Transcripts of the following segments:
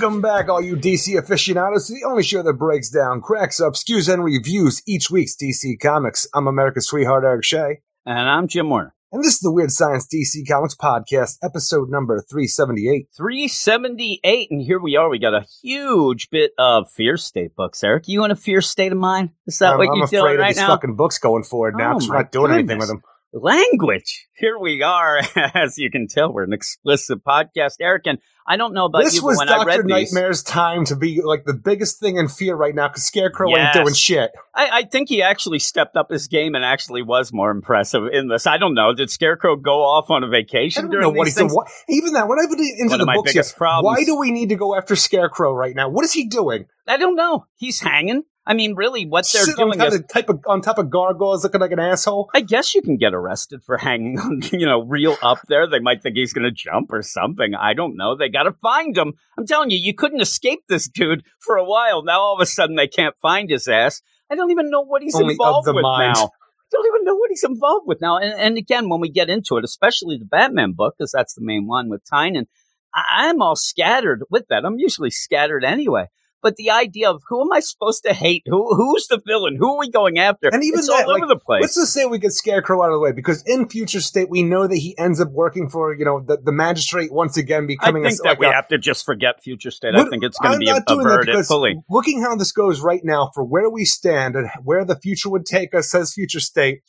Welcome back, all you DC aficionados, to the only show that breaks down, cracks up, skews, and reviews each week's DC Comics. I'm America's sweetheart, Eric Shea. And I'm Jim Warner. And this is the Weird Science DC Comics Podcast, episode number 378. 378, and here we are. We got a huge bit of Fear State books. Eric, you in a Fear State of mind? Is that I'm, what I'm you're afraid doing of right these now? fucking books going forward now Oh, because we're my not doing anything with them. Language. Here we are. As you can tell, we're an explicit podcast. Eric, and I don't know about This you, was when I Dr. read these, Nightmare's time to be like the biggest thing in fear right now because Scarecrow Yes. ain't doing shit. I, I think he actually stepped up his game and actually was more impressive in this. I don't know. Did Scarecrow go off on a vacation during what these he's doing. things? Even that, when I put into One the books, yet, problems. why do we need to go after Scarecrow right now? What is he doing? I don't know. He's hanging. I mean, really, what they're on doing top, is type of, on top of gargoyles looking like an asshole? I guess you can get arrested for hanging on, you know, real up there. They might think he's going to jump or something. I don't know. They got to find him. I'm telling you, you couldn't escape this dude for a while. Now all of a sudden they can't find his ass. I don't even know what he's Only involved with mind. now. I don't even know what he's involved with now. And, and again, when we get into it, especially the Batman book, because that's the main one with Tynion, I- I'm all scattered with that. I'm usually scattered anyway. But the idea of who am I supposed to hate? Who who's the villain? Who are we going after? And even it's that, all over the place. Let's just say we get Scarecrow out of the way because in future state we know that he ends up working for you know the, the magistrate once again becoming. I think a, that like we a, have to just forget future state. I think it's going to be not doing that averted fully. looking how this goes right now for where we stand and where the future would take us says future state.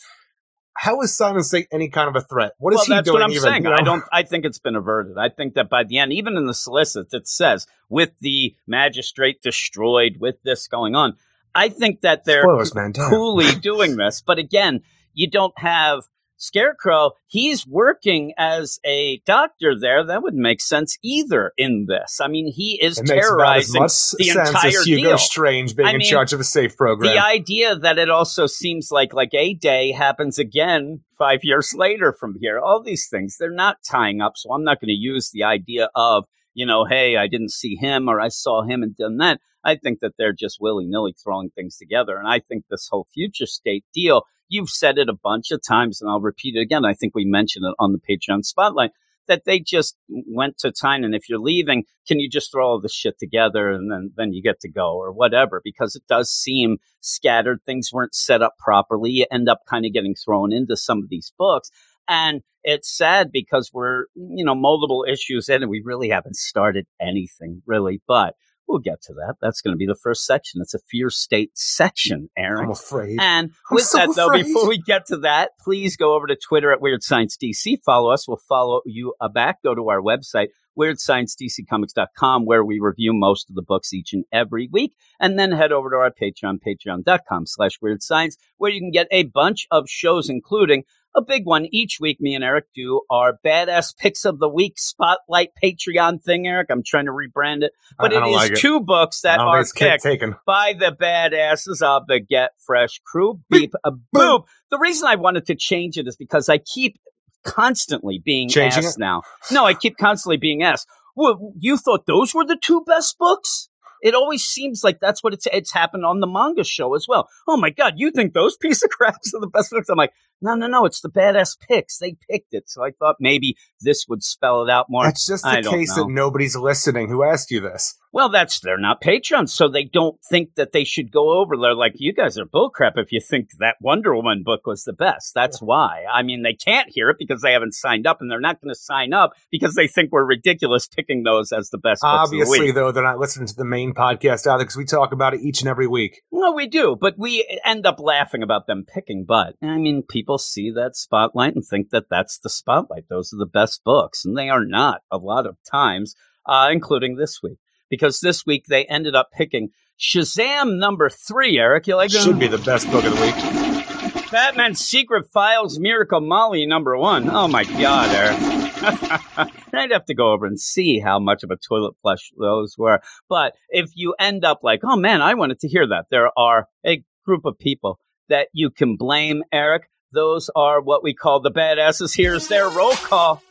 How is Simon Saint any kind of a threat? What is well, he that's doing? what I'm even, saying. you know? I don't. I think it's been averted. I think that by the end, even in the solicits, it says with the magistrate destroyed, with this going on. I think that they're Spoilers, man. Coolly doing this. But again, you don't have Scarecrow. He's working as a doctor there. That wouldn't make sense either in this. I mean, he is It makes about as terrorizing much the sense entire as Hugo deal. Strange being I in charge of a safe program. The idea that it also seems like like a day happens again five years later from here. All these things they're not tying up, so I'm not going to use the idea of you know, hey, I didn't see him or I saw him and done that. I think that they're just willy nilly throwing things together, and I think this whole future state deal. You've said it a bunch of times, and I'll repeat it again. I think we mentioned it on the Patreon spotlight that they just went to Tynion. If you're leaving, can you just throw all the shit together and then then you get to go or whatever? Because it does seem scattered. Things weren't set up properly. You end up kind of getting thrown into some of these books. And it's sad because we're, you know, multiple issues in and we really haven't started anything really, but we'll get to that. That's going to be the first section. It's a fear state section, Aaron. I'm afraid. And with so that, though, before we get to that, please go over to Twitter at Weird Science DC. Follow us. We'll follow you uh, back. Go to our website, WeirdScienceDCComics.com, where we review most of the books each and every week. And then head over to our Patreon, patreon.com slash Weird Science, where you can get a bunch of shows, including a big one each week. Me and Eric do our badass picks of the week spotlight Patreon thing, Eric. I'm trying to rebrand it, but it don't it. two books I that are picked taken. by the badasses of the Get Fresh crew. Beep a boop. The reason I wanted to change it is because I keep constantly being Changing asked now. No, I keep constantly being asked. Well, you thought those were the two best books? It always seems like that's what it's it's happened on the manga show as well. Oh my god, you think those piece of craps are the best books? I'm like, no, no, no, it's the badass picks. They picked it, so I thought maybe this would spell it out more. That's just the don't case that nobody's listening who asked you this. Well, that's they're not patrons, so they don't think that they should go over. They're like, you guys are bullcrap if you think that Wonder Woman book was the best. That's why. I mean, they can't hear it because they haven't signed up, and they're not going to sign up because they think we're ridiculous picking those as the best. the Obviously, week. though, they're not listening to the main podcast either because we talk about it each and every week. No, we do, but we end up laughing about them picking. But I mean, people see that spotlight and think that that's the spotlight. Those are the best books, and they are not a lot of times, uh, including this week, because this week they ended up picking Shazam number three. Eric, you like that? Should be the best book of the week. Batman Secret Files Miracle Molly number one. Oh my god, Eric. I'd have to go over and see how much of a toilet flush those were. But if you end up like, oh man, I wanted to hear that, there are a group of people that you can blame, Eric. Those are what we call the badasses. Here's their roll call.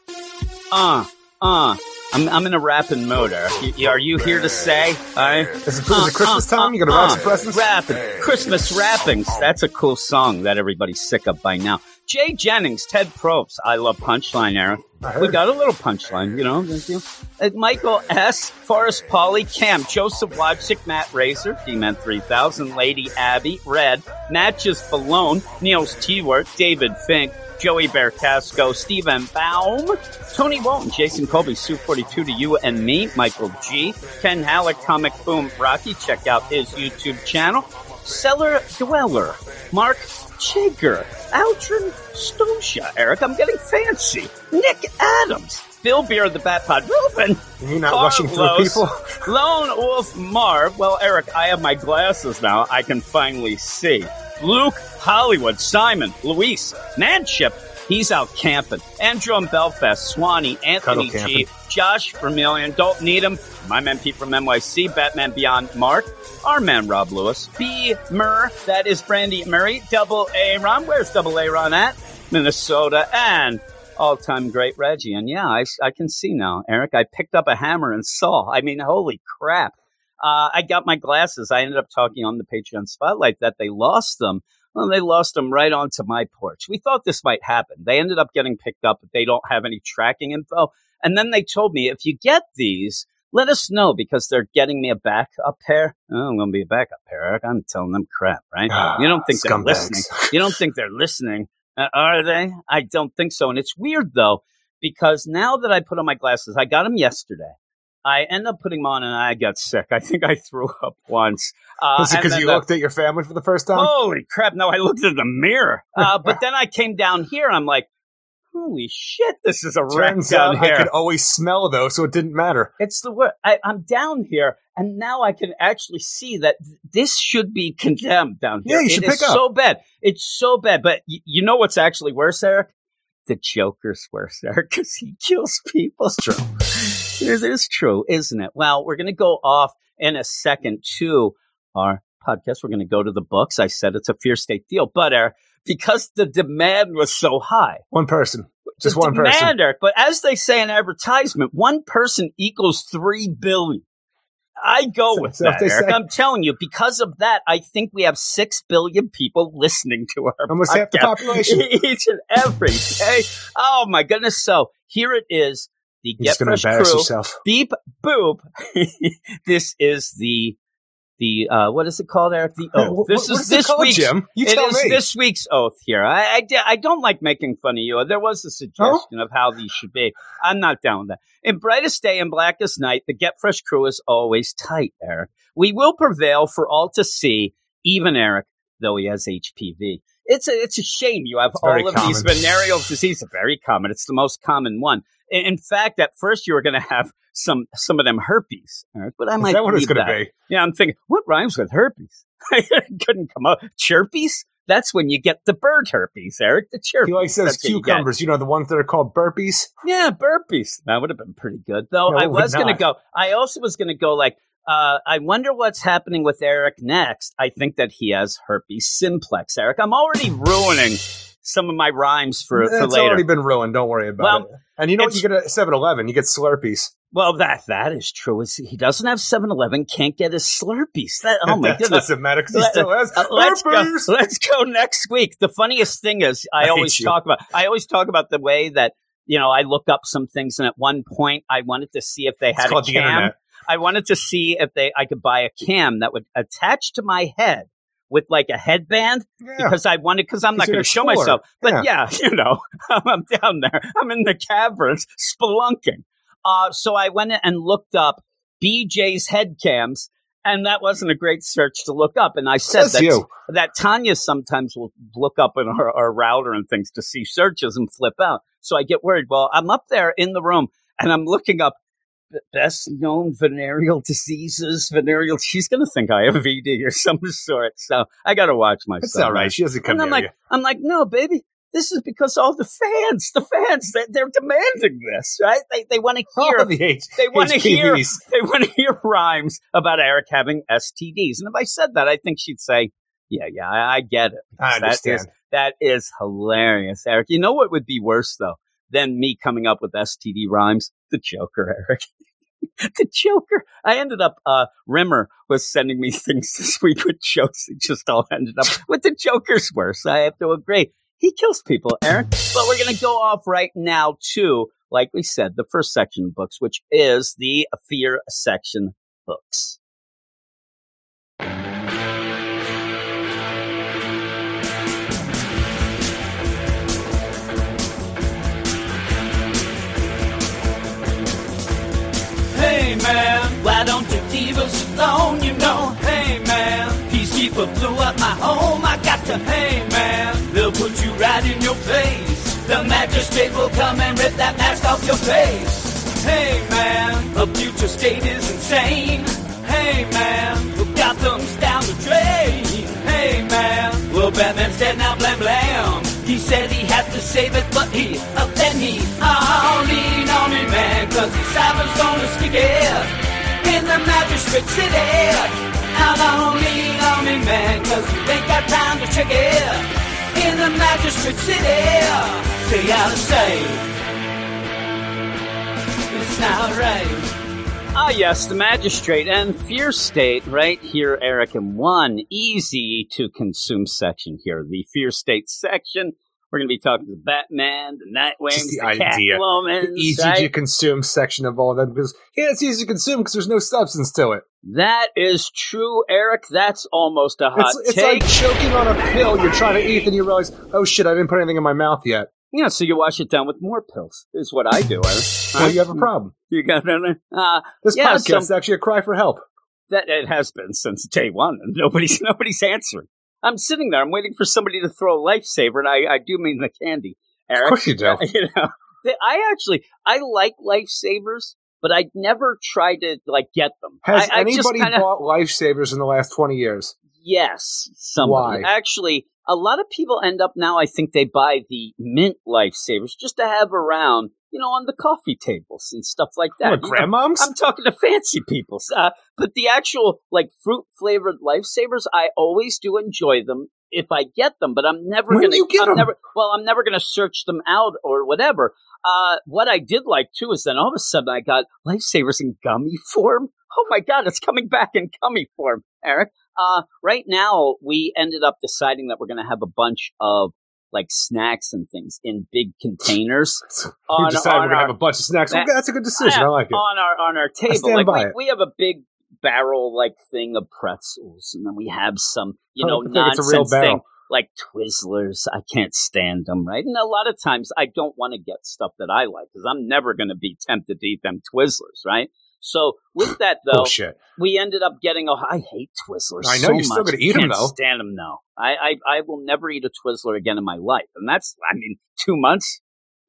Uh, uh. I'm, I'm in a rapping mode. Are you here to say? I, Is it, is it Christmas uh, uh, time? You gonna wrap some presents? Rapping. Christmas Wrappings. That's a cool song that everybody's sick of by now. Jay Jennings, Ted Probst. I love Punchline, Eric. We got a little punchline, you know. Uh, Michael S., Forrest Polly, Cam, Joseph Wojcik, Matt Razor, D-Man 3000, Lady Abby, Red, Matches Malone, Niels T-Word, David Fink, Joey Bear Casco, Stephen Baum, Tony Walton, Jason Colby, Sue 42 to you and me, Michael G, Ken Halleck, Comic Boom Rocky, check out his YouTube channel, Cellar Dweller, Mark Chigger, Aldrin Stosha, Eric, I'm getting fancy, Nick Adams, Bill Beer, the Bat Pod, Ruben, You're not rushing through people. Lone Wolf Marv. Well, Eric, I have my glasses now. I can finally see. Luke Hollywood, Simon, Luis, Manship. He's out camping. Andrew in Belfast, Swanee, Anthony G. Josh Vermillion, Dalton Needham, my man Pete from NYC, Batman Beyond Mark, our man Rob Lewis, B. Murr, that is Brandy Murray, Double A Ron, where's Double A Ron at? Minnesota, and all-time great Reggie. And yeah, I, I can see now, Eric. I picked up a hammer and saw. I mean, holy crap! Uh, I got my glasses. I ended up talking on the Patreon Spotlight that they lost them. Well, they lost them right onto my porch. We thought this might happen. They ended up getting picked up, but they don't have any tracking info. And then they told me if you get these, let us know because they're getting me a backup pair. Oh, I'm going to be a backup pair, Eric. I'm telling them crap, right? Ah, you don't think they're listening. You don't think they're listening. Uh, are they? I don't think so. And it's weird though, because now that I put on my glasses, I got them yesterday. I end up putting them on and I got sick. I think I threw up once. Uh, Was it because you the- looked at your family for the first time? Holy crap. No, I looked in the mirror. Uh, but then I came down here and I'm like, holy shit, this is a wreck Turns down out I could always smell though, so it didn't matter. It's the word. I, I'm down here, and now I can actually see that th- this should be condemned down here. Yeah, you should It is pick up. so bad. It's so bad. But y- you know what's actually worse, Eric? The Joker's worse, Eric, because he kills people. True. It is true, isn't it? Well, we're going to go off in a second to our podcast. We're going to go to the books. I said it's a fear state deal, but Eric, because the demand was so high, One person, just one person. demand, Eric, but as they say in advertisement, one person equals three billion. I go So- with so that, Eric. say- I'm telling you, because of that, I think we have six billion people listening to our Almost half the population. each and every day. Oh my goodness! So here it is, the You're Get just going to Fresh embarrass crew. yourself. Beep boop. this is the the uh, what is it called, Eric? The oath. what- this what is is this called, week's Jim? You it tell is me. this week's oath here. I, I, I don't like making fun of you. There was a suggestion of how these should be. I'm not down with that. In brightest day and blackest night, the Get Fresh crew is always tight, Eric. We will prevail for all to see, even Eric, though he has HPV. It's a, it's a shame you have It's all of these venereal diseases. Very common. It's the most common one. In, fact, at first you were going to have some some of them herpes, but I Is might that what it's going to be? Yeah, I'm thinking, what rhymes with herpes? I couldn't come up. Chirpies? That's when you get the bird herpes, Eric. The chirpies. He likes those That's what you cucumbers, you know, the ones that are called burpees. Yeah, burpees. That would have been pretty good. Though No, I was going to go. I also was going to go like, uh, I wonder what's happening with Eric next. I think that he has herpes simplex, Eric. I'm already ruining some of my rhymes for, for It's later. already been ruined. Don't worry about Well, it. And you know what you get at 7-Eleven? You get Slurpees. well, that that is true. Is he doesn't have 7-Eleven, can't get his Slurpees. That, oh my that goodness. doesn't matter 'cause he still has Uh, let's go. Let's go next week. The funniest thing is, I, I always talk about. I always talk about the way that you know I look up some things, and at one point I wanted to see if they It's had a called the internet. I wanted to see if they I could buy a cam that would attach to my head with like a headband Yeah. because I wanted because I'm not going to show myself. But yeah. you know, I'm down there. I'm in the caverns spelunking. Uh, so I went and looked up BJ's head cams, and that wasn't a great search to look up. And I said that you. that Tanya sometimes will look up in her, her router and things to see searches and flip out. So I get worried. Well, I'm up there in the room and I'm looking up best known venereal diseases, venereal. She's going to think I have VD or some sort. So I got to watch myself. It's all right. She doesn't come And I'm like, you. I'm like, no, baby. This is because all the fans, the fans, they, they're demanding this, right? They they want to hear the H- they want to hear they want to hear rhymes about Eric having STDs. And if I said that, I think she'd say, "Yeah, yeah, I, I get it." I understand. is that is hilarious, Eric. You know what would be worse though than me coming up with STD rhymes? The Joker, Eric. the Joker. I ended up. Uh, Rimmer was sending me things this week with jokes. It just all ended up with the Joker's worse. I have to agree. he kills people, Eric. But we're going to go off right now to, like we said, the first section of books, which is the fear section books. Peacekeeper blew up my home. I got to, hey man, they'll put you right in your place. The magistrate will come and rip that mask off your face. Hey man, the future state is insane. Hey man, well, Gotham's down the drain. Hey man, well Batman's dead now, blam blam. He said he had to save it, but he, uh, then he, oh, lean on me man, cause the cyber's gonna stick it in the magistrate city. Now lean on me man, cause ain't got time to check it in the magistrate city. Out of sight. It's not right. Ah, yes, the magistrate and fear state right here, Eric, in one easy to consume section here. The fear state section. We're going to be talking to Batman, the Nightwing, Just the the, idea. Catwoman, The easy to consume section of all of them because yeah, it's easy to consume because there's no substance to it. That is true, Eric. That's almost a hot It's, it's take. like choking on a pill you're trying to eat, and you realize, oh shit, I didn't put anything in my mouth yet. yeah, so you wash it down with more pills. Is what I do. Eric. Well, you have a problem. You got it. Uh, This Yeah, podcast some- is actually a cry for help. that it has been since day one, and nobody's nobody's answering. I'm sitting there. I'm waiting for somebody to throw a lifesaver, and I, I do mean the candy, Eric. Of course you do. you know, I actually I like lifesavers, but I never tried to like get them. Has I, I just anybody kinda, bought lifesavers in the last 20 years? Yes, somebody. Why? Actually, a lot of people end up now. I think they buy the mint lifesavers just to have around, you know, on the coffee tables and stuff like that. What, grandmoms? I'm talking to fancy people. Uh, but the actual like fruit flavored lifesavers, I always do enjoy them if I get them. But I'm never gonna. get I'm 'em? never. Well, I'm never gonna search them out or whatever. Uh, what I did like too is then all of a sudden I got lifesavers in gummy form. Oh my god, it's coming back in gummy form, Eric. Uh, right now we ended up deciding that we're gonna have a bunch of like snacks and things in big containers we on- decided on we're going to our- have a bunch of snacks. that- that's a good decision. I like it. on our on our table. stand Like by we, we have a big barrel like thing of pretzels, and then we have some you oh, know don't think it's a real nonsense thing like Twizzlers. I can't stand them, right? And a lot of times I don't want to get stuff that I like because I'm never going to be tempted to eat them Twizzlers, right? So with that oh, though, Bullshit. we ended up getting. Oh, I hate Twizzlers. I know, so you're still gonna eat 'em, Can't though. Stand them though. I, I I will never eat a Twizzler again in my life, and that's I mean two months.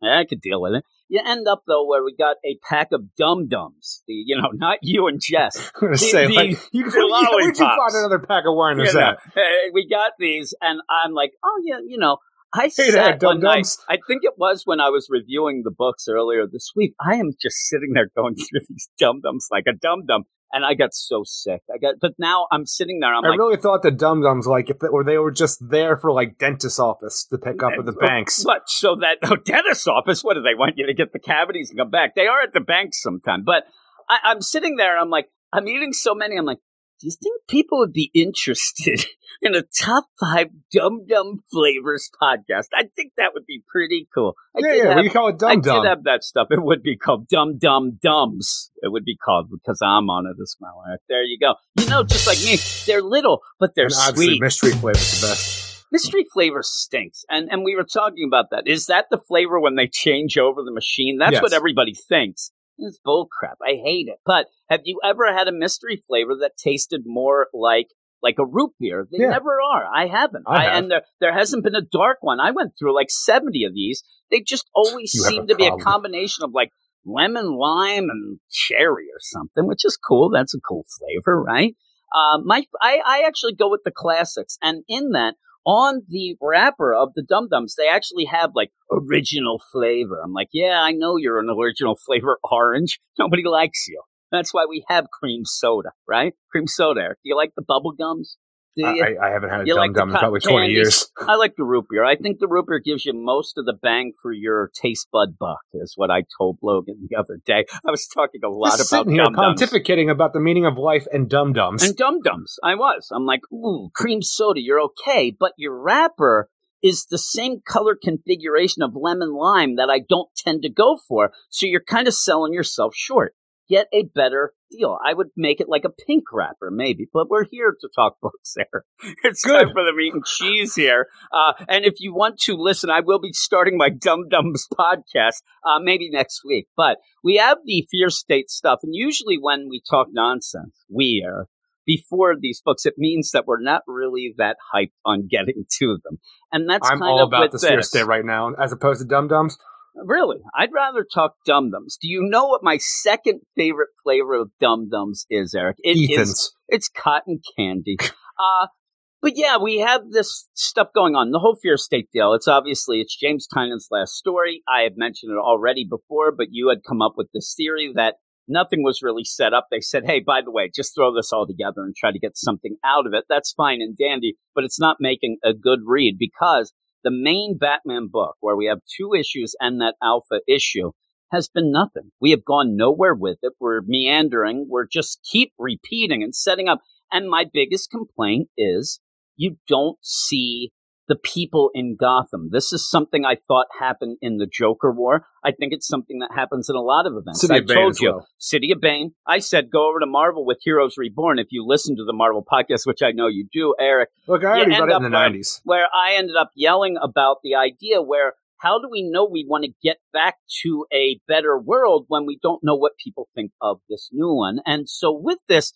Yeah, I could deal with it. You end up though where we got a pack of dum dums. The you know not you and Jess. I'm going to The- say, the- like, you, the where'd you find another pack of wine? Is You know, that? hey, we got these, and I'm like, oh yeah, you know. I Hey sat there, one night. I think it was when I was reviewing the books earlier this week. I am just sitting there going through these dum dums like a dum dum, and I got so sick. I got, but now I'm sitting there. I'm I like, really thought the dum dums, like, if they, or they were just there for like dentist office to pick up at the banks. What? So that oh, dentist office? What do they want you to get the cavities and come back? They are at the bank sometime. But I, I'm sitting there. and I'm like, I'm eating so many. I'm like, do you think people would be interested in a top five dum dum flavors podcast? I think that would be pretty cool. I yeah, yeah. have- we call it I dum dum. did have that stuff. It would be called Dum Dum Dums. It would be called because I'm on it as well. Eric. There you go. You know, just like me, they're little, but they're And sweet. mystery flavor's the best. Mystery flavor stinks, and and we were talking about that. Is that the flavor when they change over the machine? That's Yes. what everybody thinks. It's bull crap. I hate it. But have you ever had a mystery flavor that tasted more like like a root beer? They Yeah. never are. I haven't. I have. and there there hasn't been a dark one. I went through like seventy of these. They just always You seem to be a combination of like lemon, lime, and cherry or something, which is cool. That's a cool flavor, right? Uh, my I, I actually go with the classics, and in that on the wrapper of the Dum Dums, they actually have like original flavor. I'm like, yeah, I know you're an original flavor orange. Nobody likes you. That's why we have cream soda, right? Cream soda. Do you like the bubble gums? Do I, you? I I haven't had a You dum like dum in probably cotton 20 years. I like the root beer. I think the root beer gives you most of the bang for your taste bud buck, is what I told Logan the other day. I was talking a lot Just about sitting here Dum Dums. pontificating about the meaning of life and dum dums. And Dum Dums. I was. I'm like, ooh, cream soda, you're okay, but your wrapper is the same color configuration of lemon lime that I don't tend to go for. So you're kind of selling yourself short. Get a better deal. I would make it like a pink wrapper, maybe, but we're here to talk books there. It's Good. time for the meat and cheese here. Uh, and if you want to listen, I will be starting my Dum Dums podcast, uh, maybe next week. But we have the fear state stuff. And usually when we talk nonsense, we are before these books, it means that we're not really that hyped on getting to them. And that's I'm all about the this. state right now, as opposed to Dum Dums. Really, I'd rather talk Dum Dums. Do you know what my second favorite flavor of Dum Dums is, Eric? It is- Ethan's. it's cotton candy. Uh, but yeah, we have this stuff going on. The whole fear state deal. It's obviously it's James Tynion's last story. I had mentioned it already before, but you had come up with this theory that nothing was really set up. They said, "Hey, by the way, just throw this all together and try to get something out of it." That's fine and dandy, but it's not making a good read because the main Batman book, where we have two issues and that alpha issue, has been nothing. We have gone nowhere with it. We're meandering. We're just keep repeating and setting up. And my biggest complaint is you don't see the people in Gotham. This is something I thought happened in the Joker War. I think it's something that happens in a lot of events. City I told you, well. City of Bane. I said go over to Marvel with Heroes Reborn. If you listen to the Marvel podcast, which I know you do, Eric, Look, I already read it in the where- 90s. where I ended up yelling about the idea where how do we know we want to get back to a better world when we don't know what people think of this new one? And so with this,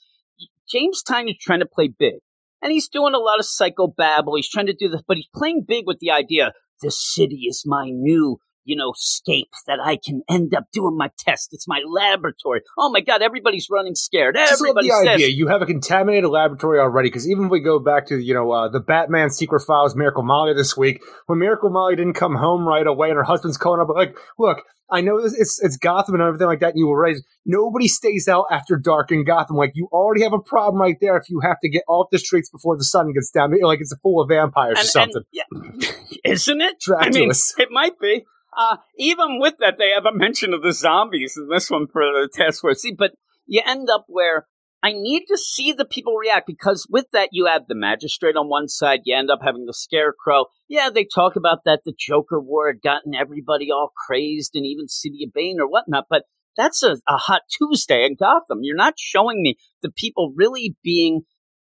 James Tyne is trying to play big. And he's doing a lot of psychobabble. He's trying to do this, but he's playing big with the idea this city is my new, you know, scape that I can end up doing my test. It's my laboratory. Oh my God, everybody's running scared. Just love Everybody the says, idea. You have a contaminated laboratory already. Because even if we go back to you know uh, the Batman Secret Files, Miracle Molly this week, when Miracle Molly didn't come home right away, and her husband's calling up like, "Look, I know this, it's it's Gotham and everything like that. And you were raised. Nobody stays out after dark in Gotham. Like you already have a problem right there. If you have to get off the streets before the sun gets down, like it's a full of vampires or something. and- yeah, isn't it? I mean, it might be. Uh, even with that, they have a mention of the zombies in this one for the task force. See, but you end up where I need to see the people react because with that, you have the magistrate on one side. You end up having the scarecrow. Yeah, they talk about that the Joker war had gotten everybody all crazed and even City of Bane or whatnot, but that's a, a hot Tuesday in Gotham. You're not showing me the people really being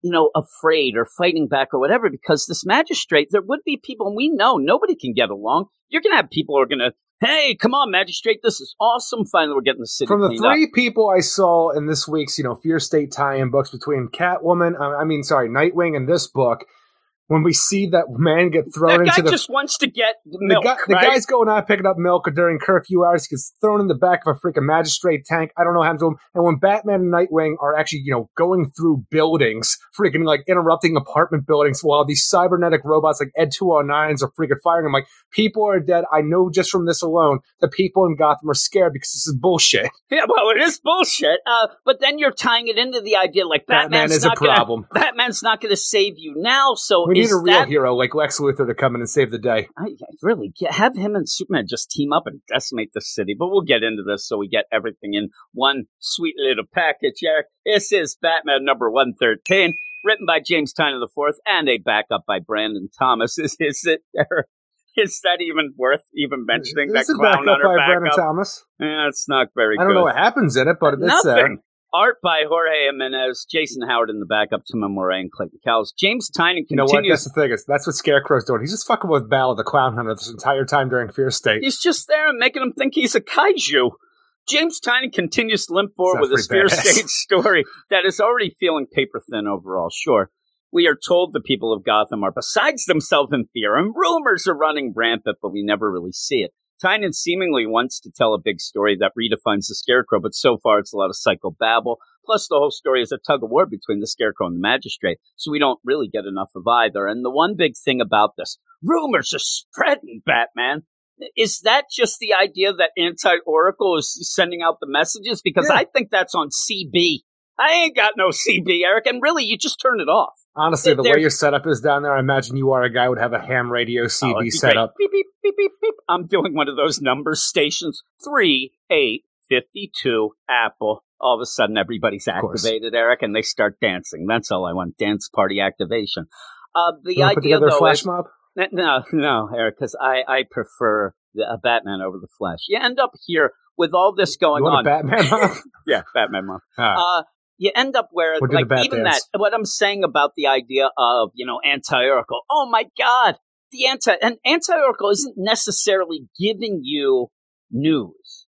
you know, afraid or fighting back or whatever, because this magistrate, there would be people, and we know nobody can get along. You're going to have people who are going to, hey, come on, magistrate, this is awesome. Finally, we're getting the city From the cleaned up. three people I saw in this week's, you know, Fear State tie-in books between Catwoman, uh, I mean, sorry, Nightwing, and this book, when we see that man get thrown That guy into the just wants to get the, milk, guy, the guy's going out picking up milk during curfew hours. He gets thrown in the back of a freaking magistrate tank. I don't know what happened to him. And when Batman and Nightwing are actually, you know, going through buildings, freaking like interrupting apartment buildings while these cybernetic robots like Ed 209s are freaking firing. I'm like, people are dead. I know just from this alone, the people in Gotham are scared because this is bullshit. Yeah, well, it is bullshit. Uh, but then you're tying it into the idea like Batman Batman's is a not gonna, problem. Batman's not going to save you now. So need a real that hero like Lex Luthor to come in and save the day. I, I really get, have him and Superman just team up and decimate the city. But we'll get into this so we get everything in one sweet little package. Eric, this is Batman number one thirteen, written by James Tynion IV and a backup by Brandon Thomas. Is is it? Eric? Is that even worth even mentioning This that clown back up on her by Brandon? Thomas. Yeah, it's not very I don't good. know what happens in it, but it's Nothing. Art by Jorge Jimenez, Jason Howard in the backup, Tomeu Morey and Clayton Cowles. James Tynion You know what? That's the thing. Is that's what Scarecrow's doing. He's just fucking with Bao the Clown Hunter this entire time during Fear State. He's just there and making him think he's a kaiju. James Tynion continues to limp forward Sounds with his Fear. State story that is already feeling paper thin overall. Sure, we are told the people of Gotham are besides themselves in fear, and rumors are running rampant, but we never really see it. Tynion seemingly wants to tell a big story that redefines the Scarecrow, but so far it's a lot of psychobabble. Plus, the whole story is a tug of war between the Scarecrow and the Magistrate, so we don't really get enough of either. And the one big thing about this, rumors are spreading, Batman. Is that just the idea that Anti Oracle is sending out the messages? Because Yeah. I think that's on CB. I ain't got no CB, Eric, and really, you just turn it off. Honestly, the way your setup is down there, I imagine you are a guy who would have a ham radio Oh, CB it'd be set up. Beep, beep, beep, beep, beep. I'm doing one of those number stations. Three, eight, 52, Apple. All of a sudden, everybody's activated, Eric, and they start dancing. That's all I want. Dance party activation. Uh, the wanna put idea, together a though, flash is mob? No, no, Eric, because I, I prefer the, a Batman over the Flash. You end up here with all this going on. a Batman yeah, Batman month. Ah. Uh, you end up where, We'll like, even dance. that, what I'm saying about the idea of, you know, anti-oracle. Oh my God. The anti, and anti-oracle isn't necessarily giving you news.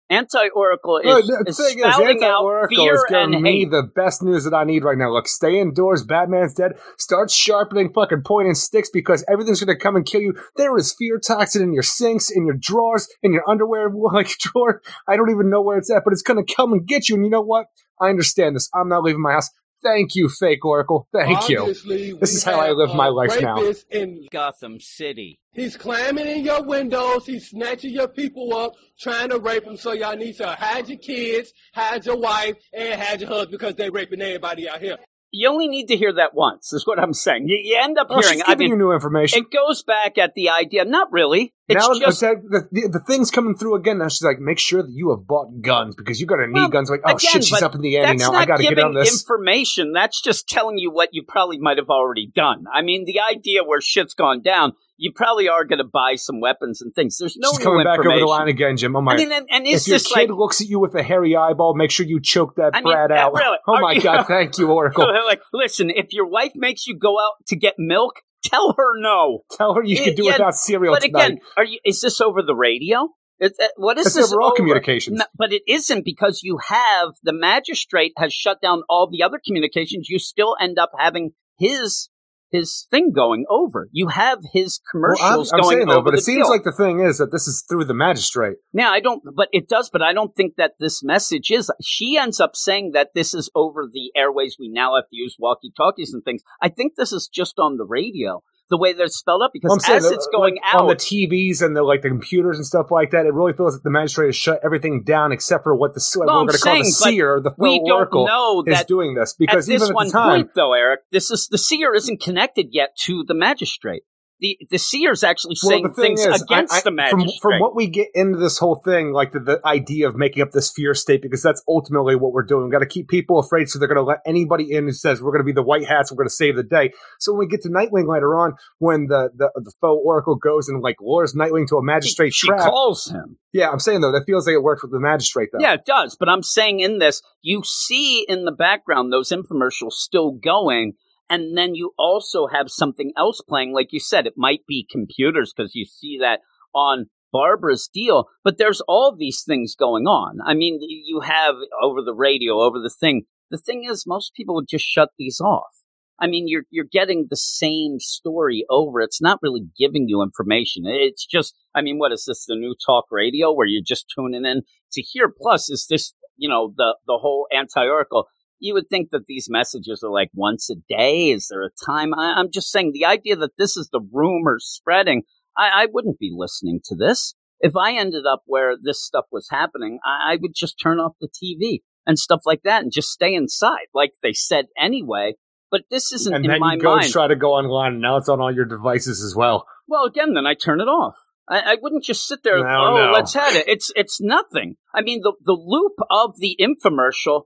Anti-oracle is, the is thing is, spouting out fear is and hate. the best news that I need right now. Look, stay indoors. Batman's dead. Start sharpening fucking pointing sticks because everything's going to come and kill you. There is fear toxin in your sinks, in your drawers, in your underwear like drawer. I don't even know where it's at, but it's going to come and get you. And you know what? I understand this. I'm not leaving my house. Thank you, fake Oracle. Thank you. This is how I live my life now. rapist In, Gotham City. he's climbing in your windows. He's snatching your people up, trying to rape them. So y'all need to hide your kids, hide your wife, and hide your husband because they're raping everybody out here. You only need to hear that once, is what I'm saying. You, you end up Oh, hearing, she's I giving mean, you new information. it goes back at the idea, not really. It's now just, the, the, the, the thing's coming through again. Now she's like, make sure that you have bought guns because you're to need Well, guns. Like, oh again, shit, she's up in the ante now. not I got to giving get on this. information. That's just telling you what you probably might have already done. I mean, the idea where shit's gone down, you probably are going to buy some weapons and things. There's no she's coming back over the line again, Jim. Oh my! I mean, and, and if your kid like, looks at you with a hairy eyeball, make sure you choke that I mean, brat out. really, oh my god! Thank you, Oracle. like, listen, if your wife makes you go out to get milk, tell her no. Tell her you Yeah, can do yeah, without cereal But tonight. again, are you? Is this over the radio? Uh, what is It's this? all over? communications. No, but it isn't because you have the magistrate has shut down all the other communications. You still end up having his his thing going over. You have his Well, I'm, I'm going saying over though, but the it seems deal. like the thing is that this is through the magistrate. Now I don't, but it does. But I don't think that this message is. She ends up saying that this is over the airways. We now have to use walkie talkies and things. I think this is just on the radio. The way they're spelled up, because I'm saying as that, it's going like, out, on the TVs and the like the computers and stuff like that, it really feels like the magistrate has shut everything down except for what the No, we're going to call the saying, seer, the we don't know is that doing this because at this even at one the time, point, though, Eric, this is the seer isn't connected yet to the magistrate. The the seer is actually saying thing things is, against I- I- the from, magistrate. from what we get into this whole thing, like the, the idea of making up this fear state, because that's ultimately what we're doing. We've got to keep people afraid, so they're going to let anybody in who says we're going to be the white hats, we're going to save the day. So when we get to Nightwing later on, when the the, the faux oracle goes and like lures Nightwing to a magistrate she trap, calls him. yeah, I'm saying though that feels like it works with the magistrate though. Yeah, it does. But I'm saying in this, you see in the background those infomercials still going. And then you also have something else playing. Like you said, it might be computers because you see that on Barbara's deal. But there's all these things going on. I mean, you have over the radio, over the thing. The thing is, most people would just shut these off. I mean, you're you're getting the same story over. It's not really giving you information. It's just, I mean, what is this? The new talk radio where you're just tuning in to hear. Plus, is this, you know, the the whole anti-oracle? You would think that these messages are like once a day. Is there a time? I, I'm just saying the idea that this is the rumor spreading. I, I wouldn't be listening to this if I ended up where this stuff was happening. I, I would just turn off the TV and stuff like that and just stay inside, like they said anyway. But this isn't and in my you go mind. try to go online, and now it's on all your devices as well. Well, again, then I turn it off. I, I wouldn't just sit there. No, oh, no. let's have it. It's it's nothing. I mean, the the loop of the infomercial.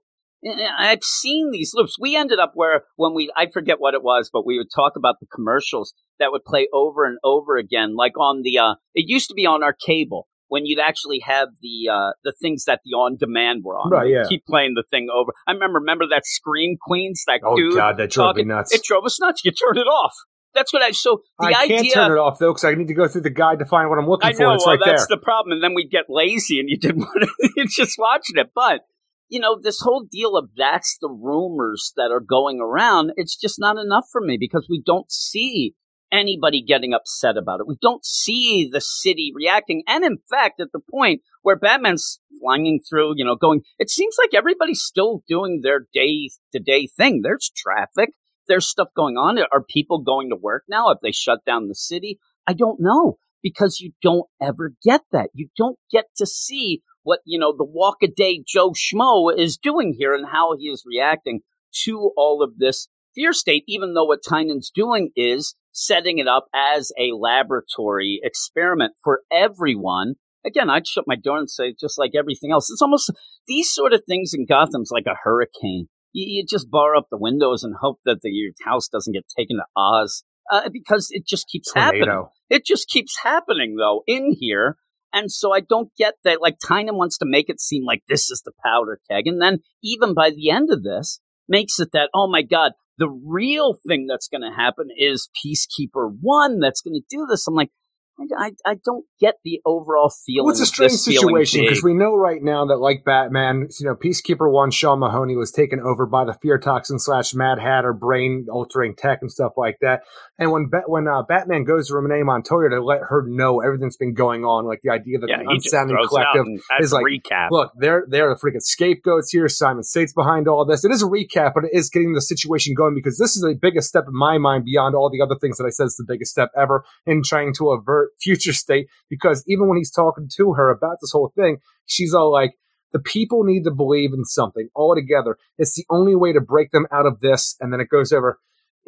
I've seen these loops. We ended up where when we I forget what it was, but we would talk about the commercials that would play over and over again, like on the. uh It used to be on our cable when you'd actually have the uh the things that the on demand were on. Right, yeah. Keep playing the thing over. I remember remember that Scream Queens. That Oh dude god, that drove me talking- nuts. It drove us nuts. You turn it off. That's what I. So the I idea. can't turn it off though because I need to go through the guide to find what I'm looking I for. know. It's well, right that's there. the problem, and then we get lazy, and you didn't want to. You're just watching it, but you know this whole deal of that's the rumors that are going around. It's just not enough for me because we don't see anybody getting upset about it. We don't see the city reacting, and in fact, at the point where Batman's flying through, you know, going, it seems like everybody's still doing their day to day thing. There's traffic. There's stuff going on. Are people going to work now? Have they shut down the city? I don't know because you don't ever get that. You don't get to see what, you know, the walk a day Joe Schmo is doing here and how he is reacting to all of this fear state, even though what Tynion's doing is setting it up as a laboratory experiment for everyone. Again, I'd shut my door and say, just like everything else, it's almost these sort of things in Gotham's like a hurricane. You, you just bar up the windows and hope that the, your house doesn't get taken to Oz. uh, because it just keeps Tornado. happening. It just keeps happening though in here. And so I don't get that. Like Tynion wants to make it seem like this is the powder keg. And then even by the end of this, makes it that, oh my God, the real thing that's going to happen is Peacekeeper One that's going to do this. I'm like, I, I, I don't get the overall feeling. Well, it's a strange situation because we know right now that, like Batman, you know, Peacekeeper One, Sean Mahoney was taken over by the fear toxin slash Mad Hatter brain altering tech and stuff like that. And when Bat- when uh, Batman goes to Renee Montoya to let her know everything's been going on, like the idea that yeah, the he just Unsanity throws it out Collective is like, recap. look, they're they're the freaking scapegoats here. Simon Saint's behind all this. It is a recap, but it is getting the situation going because this is the biggest step in my mind beyond all the other things that I said is the biggest step ever in trying to avert future state. Because even when he's talking to her about this whole thing, she's all like, the people need to believe in something all together. It's the only way to break them out of this. And then it goes over.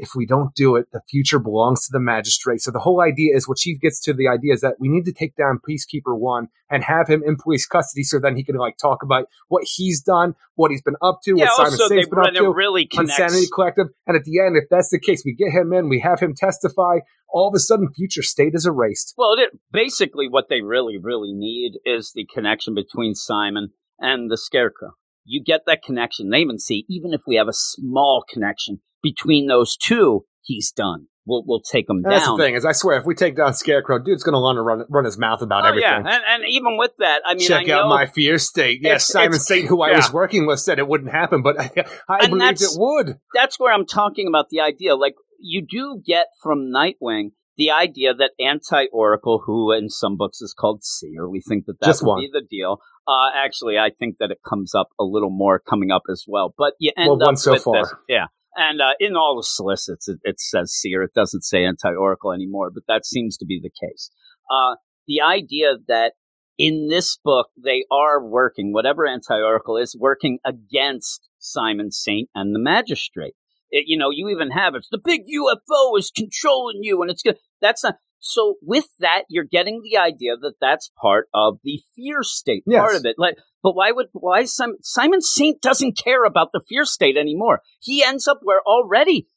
If we don't do it, the future belongs to the magistrate. So the whole idea is what she gets to the idea is that we need to take down Peacekeeper One and have him in police custody so then he can like talk about what he's done, what he's been up to, yeah, what Simon Saint's been up and to. really connects. Unsanity Collective. And at the end, if that's the case, we get him in, we have him testify. All of a sudden, future state is erased. Well, it, basically, what they really, really need is the connection between Simon and the Scarecrow. You get that connection. They even see, even if we have a small connection between those two, he's done. We'll we'll take him And that's down. the thing is, I swear, if we take down Scarecrow, dude's going to want to run run his mouth about Oh everything. yeah, and, and even with that, I mean, Check I out my fear state. Yes, It's- Simon Saint, who I yeah. was working with, said it wouldn't happen, but I, I believed it would. that's where I'm talking about the idea. Like you do get from Nightwing the idea that anti-Oracle, who in some books is called Seer, we think that that Just would one. be the deal. Uh, actually, I think that it comes up a little more coming up as well. But you end Well, up so with far. this, yeah. And uh, in all the solicits, it, it says Seer. It doesn't say anti-Oracle anymore, but that seems to be the case. Uh, the idea that in this book they are working, whatever anti-Oracle is, working against Simon Saint and the Magistrate. It, you know, you even have it's the big UFO is controlling you, and it's good. That's not. So with that, you're getting the idea that that's part of the fear state Yes. part of it. Like, but why would why Simon, Simon Saint doesn't care about the fear state anymore? He ends up where already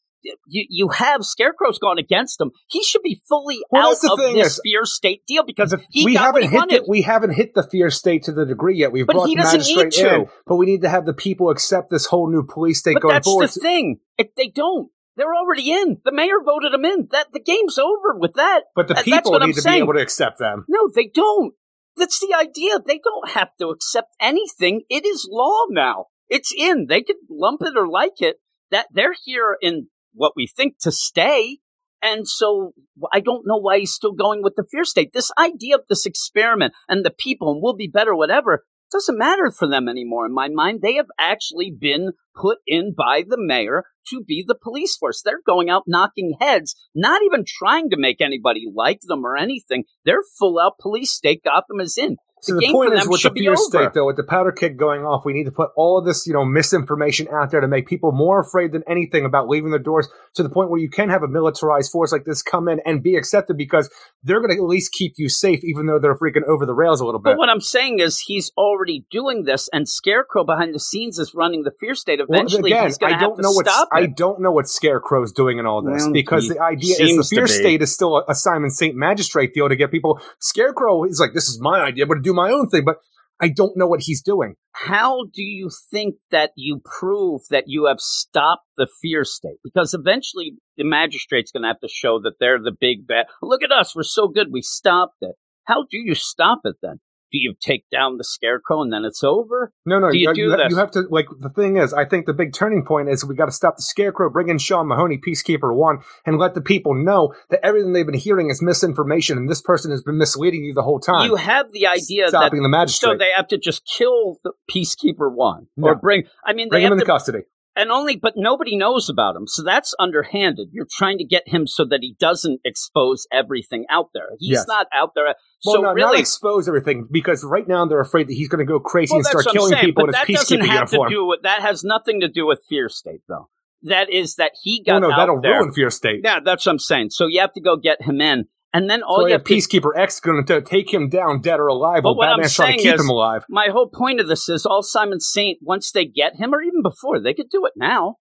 you you have Scarecrow's gone against him. He should be fully Well, out that's the of this is- fear state deal because he we got haven't he hit wanted. the, we haven't hit the fear state to the degree yet. We've But brought he the doesn't magistrate need to. in, but we need to have the people accept this whole new police state But going that's forward. the thing. If they don't, they're already in. The mayor voted them in. That the game's over with that. but the That- that's people what need I'm to saying. be able to accept them. No, they don't. That's the idea. They don't have to accept anything. It is law now. It's in. They can lump it or like it. That they're here in what we think to stay. And so I don't know why he's still going with the fear state. This idea of this experiment and the people and we'll be better, whatever, doesn't matter for them anymore. In my mind, they have actually been put in by the mayor to be the police force. They're going out knocking heads, not even trying to make anybody like them or anything. They're full out police state. Gotham is in. So the the point is, with the fear state, though, with the powder keg going off, we need to put all of this, you know, misinformation out there to make people more afraid than anything about leaving their doors to the point where you can have a militarized force like this come in and be accepted because they're going to at least keep you safe, even though they're freaking over the rails a little bit. But what I'm saying is he's already doing this, and Scarecrow behind the scenes is running the fear state. Well, Eventually, again, he's going I to have don't to know what stop I don't know what Scarecrow's doing in all this Well, because the idea is the fear state is still a, a Simon Saint magistrate deal to get people. Scarecrow is like, this is my idea, I'm going to my own thing, but I don't know what he's doing. How do you think that you prove that you have stopped the fear state? Because eventually, the magistrate's going to have to show that they're the big bad. Look at us, we're so good, we stopped it. How do you stop it then? Do you take down the Scarecrow and then it's over? No, no, Do you you, do you, ha- you have to like the thing is, I think the big turning point is we got to stop the scarecrow, bring in Sean Mahoney, Peacekeeper One, and let the people know that everything they've been hearing is misinformation, and this person has been misleading you the whole time. You have the idea that stopping the magistrate. so they have to just kill the Peacekeeper One No. or bring. I mean, they bring him into to custody. And only but nobody knows about him so that's underhanded you're trying to get him so that he doesn't expose everything out there he's Yes. not out there Well, so no, not expose everything because right now they're afraid that he's going to go crazy well, and start killing saying, people in that his doesn't peacekeeping have uniform. to do with that has nothing to do with fear state though that is that he got. oh got no, out that'll there ruin Fear State. yeah that's what i'm saying so you have to go get him in and then all so you have Peacekeeper X going to take him down, dead or alive, But what I'm Batman's trying to saying keep is- him alive. my whole point of this is all simon saint once they get him or even before they could do it now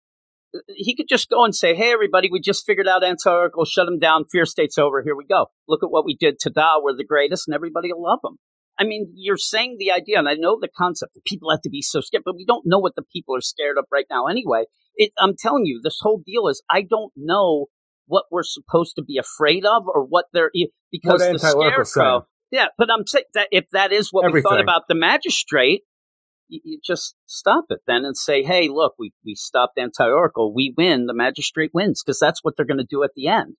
he could just go and say, "Hey, everybody, we just figured out anti-Oracle, shut him down. Fear state's over. Here we go. Look at what we did to Da. We're the greatest, and everybody will love him." I mean, you're saying the idea, and I know the concept. that people have to be so scared, but we don't know what the people are scared of right now anyway. It, I'm telling you, this whole deal is I don't know what we're supposed to be afraid of or what they're because What the scarecrow. Yeah, but I'm saying that if that is what we thought about the magistrate, you, you just stop it then and say, "Hey, look, we we stopped anti-Oracle. We win. The magistrate wins because that's what they're going to do at the end."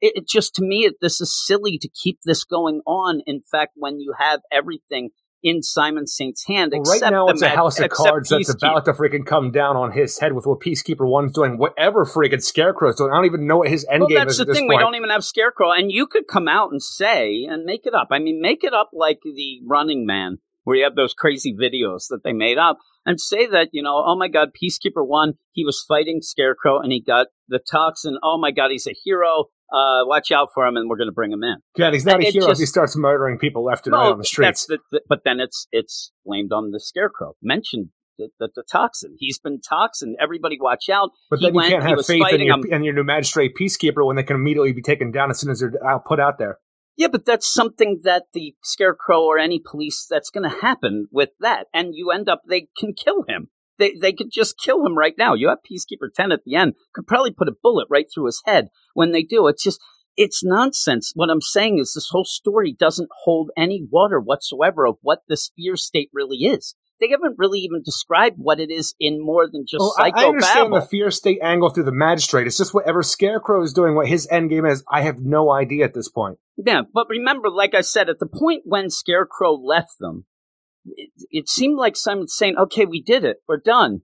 It, it just to me, it, this is silly to keep this going on. In fact, when you have everything in Simon Saint's hand, Well, right now the it's a house of cards that's about to freaking come down on his head with what Peacekeeper One's doing, whatever freaking Scarecrow's doing. I don't even know what his end well, game that's is the at this thing. point. We don't even have Scarecrow, and you could come out and say and make it up. I mean, make it up like the Running Man, where you have those crazy videos that they made up, and say that you know, oh my God, Peacekeeper One, he was fighting Scarecrow, and he got the toxin. Oh my God, he's a hero. Uh, watch out for him, and we're going to bring him in. God, he's not And a hero if just- he starts murdering people left and right on the streets. The, the, but then it's it's blamed on the Scarecrow. Mentioned the, the, the toxin. He's been toxin. Everybody, watch out. But he then you went, can't have faith in your, in your new magistrate peacekeeper when they can immediately be taken down as soon as they're out, put out there. Yeah, but that's something that the scarecrow or any police that's going to happen with that, and you end up they can kill him. They they could just kill him right now. You have Peacekeeper Ten at the end, could probably put a bullet right through his head when they do. It's just it's nonsense. What I'm saying is this whole story doesn't hold any water whatsoever of what this fear state really is. They haven't really even described what it is in more than just Well, I, I understand the fear state angle through the magistrate. It's just whatever Scarecrow is doing, what his end game is. I have no idea at this point. Yeah, but remember, like I said, at the point when Scarecrow left them, it, it seemed like Simon's saying, "Okay, we did it. We're done.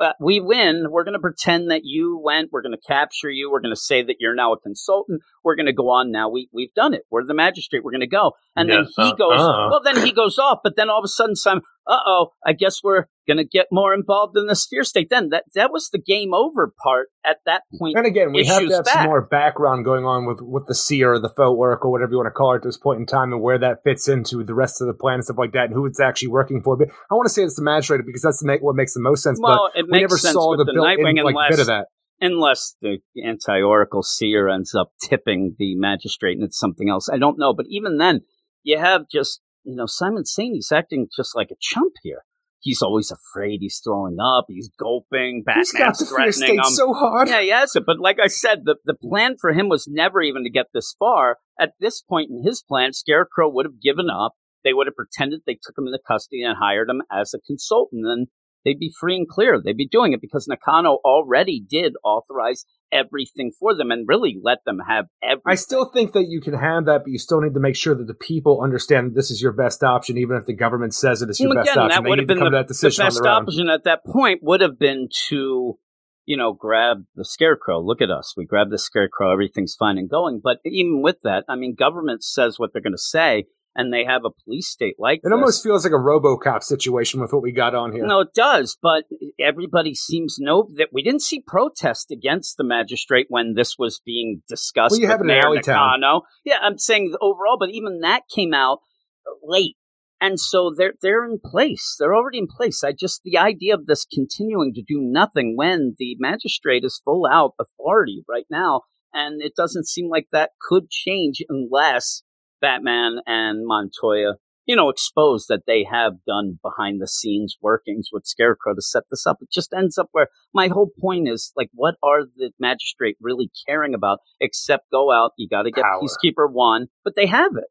Uh, we win. We're going to pretend that you went. We're going to capture you. We're going to say that you're now a consultant. We're going to go on now. We we've done it. We're the magistrate. We're going to go." And then he uh, goes. uh. Well, then he goes off. But then all of a sudden, Simon, uh oh, I guess we're going to get more involved in the fear state. Then that that was the game over part at that point. And again, we have to have back. some more background going on with, with the seer or the faux oracle, whatever you want to call it at this point in time, and where that fits into the rest of the plan and stuff like that, and who it's actually working for. But I want to say it's the magistrate because that's the, what makes the most sense. Well, but it we never sense saw the the built-in Nightwing like, unless bit of that. unless the anti-oracle seer ends up tipping the magistrate and it's something else. I don't know, but even then, you have just you know Simon Saint. He's acting just like a chump here. He's always afraid. He's throwing up. He's gulping. He's got Batman's the threatening state him. so hard. Yeah, he has it. But like I said, the, the plan for him was never even to get this far. At this point in his plan, Scarecrow would have given up. They would have pretended they took him into custody and hired him as a consultant. And they'd be free and clear. They'd be doing it because Nakano already did authorize everything for them and really let them have everything. I still think that you can have that, but you still need to make sure that the people understand that this is your best option, even if the government says it is your Well, best again, option. that would have been the, that the best on their own. option at that point would have been to, you know, grab the scarecrow. Look at us. We grab the scarecrow. Everything's fine and going. But even with that, I mean, government says what they're going to say, and they have a police state like It this. almost feels like a RoboCop situation with what we got on here. No, it does, but everybody seems to know that we didn't see protest against the magistrate when this was being discussed. Well, you have Mayor Alleytown. Nakano. Yeah, I'm saying overall, but even that came out late. And so they're they're in place. They're already in place. I just the idea of this continuing to do nothing when the magistrate is full out authority right now, and it doesn't seem like that could change unless Batman and Montoya you know, expose that they have done behind the scenes workings with Scarecrow to set this up. It just ends up where my whole point is like, what are the magistrate really caring about except go out, you got to get Power. Peacekeeper one, but they have it.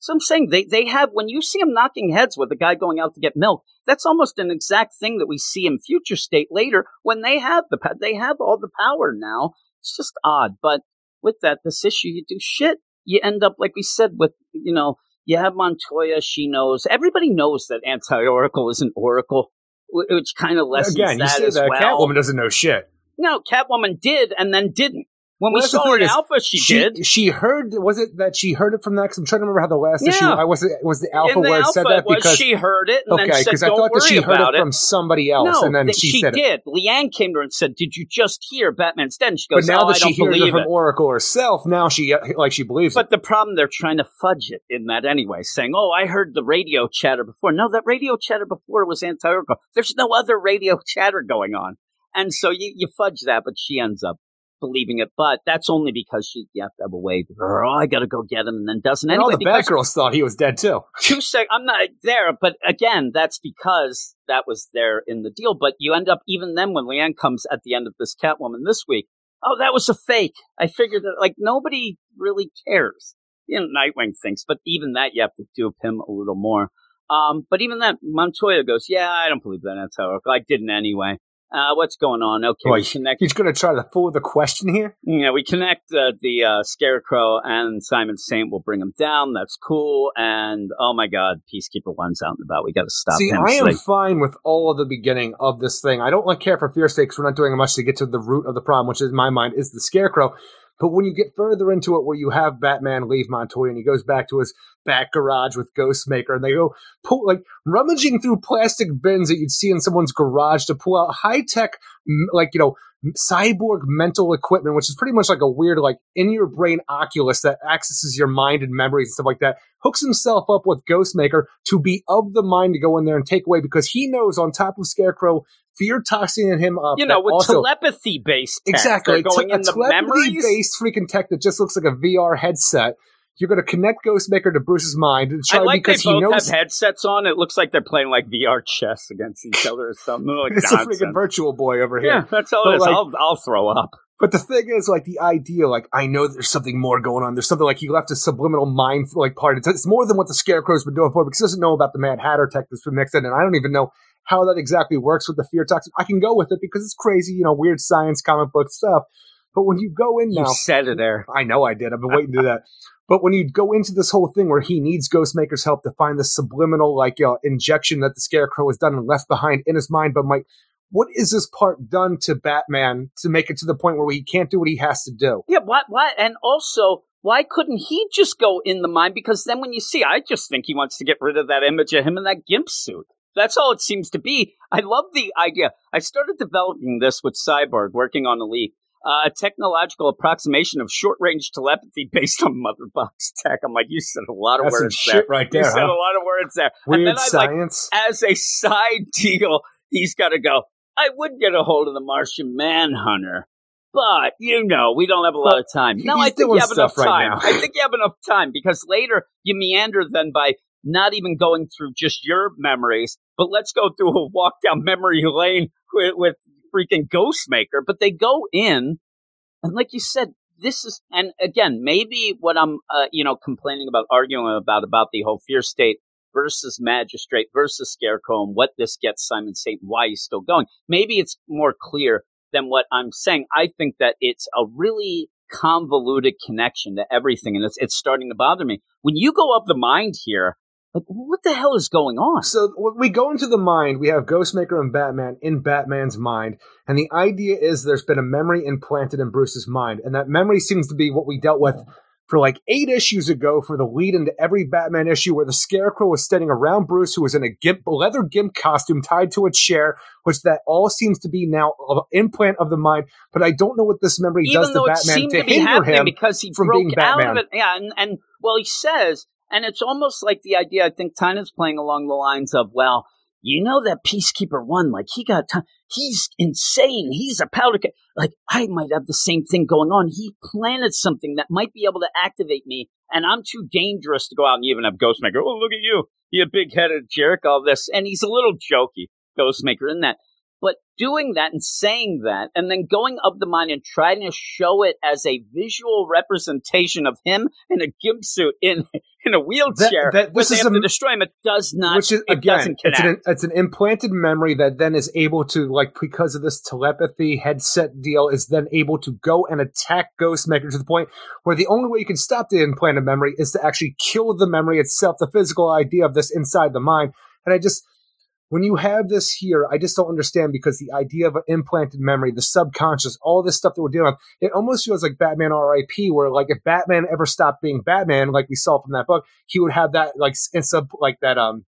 So I'm saying they, they have, when you see them knocking heads with a guy going out to get milk, that's almost an exact thing that we see in Future State later when they have the, they have all the power now. It's just odd. But with that, this issue, you do shit. You end up, like we said, with, you know, you have Montoya. She knows. Everybody knows that anti-Oracle is an Oracle, which kind of lessens Again, you that see as that well. Catwoman doesn't know shit. No, Catwoman did and then didn't. When Well, we the saw thing her in Alpha, she, she, did. She heard. Was it that she heard it from that? 'Cause I'm trying to remember how the last issue. I was it was the alpha the where it said that because she heard it and okay, because I thought that she heard it from somebody else, no, and then she, she said it. did. Leanne came to her and said, "Did you just hear Batman's dead?" And she But goes, now "Oh, that I she hears it from it." Oracle herself, now she like she believes But the problem, they're trying to fudge it in that anyway, saying, "Oh, I heard the radio chatter before." No, that radio chatter before was anti-Oracle. There's no other radio chatter going on. And so you, you fudge that, but she ends up believing it. But that's only because she you have to have a way. Oh, I got to go get him, and then doesn't. And anyway, all the Batgirls thought he was dead too. two sec. I'm not there, but again, that's because that was there in the deal. But you end up even then when Leanne comes at the end of this Catwoman this week. Oh, that was a fake. I figured that like nobody really cares. You know, Nightwing thinks, but even that you have to dupe him a little more. Um, but even that Montoya goes, yeah, I don't believe that. That's how. I didn't anyway. Uh, what's going on? Okay, we Boy, connect. He's going to try to fool the question here. Yeah, we connect uh, the uh, Scarecrow and Simon Saint will bring him down. That's cool. And oh my God, Peacekeeper One's out and about. We got to stop See, him. I am like- fine with all of the beginning of this thing. I don't like care for fear stakes. We're not doing much to get to the root of the problem, which in my mind is the scarecrow. But when you get further into it, where you have Batman leave Montoya and he goes back to his back garage with Ghostmaker, and they go pull like rummaging through plastic bins that you'd see in someone's garage to pull out high tech, like you know, cyborg mental equipment, which is pretty much like a weird, like in your brain Oculus that accesses your mind and memories and stuff like that. Hooks himself up with Ghostmaker to be of the mind to go in there and take away because he knows on top of Scarecrow, fear toxing him up. you know, with also, telepathy based exactly going a in the telepathy memories. based freaking tech that just looks like a VR headset. You're going to connect Ghostmaker to Bruce's mind and I try like they because he both knows have headsets on. It looks like they're playing like VR chess against each other or something. Like it's a freaking virtual boy over here. Yeah, that's all But it is. like- I'll, I'll throw up. But the thing is, like, the idea, like, I know there's something more going on. There's something like he left a subliminal mind, like, part. It's, it's more than what the Scarecrow's been doing for because he doesn't know about the Mad Hatter tech that's been mixed in. And I don't even know how that exactly works with the fear toxin. I can go with it because it's crazy, you know, weird science comic book stuff. But when you go in You now, said it there. I know I did. I've been waiting to do that. But when you go into this whole thing where he needs Ghostmaker's help to find the subliminal, like, you know, injection that the Scarecrow has done and left behind in his mind, but Mike, what is this part done to Batman to make it to the point where he can't do what he has to do? Yeah, what? What? And also, why couldn't he just go in the mind? Because then when you see, I just think he wants to get rid of that image of him in that gimp suit. That's all it seems to be. I love the idea. I started developing this with Cyborg, working on Elite. Uh, a technological approximation of short-range telepathy based on Mother Box tech. I'm like, you said a lot of That's words shit there. right You there, said a lot of words there. Weird and then I like science. as a side deal, he's got to go. I would get a hold of the Martian Manhunter, but you know we don't have a lot of time. No, I think you have enough right time. now. I think you have enough time because later you meander then by not even going through just your memories, but let's go through a walk down memory lane with, with freaking Ghostmaker. But they go in, and like you said, this is and again maybe what I'm uh, you know complaining about, arguing about about the whole fear state versus magistrate versus scarecrow and what this gets Simon Saint why he's still going. Maybe it's more clear than what I'm saying. I think that it's a really convoluted connection to everything, and it's it's starting to bother me. When you go up the mind here, like what the hell is going on? So we go into the mind, we have Ghostmaker and Batman in Batman's mind, and the idea is there's been a memory implanted in Bruce's mind, and that memory seems to be what we dealt with for like eight issues ago for the lead into every Batman issue, where the Scarecrow was standing around Bruce, who was in a gimp, leather gimp costume tied to a chair, which that all seems to be now an implant of the mind. But I don't know what this memory Even does to Batman to to hinder him. because he from broke being out of it. Yeah, and, and well, he says, and it's almost like the idea. I think Tynion's playing along the lines of, well, you know that Peacekeeper one, like he got time. He's insane. He's a powder keg. Like I might have the same thing going on. He planted something that might be able to activate me, and I'm too dangerous to go out and even have Ghostmaker. Oh, look at you, you big headed jerk! All this, and he's a little jokey, Ghostmaker, in that. But doing that and saying that, and then going up the mind and trying to show it as a visual representation of him in a gimp suit in in a wheelchair, that- this but they is a- to destroy him. It does not. which is it again it's an it's an implanted memory that then is able to like because of this telepathy headset deal is then able to go and attack Ghostmaker to the point where the only way you can stop the implanted memory is to actually kill the memory itself, the physical idea of this inside the mind. And I just when you have this here, I just don't understand because the idea of an implanted memory, the subconscious, all this stuff that we're dealing with, it almost feels like Batman R.I.P. Where like if Batman ever stopped being Batman, like we saw from that book, he would have that like sub like that um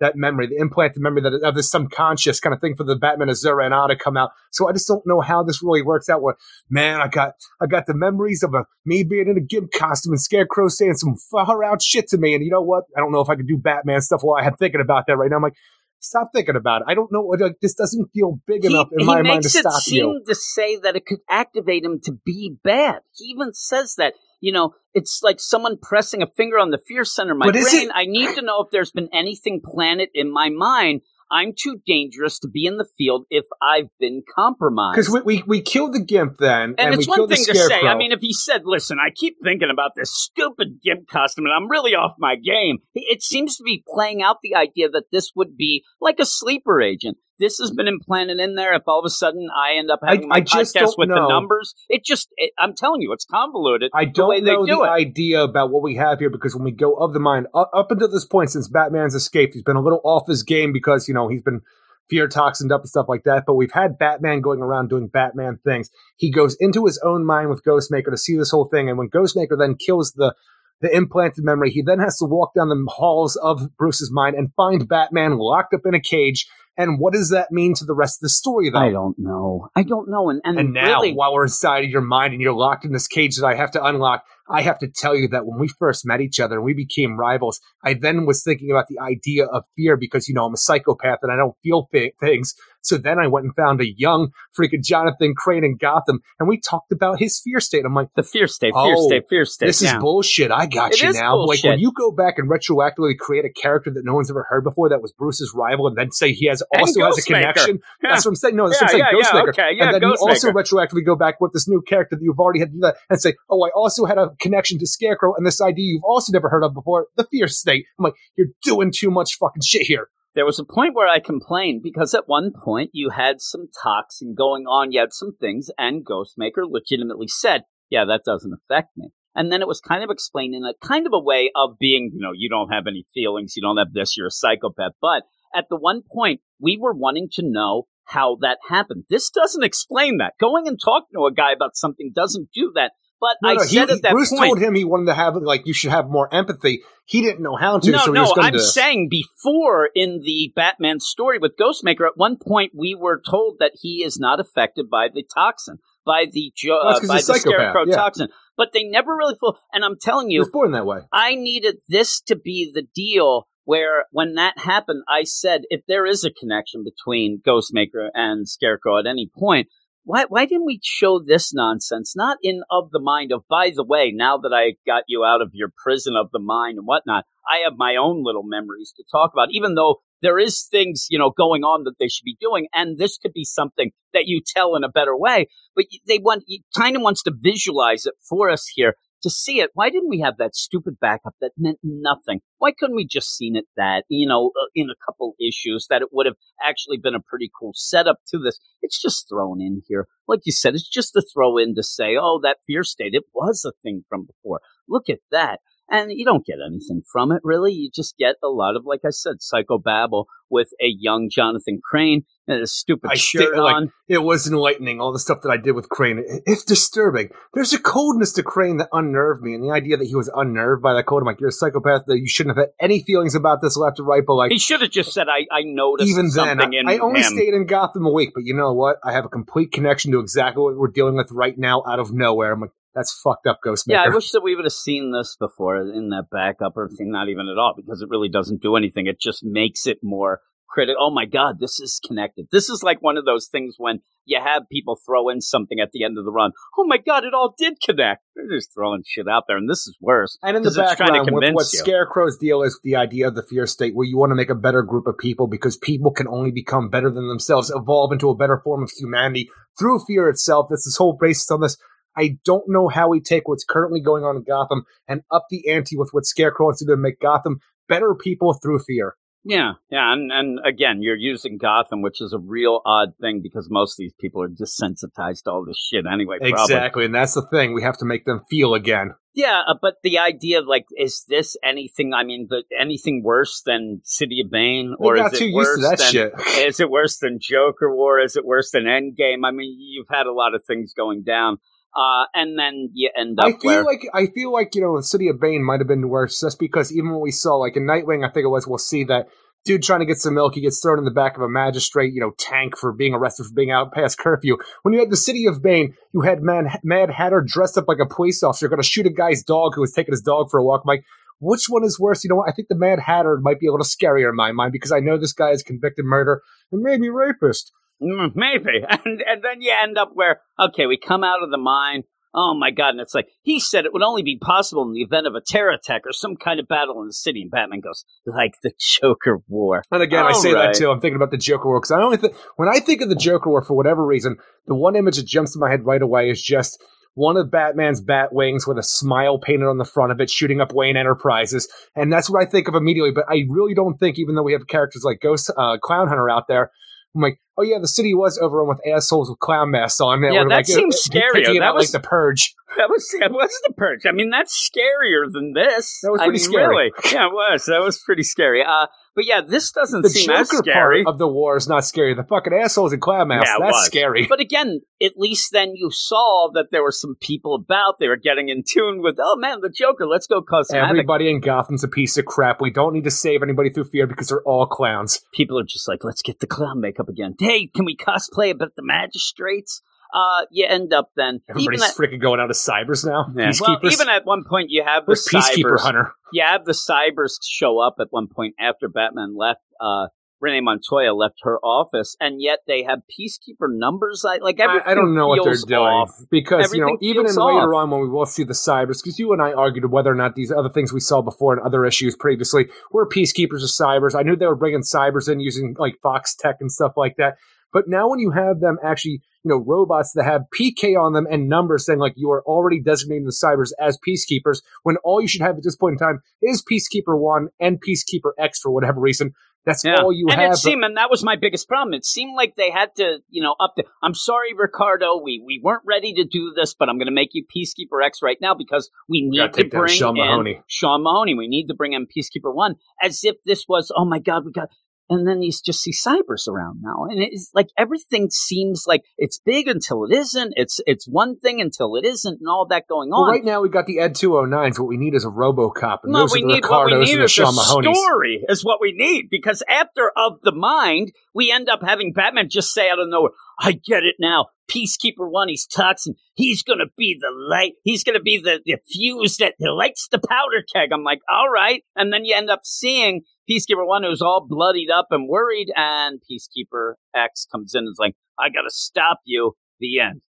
that memory, the implanted memory that of the subconscious kind of thing for the Batman of Zur-En-Arrh to come out. So I just don't know how this really works out. Where man, I got I got the memories of a me being in a gimp costume and Scarecrow saying some far out shit to me, and you know what? I don't know if I could do Batman stuff while I'm thinking about that right now. I'm like. Stop thinking about it. I don't know. Like, this doesn't feel big He, enough in my mind to makes it stop seem you. to say that it could activate him to be bad. He even says that. You know, it's like someone pressing a finger on the fear center of my But brain. I need to know if there's been anything planted in my mind. I'm too dangerous to be in the field if I've been compromised. Because we, we we killed the gimp then, And, and, it's one thing to say. I mean, if he said, "Listen, I keep thinking about this stupid gimp costume, and I'm really off my game," it seems to be playing out the idea that this would be like a sleeper agent. This has been implanted in there. If all of a sudden I end up I- having my I just podcast with the numbers, it just, it, I'm telling you, it's convoluted. I the don't they know do the it. idea about what we have here because when we go of the mind, up, up until this point, since Batman's escaped, he's been a little off his game because you know he's been fear toxined up and stuff like that. But we've had Batman going around doing Batman things. He goes into his own mind with Ghostmaker to see this whole thing, and when Ghostmaker then kills the the implanted memory, he then has to walk down the halls of Bruce's mind and find Batman locked up in a cage. And what does that mean to the rest of the story, though? I don't know. I don't know. And, and, And now, really, while we're inside of your mind and you're locked in this cage that I have to unlock, I have to tell you that when we first met each other and we became rivals, I then was thinking about the idea of fear because, you know, I'm a psychopath and I don't feel th- things. So then I went and found a young freaking Jonathan Crane in Gotham and we talked about his fear state. I'm like, the fear state, fear Oh, state, fear state. this yeah. is bullshit. I got It you now. Like when you go back and retroactively create a character that no one's ever heard before that was Bruce's rival and then say he has also has a connection. Yeah. That's what I'm saying. No, that's Yeah, what I'm saying. Ghostmaker. okay, and then you also retroactively go back with this new character that you've already had to do that and say, oh, I also had a connection to Scarecrow and this idea you've also never heard of before, the fear state. I'm like, you're doing too much fucking shit here. There was a point where I complained because at one point you had some toxin going on, you had some things, and Ghostmaker legitimately said, Yeah, that doesn't affect me. And then it was kind of explained in a kind of a way of being, you know, you don't have any feelings, you don't have this, you're a psychopath. But at the one point, we were wanting to know how that happened. This doesn't explain that. Going and talking to a guy about something doesn't do that. But No, I no, he- said at that Bruce point, told him he wanted to have, like, you should have more empathy. He didn't know how to, no, so he no, I'm to saying before in the Batman story with Ghostmaker, at one point we were told that he is not affected by the toxin, by the jo- That's uh, by the scarecrow yeah. toxin, but they never really full. And I'm telling He you, was born that way. I needed this to be the deal where when that happened, I said if there is a connection between Ghostmaker and Scarecrow at any point, why why didn't we show this nonsense? Not in of the mind of by the way, now that I got you out of your prison of the mind and whatnot, I have my own little memories to talk about, even though there is things, you know, going on that they should be doing, and this could be something that you tell in a better way. But they want, Tynion wants to visualize it for us here to see it. Why didn't we have that stupid backup that meant nothing? Why couldn't we just seen it that, you know, uh, in a couple issues that it would have actually been a pretty cool setup to this? It's just thrown in here. Like you said, it's just a throw in to say, oh, that fear state, it was a thing from before. Look at that. And you don't get anything from it, really. You just get a lot of, like I said, psychobabble with a young Jonathan Crane and a stupid I shirt still, like, on. It was enlightening, all the stuff that I did with Crane. It- It's disturbing. There's a coldness to Crane that unnerved me, and the idea that he was unnerved by that cold, I'm like, you're a psychopath, that you shouldn't have had any feelings about this left or right, but like, He should have just said, I, I noticed even then, I, I only him. stayed in Gotham a week, but you know what? I have a complete connection to exactly what we're dealing with right now out of nowhere. I'm like, that's fucked up, Ghostmaker. Yeah, I wish that we would have seen this before in that backup or anything, not even at all, because it really doesn't do anything. It just makes it more critical. Oh my God, this is connected. This is like one of those things when you have people throw in something at the end of the run. Oh my God, it all did connect. They're just throwing shit out there, and this is worse. And in the background, with what you. Scarecrow's deal is the idea of the fear state, where you want to make a better group of people because people can only become better than themselves, evolve into a better form of humanity through fear itself. That's this whole basis on this. I don't know how we take what's currently going on in Gotham and up the ante with what Scarecrow wants to do to make Gotham better people through fear. Yeah, yeah, and and again, you're using Gotham, which is a real odd thing because most of these people are desensitized to all this shit anyway. Probably. Exactly, and that's the thing. We have to make them feel again. Yeah, uh, but the idea of like, is this anything? I mean, the, anything worse than City of Bane, or is too it used worse to that than? shit. Is it worse than Joker War? Is it worse than Endgame? I mean, you've had a lot of things going down, uh, and then you end up I feel where like I feel like you know, the City of Bane might have been worse, just because even when we saw like in Nightwing, I think it was, we'll see that dude trying to get some milk, he gets thrown in the back of a magistrate, you know, tank for being arrested for being out past curfew. When you had the City of Bane, you had Man, Mad Hatter dressed up like a police officer, going to shoot a guy's dog who was taking his dog for a walk. I'm like, which one is worse? You know what? I think the Mad Hatter might be a little scarier in my mind because I know this guy is convicted murder and maybe rapist. Mm, maybe. And, and then you end up where, okay, we come out of the mine. Oh my God. And it's like, he said it would only be possible in the event of a terror attack or some kind of battle in the city. And Batman goes, like the Joker War. And again, I say right. that too. I'm thinking about the Joker War because I only think when I think of the Joker War for whatever reason, the one image that jumps to my head right away is just one of Batman's bat wings with a smile painted on the front of it, shooting up Wayne Enterprises, and that's what I think of immediately. But I really don't think, even though we have characters like Ghost uh, Clown Hunter out there. I'm like, oh yeah, the city was overrun with assholes with clown masks on. Yeah, that like, seems scarier. That about, was- like the purge. That was that was the purge. I mean, that's scarier than this. That was I pretty mean, scary. Really. Yeah, it was. That was pretty scary. Uh, but yeah, this doesn't The seem as Joker scary. part of the war is not scary. The fucking assholes in clown masks, yeah, that's was. scary. But again, at least then you saw that there were some people about. They were getting in tune with, oh man, the Joker. Let's go cause havoc. Everybody in Gotham's a piece of crap. We don't need to save anybody through fear because they're all clowns. People are just like, let's get the clown makeup again. Hey, can we cosplay about the magistrates? Uh, you end up then. Everybody's at, freaking going out of cybers now. yeah, well, Peacekeepers. even at one point, you have the Where's Peacekeeper. Hunter? You have the cybers show up at one point after Batman left. Uh, Renee Montoya left her office, and yet they have peacekeeper numbers. I like I, everything. I don't know what they're doing off. because you know even in feels later off. on when we will see the cybers because you and I argued whether or not these other things we saw before in other issues previously were peacekeepers or cybers. I knew they were bringing cybers in using like Fox Tech and stuff like that. But now when you have them actually, you know, robots that have PK on them and numbers saying like you are already designating the cybers as peacekeepers, when all you should have at this point in time is Peacekeeper One and Peacekeeper X for whatever reason. That's Yeah. all you have. and have. it seemed, and that was my biggest problem. It seemed like they had to, you know, up the. I'm sorry, Ricardo, we we weren't ready to do this, but I'm going to make you Peacekeeper X right now because we need to bring Sean in Mahoney. Sean Mahoney. We need to bring in Peacekeeper One, as if this was, oh my God, we got. And then you just see cybers around now, and it's like everything seems like it's big until it isn't. It's it's one thing until it isn't, and all that going well, on. right now we got the Ed 209s. What we need is a RoboCop, and No, those we are the need what we Ricardos need is Sean a Mahoney's. story is what we need because after of the mind, we end up having Batman just say out of nowhere, "I get it now." Peacekeeper One, he's toxin. He's gonna be the light. He's gonna be the, the fuse that lights the powder keg. I'm like, all right, and then you end up seeing Peacekeeper One, who's all bloodied up and worried, and Peacekeeper X comes in and is like, "I gotta stop you." The end.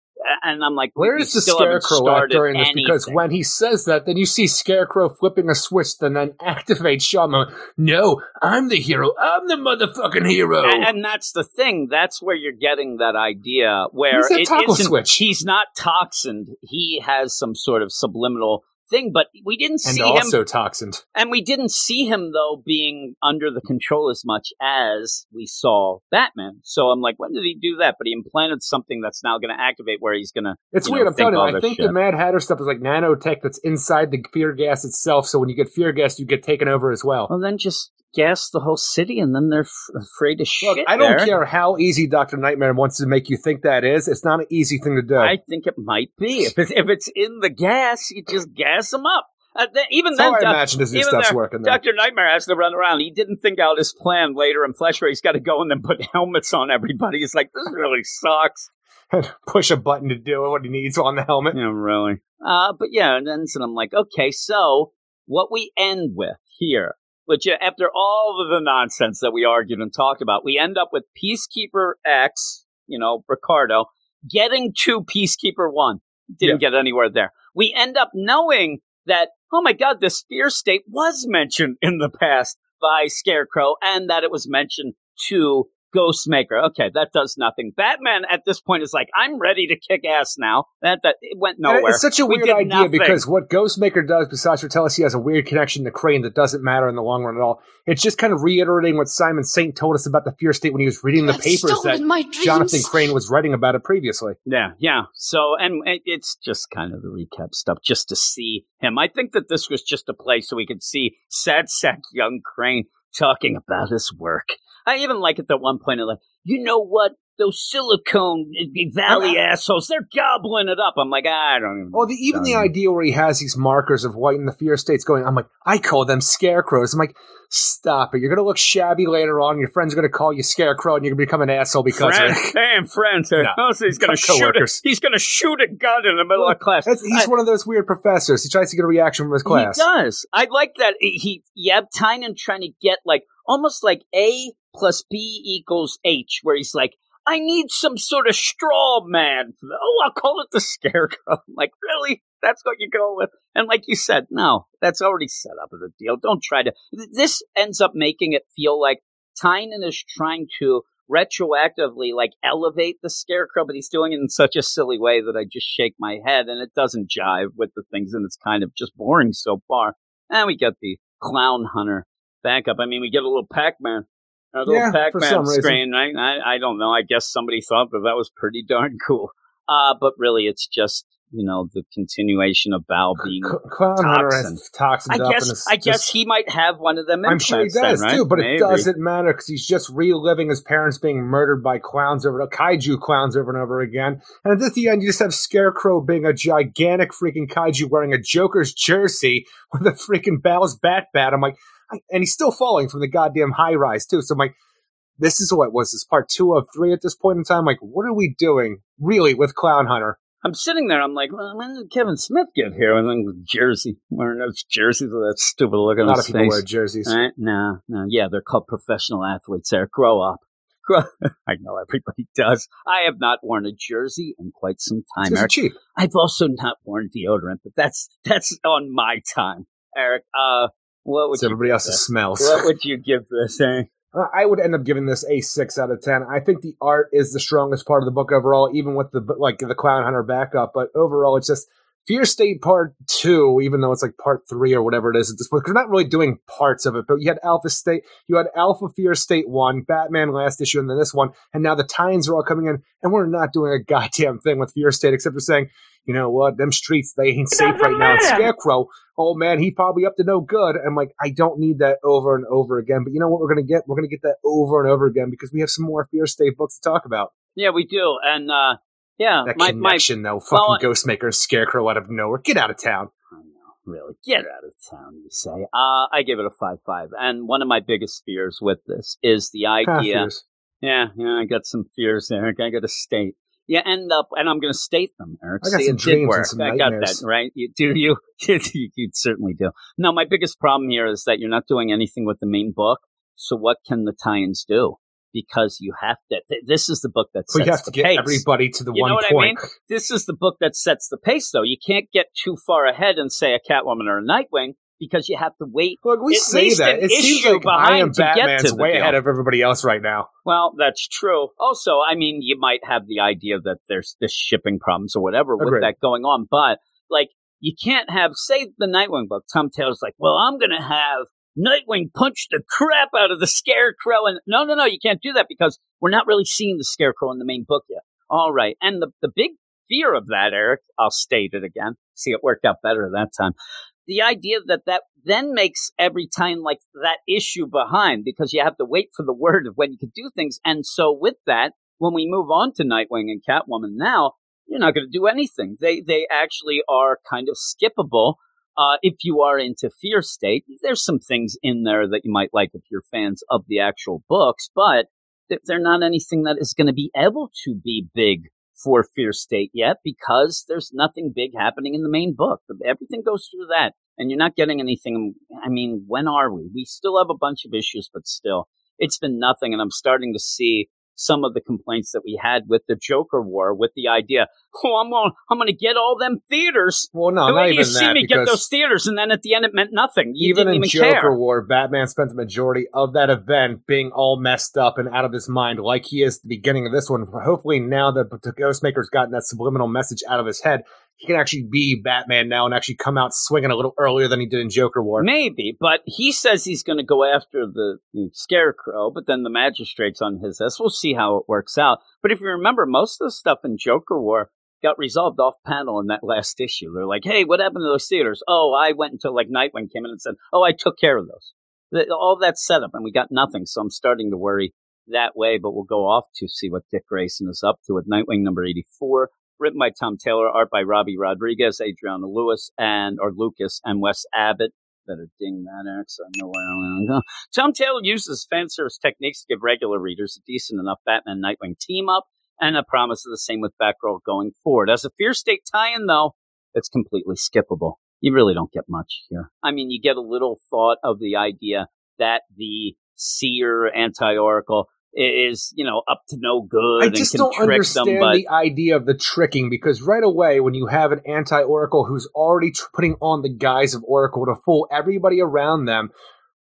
And I'm like, where is the Scarecrow at started during this? Because when he says that, then you see Scarecrow flipping a switch, and then activates Sean. Mahoney. No, I'm the hero. I'm the motherfucking hero. And, and that's the thing. That's where you're getting that idea where that it switch? He's not toxined. He has some sort of subliminal thing, but we didn't And see also him, also toxined. and we didn't see him though being under the control as much as we saw Batman. So I'm like, when did he do that? But he implanted something that's now going to activate where he's going to. It's weird. know, I'm telling you. I think shit. the Mad Hatter stuff is like nanotech that's inside the fear gas itself. So when you get fear gas, you get taken over as well. Well, then just gas the whole city, and then they're f- afraid to shit. Look, I don't there. care how easy Doctor Nightmare wants to make you think that is. It's not an easy thing to do. I think it might be. If it's, if it's in the gas, you just gas them up. Uh, th- even That's then, I Doc- imagine this new stuff's there, working. There. Dr. Nightmare has to run around. He didn't think out his plan later in Flesh where he's got to go and then put helmets on everybody. He's like, this really sucks. And push a button to do. What he needs on the helmet. Yeah, really. Uh, but yeah, and then so I'm like, okay, so what we end with here, which uh, after all of the nonsense that we argued and talked about, we end up with Peacekeeper X, you know, Ricardo, getting to Peacekeeper One. Didn't get anywhere there. We end up knowing that, oh my God, this fear state was mentioned in the past by Scarecrow and that it was mentioned to Ghostmaker. Okay, that does nothing. Batman at this point is like, I'm ready to kick ass now. That that it went And nowhere. It's such a weird did idea nothing. because what Ghostmaker does, besides for tell us he has a weird connection to Crane that doesn't matter in the long run at all, it's just kind of reiterating what Simon Saint told us about the Fear State when he was reading the I've papers that my. Jonathan Crane was writing about it previously. Yeah, yeah. So, and it's just kind of the recap stuff, just to see him. I think that this was just a play so we could see sad sack young Crane talking about his work. I even like it at that one point, like, you know what? Those silicone eh, eh, Valley assholes, they're gobbling it up. I'm like, I don't even. Well, the, even the idea where he has these markers of white in the fear states going, I'm like, I call them scarecrows. I'm like, stop it. You're going to look shabby later on. Your friend's are going to call you scarecrow and you're going to become an asshole because Friend, of it. damn friends. Also, oh, he's going to shoot. A, he's going to shoot a gun in the middle of class. That's, he's I- one of those weird professors. He tries to get a reaction from his class. He does. I like that. He, have Tynion trying to get like almost like A plus B equals H, where he's like, I need some sort of straw man. Oh, I'll call it the scarecrow. I'm like, really? That's what you go with? And like you said, no, that's already set up as a deal. Don't try to. This ends up making it feel like Tynion is trying to retroactively like elevate the scarecrow, but he's doing it in such a silly way that I just shake my head and it doesn't jive with the things and it's kind of just boring so far. And we get the clown hunter backup. I mean, we get a little Pac-Man. A little Yeah, Pac-Man some reason. screen, right? I, I don't know. I guess somebody thought that that was pretty darn cool. Uh, but really, it's just, you know, the continuation of Val being. C- Clown Toxin. toxins I guess, I guess he might have one of them. I'm sure he implants then, does right? too, but Maybe. it doesn't matter because he's just reliving his parents being murdered by clowns over kaiju clowns over and over again. And at the end, you just have Scarecrow being a gigantic freaking kaiju wearing a Joker's jersey with a freaking Bao's bat bat. I'm like, and he's still falling from the goddamn high rise too. So I'm like, this is what was this part two of three at this point in time? Like, what are we doing really with Clown Hunter? I'm sitting there. I'm like, well, when did Kevin Smith get here? And then jersey, wearing those jerseys with that stupid look A lot of people face. wear jerseys. Right? No, no. Yeah, they're called professional athletes. There, grow up. Grow. I know everybody does. I have not worn a jersey in quite some time, Eric. cheap. I've also not worn deodorant, but that's that's on my time, Eric. Uh, what would It's everybody give else's smells. What would you give this? Eh? Uh, I would end up giving this a six out of ten. I think the art is the strongest part of the book overall, even with the like the Clown Hunter backup. But overall, it's just Fear State Part Two, even though it's like Part Three or whatever it is at this point. Because we're not really doing parts of it, but you had Alpha State, you had Alpha Fear State One, Batman last issue, and then this one, and now the tie-ins are all coming in, and we're not doing a goddamn thing with Fear State except for saying, you know what, them streets they ain't safe right now. And Scarecrow, oh man, he probably up to no good. I'm like, I don't need that over and over again. But you know what we're gonna get? We're gonna get that over and over again because we have some more Fear State books to talk about. Yeah, we do, and uh, yeah, That my my connection, though, fucking well, Ghostmaker and Scarecrow out of nowhere. Get out of town. I know, really. Get out of town, you say. Uh, I give it a 5 5. And one of my biggest fears with this is the idea. Yeah, yeah, I got some fears, there. I got to state. You end up, and I'm going to state them, Eric. I got See, some dreams and some I got nightmares. that, right? You, do you? you? You certainly do. No, my biggest problem here is that you're not doing anything with the main book. So what can the tie-ins do? Because you have to. Th- this is the book that sets We have to get pace everybody to the You one know what I point. mean? this is the book that sets the pace, though. You can't get too far ahead and say a Catwoman or a Nightwing because you have to wait. Look, we say that. It seems issue like I am behind to get to Batman's way deal. ahead of everybody else right now. Well, that's true. Also, I mean, you might have the idea that there's this shipping problems or whatever with Agreed. that going on, but like, you can't have, say, the Nightwing book. Tom Taylor's like, well, I'm going to have Nightwing punch the crap out of the Scarecrow. And no, no, no, you can't do that because we're not really seeing the Scarecrow in the main book yet. All right. And the, the big fear of that, Eric, I'll state it again. See, it worked out better that time. The idea that that then makes every time like that issue behind because you have to wait for the word of when you can do things. And so with that, when we move on to Nightwing and Catwoman now, you're not going to do anything. They they actually are kind of skippable uh, if you are into Fear State. There's some things in there that you might like if you're fans of the actual books, but they're not anything that is going to be able to be big for Fear State yet because there's nothing big happening in the main book. Everything goes through that, and you're not getting anything. I mean, when are we? We still have a bunch of issues, but still, it's been nothing, and I'm starting to see some of the complaints that we had with the Joker War, with the idea, oh, I'm gonna, I'm gonna get all them theaters. Well, no, the not way you see that. me get those theaters, and then at the end it meant nothing. You even in even Joker care. War, Batman spent the majority of that event being all messed up and out of his mind, like he is at the beginning of this one. Hopefully, now that the Ghostmaker's gotten that subliminal message out of his head, he can actually be Batman now and actually come out swinging a little earlier than he did in Joker War. Maybe, but he says he's going to go after the, the scarecrow, but then the magistrate's on his ass. We'll see how it works out. But if you remember, most of the stuff in Joker War got resolved off panel in that last issue. They're like, hey, what happened to those theaters? Oh, I went until like Nightwing came in and said, oh, I took care of those. The, all that setup, and we got nothing. So I'm starting to worry that way. But we'll go off to see what Dick Grayson is up to with Nightwing number 84, written by Tom Taylor, art by Robbie Rodriguez, Adriana Lewis, and or Lucas, and Wes Abbott. Better ding that, Eric, I know where I'm going. Tom Taylor uses fan service techniques to give regular readers a decent enough Batman Nightwing team up and a promise of the same with Batgirl going forward. As a Fear State tie-in, though, it's completely skippable. You really don't get much here. I mean, you get a little thought of the idea that the seer anti-oracle is, you know, up to no good. I just don't understand them, but... the idea of the tricking because right away, when you have an anti Oracle who's already tr- putting on the guise of Oracle to fool everybody around them,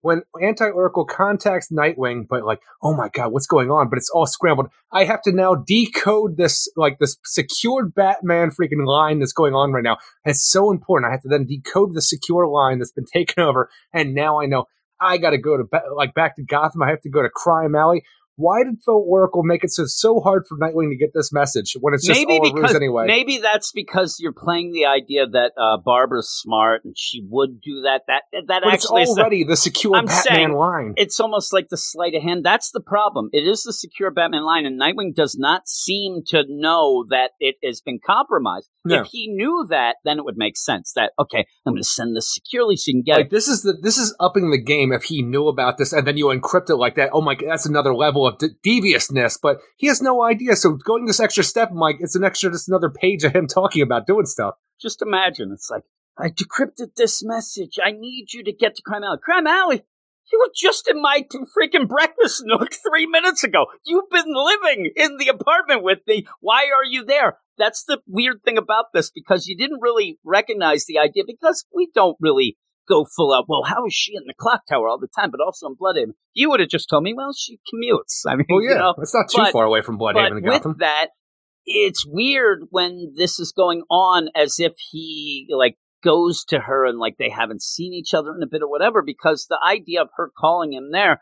when anti Oracle contacts Nightwing, but like, oh my god, what's going on? But it's all scrambled. I have to now decode this, like this secured Batman freaking line that's going on right now. And it's so important. I have to then decode the secure line that's been taken over, and now I know I got to go to like back to Gotham. I have to go to Crime Alley why did Phil Oracle make it so so hard for Nightwing to get this message when it's just maybe all because, anyway? Maybe that's because you're playing the idea that uh, Barbara's smart and she would do that. That that but actually it's already the, the secure I'm Batman saying, line. It's almost like the sleight of hand. That's the problem. It is the secure Batman line, and Nightwing does not seem to know that it has been compromised. No. If he knew that, then it would make sense. That okay, I'm going to send this securely so you can get like it. this is the this is upping the game. If he knew about this and then you encrypt it like that, oh my, god, that's another level of de- devious but he has no idea. So going this extra step, Mike, it's an extra, just another page of him talking about doing stuff. Just imagine, it's like I decrypted this message. I need you to get to Crime Alley. Crime Alley. You were just in my freaking breakfast nook three minutes ago. You've been living in the apartment with me. Why are you there? That's the weird thing about this because you didn't really recognize the idea because we don't really go full out. Well, how is she in the clock tower all the time, but also in Blüdhaven? You would have just told me, well, she commutes. I mean, well, yeah, you know, it's not too but, far away from Blüdhaven but and Gotham. With that, it's weird when this is going on as if he like goes to her and like they haven't seen each other in a bit or whatever, because the idea of her calling him there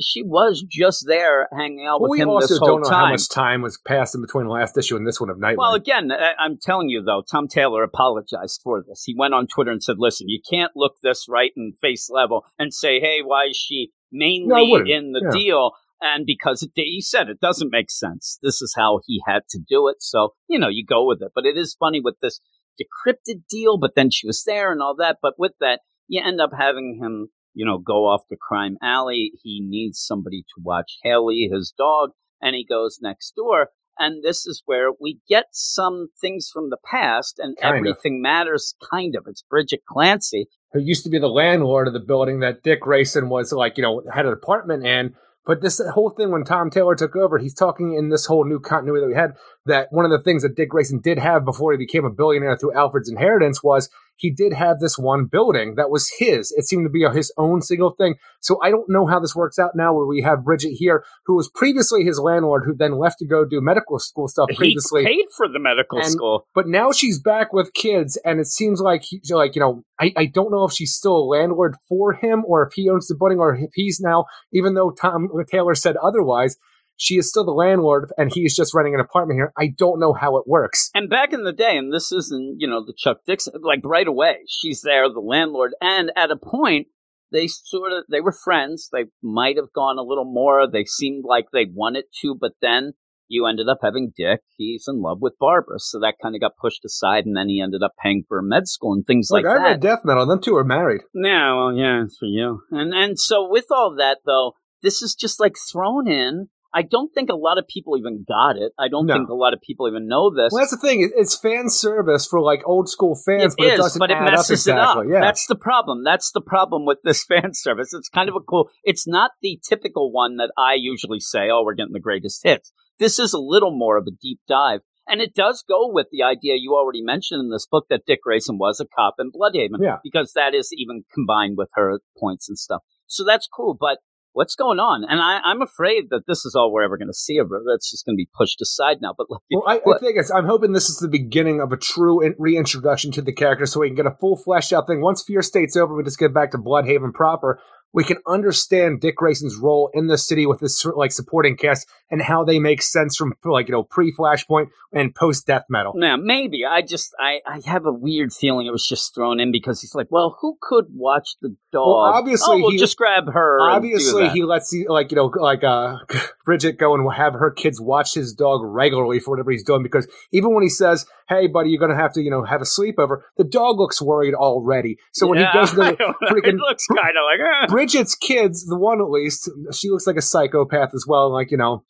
she was just there hanging out well, with we him also this whole don't know time. how much time was passed in between the last issue and this one of Nightwing. Well, again, I- I'm telling you though, Tom Taylor apologized for this. He went on Twitter and said, "Listen, you can't look this right in face level and say, hey, why is she mainly wouldn't. in the Yeah. deal?" And because it, he said it doesn't make sense. This is how he had to do it. So you know, you go with it. But it is funny with this decrypted deal. But then she was there and all that. But with that, you end up having him you know, go off to Crime Alley. He needs somebody to watch Haley, his dog, and he goes next door. And this is where we get some things from the past, and Kind of. everything matters. Kind of. It's Bridget Clancy. who used to be the landlord of the building that Dick Grayson was like, you know, had an apartment in. But this whole thing when Tom Taylor took over, he's talking in this whole new continuity that we had that one of the things that Dick Grayson did have before he became a billionaire through Alfred's inheritance was he did have this one building that was his. It seemed to be his own single thing. So I don't know how this works out now where we have Bridget here, who was previously his landlord, who then left to go do medical school stuff previously. He paid for the medical And- school. But now she's back with kids, and it seems like he, like you know, I, I don't know if she's still a landlord for him, or if he owns the building, or if he's now, even though Tom Taylor said otherwise, she is still the landlord, and he's just renting an apartment here. I don't know how it works. And back in the day, and this isn't, you know, the Chuck Dixon, like right away, she's there, the landlord, and at a point, they sort of, they were friends. They might have gone a little more. They seemed like they wanted to, but then you ended up having Dick. He's in love with Barbara. So that kind of got pushed aside, and then he ended up paying for med school and things Like, like, I that. read Death Metal; them two are married. Yeah, well, yeah, it's for you. And and so with all that though, this is just like thrown in. I don't think a lot of people even got it. I don't No. think a lot of people even know this. Well, that's the thing; it's fan service for like old school fans, It but it is, doesn't but it messes up it up. Yeah, That's the problem. That's the problem with this fan service. It's kind of a cool. It's not the typical one that I usually say. Oh, we're getting the greatest hits. This is a little more of a deep dive, and it does go with the idea you already mentioned in this book that Dick Grayson was a cop in Blüdhaven. Yeah. because that is even combined with her points and stuff. So that's cool, but. What's going on? And I, I'm afraid that this is all we're ever going to see of her. That's just going to be pushed aside now. But like, Well, I, I think it's, I'm hoping this is the beginning of a true reintroduction to the character, so we can get a full fleshed out thing. Once Fear State's over, we just get back to Blüdhaven proper. We can understand Dick Grayson's role in the city with this like supporting cast and how they make sense from like you know pre Flashpoint and post Death Metal. Now, maybe I just I, I have a weird feeling it was just thrown in because he's like, well, who could watch the dog? Well, obviously oh, we'll he- just grab her. Obviously, he lets you like you know like uh Bridget go and have her kids watch his dog regularly for whatever he's doing because even when he says, "Hey, buddy, you're gonna have to you know have a sleepover," the dog looks worried already. So when Yeah, he goes to the freaking it looks kind of like eh. Bridget's kids, the one at least, she looks like a psychopath as well. Like, you know,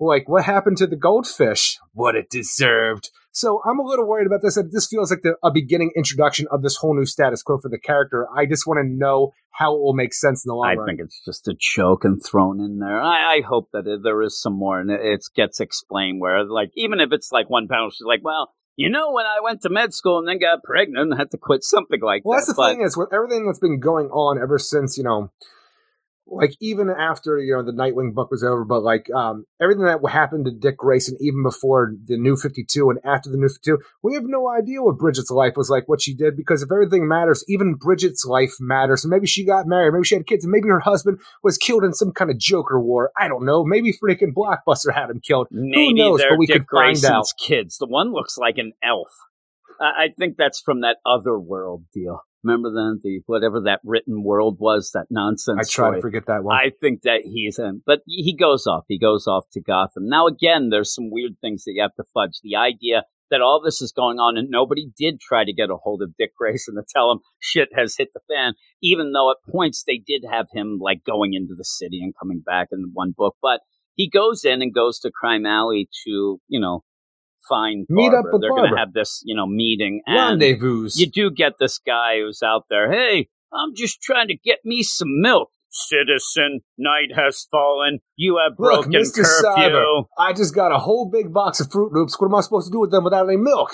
like what happened to the goldfish? What it deserved. So I'm a little worried about this. This feels like the, a beginning introduction of this whole new status quo for the character. I just want to know how it will make sense in the long I run. I think it's just a joke and thrown in there. I, I hope that it, there is some more and it, it gets explained where, like, even if it's like one panel, she's like, well, you know, when I went to med school and then got pregnant and had to quit something like Well, that. that's the but- thing is with everything that's been going on ever since you know, like even after you know the Nightwing book was over, but like um everything that happened to Dick Grayson, even before the New Fifty Two and after the New Fifty Two, we have no idea what Bridget's life was like, what she did, because if everything matters, even Bridget's life matters. And maybe she got married, maybe she had kids, and maybe her husband was killed in some kind of Joker war. I don't know. Maybe freaking Blockbuster had him killed. Maybe Who knows? But we Dick could find Grayson's out. kids. The one looks like an elf. I, I think that's from that other world deal. Remember then the whatever that written world was, that nonsense. I try story? to forget that one. I think that he's in, but he goes off. He goes off to Gotham. Now again, there's some weird things that you have to fudge. The idea that all this is going on and nobody did try to get a hold of Dick Grayson to tell him shit has hit the fan, even though at points they did have him like going into the city and coming back in one book. But he goes in and goes to Crime Alley to, you know, find Meet up Barbara. with They're going to have this, you know, meeting. And Rendezvous. you do get this guy who's out there. Hey, I'm just trying to get me some milk. Citizen, night has fallen. You have Look, broken Mr. curfew. Cyber, I just got a whole big box of Fruit Loops. What am I supposed to do with them without any milk?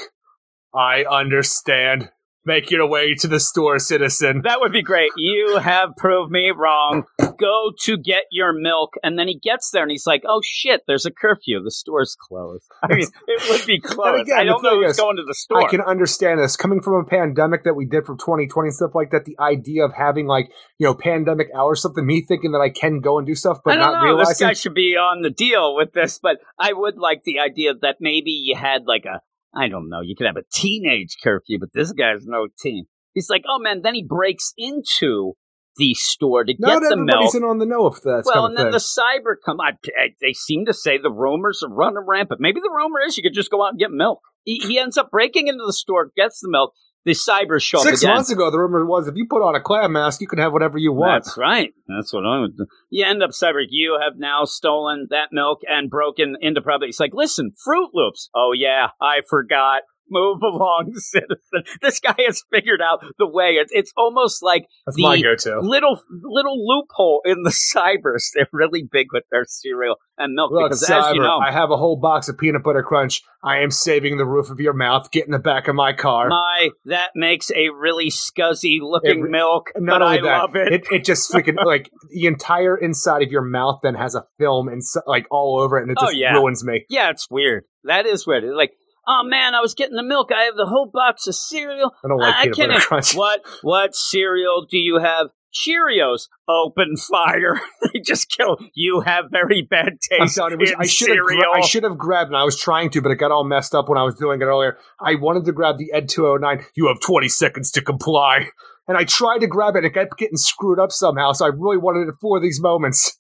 I understand. Make your way to the store, citizen. That would be great. You have proved me wrong. Go to get your milk. And then he gets there and he's like, oh shit, there's a curfew. The store's closed. I mean, it would be closed. again, I don't know who's is, going to the store. I can understand this. Coming from a pandemic that we did from 2020 and stuff like that, the idea of having like, you know, pandemic hours, something, me thinking that I can go and do stuff, but not know. This guy should be on the deal with this, but I would like the idea that maybe you had like a, I don't know, you could have a teenage curfew, but this guy's no teen. He's like, oh man, then he breaks into the store to not get the everybody's milk. in on the know if that's well, and then thing. the cyber come. I, I- they seem to say the rumors are running rampant. Maybe the rumor is you could just go out and get milk. He, he ends up breaking into the store, gets the milk. The cyber show Six again. months ago, the rumor was if you put on a clam mask, you could have whatever you want. That's right. That's what I would do. You end up cyber. You have now stolen that milk and broken into property. It's like, listen, Fruit Loops. Oh yeah, I forgot. Move along, citizen. This guy has figured out the way. It's it's almost like That's the my go-to. little little loophole in the cybers. They're really big with their cereal and milk Look, because, Cyber, as you know, I have a whole box of peanut butter crunch. I am saving the roof of your mouth. Get in the back of my car. my that makes a really scuzzy looking It- milk. Not but only I that, love it. it. it just freaking like the entire inside of your mouth then has a film and like all over it, and it Oh, just yeah. ruins me. Yeah, it's weird. That is weird. Like, oh man, I was getting the milk. I have the whole box of cereal. I don't like I peanut butter can't- crunch. What what cereal do you have? Cheerios. Open fire. they just kill. You have very bad I'm taste telling you, in I should have cereal. gra- I should have grabbed, and I was trying to, but it got all messed up when I was doing it earlier. I wanted to grab the Ed 209. You have 20 seconds to comply. And I tried to grab it, and it kept getting screwed up somehow, so I really wanted it for these moments.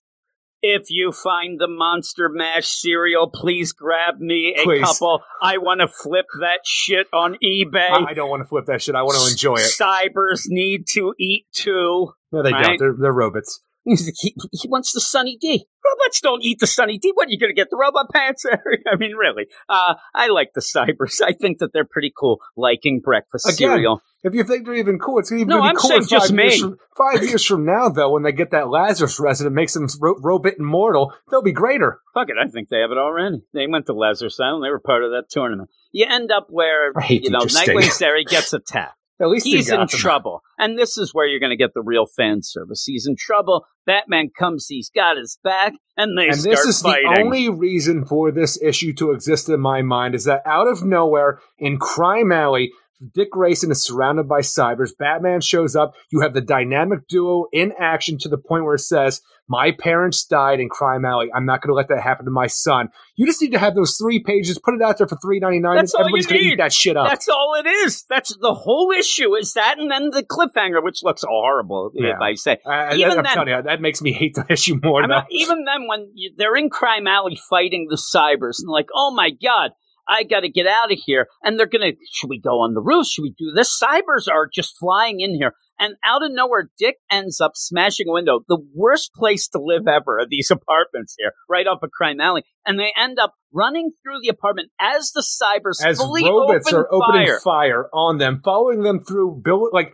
If you find the Monster Mash cereal, please grab me a Please. couple. I want to flip that shit on eBay. I, I don't want to flip that shit. I want to enjoy it. Cybers need to eat too. No, they Right. don't. They're, they're robots. He, he wants the Sunny D. Robots don't eat the Sunny D. What are you going to get? The robot pants? I mean, really. Uh, I like the Cybers. I think that they're pretty cool, liking breakfast Again, cereal. If you think they're even cool, it's even No, be I'm cool saying just years me. From, five years from now, though, when they get that Lazarus resin and makes them ro- robot immortal, they'll be greater. Fuck it. I think they have it already. They went to Lazarus Island. They were part of that tournament. You end up where, you know, Nightwing Sari gets attacked. At least He's in trouble. And this is where you're going to get the real fan service. He's in trouble. Batman comes, he's got his back, and they And start this is fighting. the only reason for this issue to exist in my mind is that out of nowhere in Crime Alley, Dick Grayson is surrounded by cybers. Batman shows up. You have the dynamic duo in action to the point where it says, "My parents died in Crime Alley. I'm not going to let that happen to my son." You just need to have those three pages, put it out there for three ninety nine, That's all everybody's going to eat that shit up. That's all it is. That's the whole issue is that, and then the cliffhanger, which looks horrible, if Yeah. I say. I, Even am then- telling you, that makes me hate the issue more. Mean, even then, when you, they're in Crime Alley fighting the cybers, and like, oh my god, I got to get out of here. And they're gonna, should we go on the roof? Should we do this? Cybers are just flying in here, and out of nowhere, Dick ends up smashing a window. The worst place to live ever are these apartments here, right off of Crime Alley, and they end up running through the apartment as the cybers as fully robots open are opening fire. fire on them, following them through build like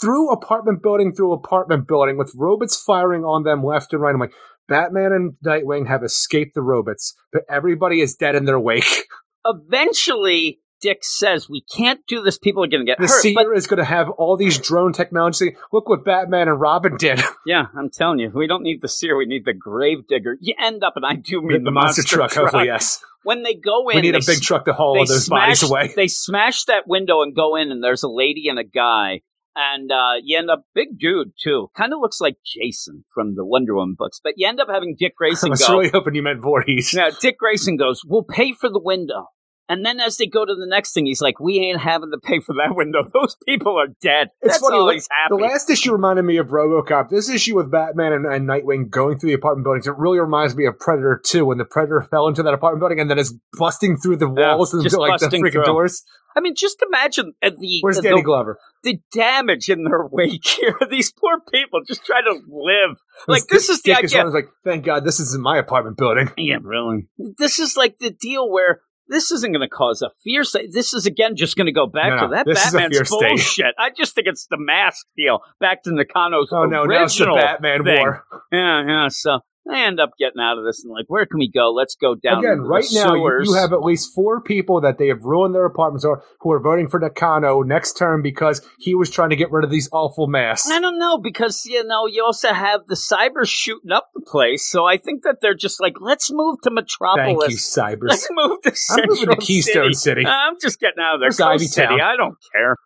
through apartment building through apartment building with robots firing on them left and right. I'm like, Batman and Nightwing have escaped the robots, but everybody is dead in their wake. Eventually, Dick says, "We can't do this. People are going to get The hurt." seer But is going to have all these drone technology. Look what Batman and Robin did. Yeah, I'm telling you, we don't need the seer. We need the grave digger. You end up, and I do mean the, monster, truck, hopefully, yes. When they go in, We need a big truck to haul all those smash, bodies away. They smash that window and go in, and there's a lady and a guy, and uh, you end up big dude too. Kind of looks like Jason from the Wonder Woman books, but you end up having Dick I Grayson was go. really hoping you meant Voorhees. Now, Dick Grayson goes, "We'll pay for the window." And then as they go to the next thing, he's like, "We ain't having to pay for that window. Those people are dead." It's That's funny, all like, he's happy. The last issue reminded me of RoboCop. This issue with Batman and, and Nightwing going through the apartment buildings, it really reminds me of Predator 2 when the Predator fell into that apartment building and then is busting through the Yeah, walls and like the freaking through. doors. I mean, just imagine uh, the Where's the, Danny the, Glover? the damage in their wake here. These poor people just trying to live. Like This- this is the Dick is idea. like, thank God this isn't my apartment building. Yeah, really. This is like the deal where this isn't going to cause a fear state. This is again just going to go back No, to that Batman's fear state. bullshit. I just think it's the mask deal. Back to Nakano's Oh no, now it's the Batman thing. war. Yeah, yeah. So I end up getting out of this and like, where can we go? Let's go down Again, the right now you, you have at least four people that they have ruined their apartments or who are voting for Nakano next term because he was trying to get rid of these awful masks. I don't know because you know you also have the cybers shooting up the place, so I think that they're just like, let's move to Metropolis. Thank you, Cybers. Let's move to Central I'm moving to Keystone City. I'm just getting out of there. Ivy City. Town? I don't care.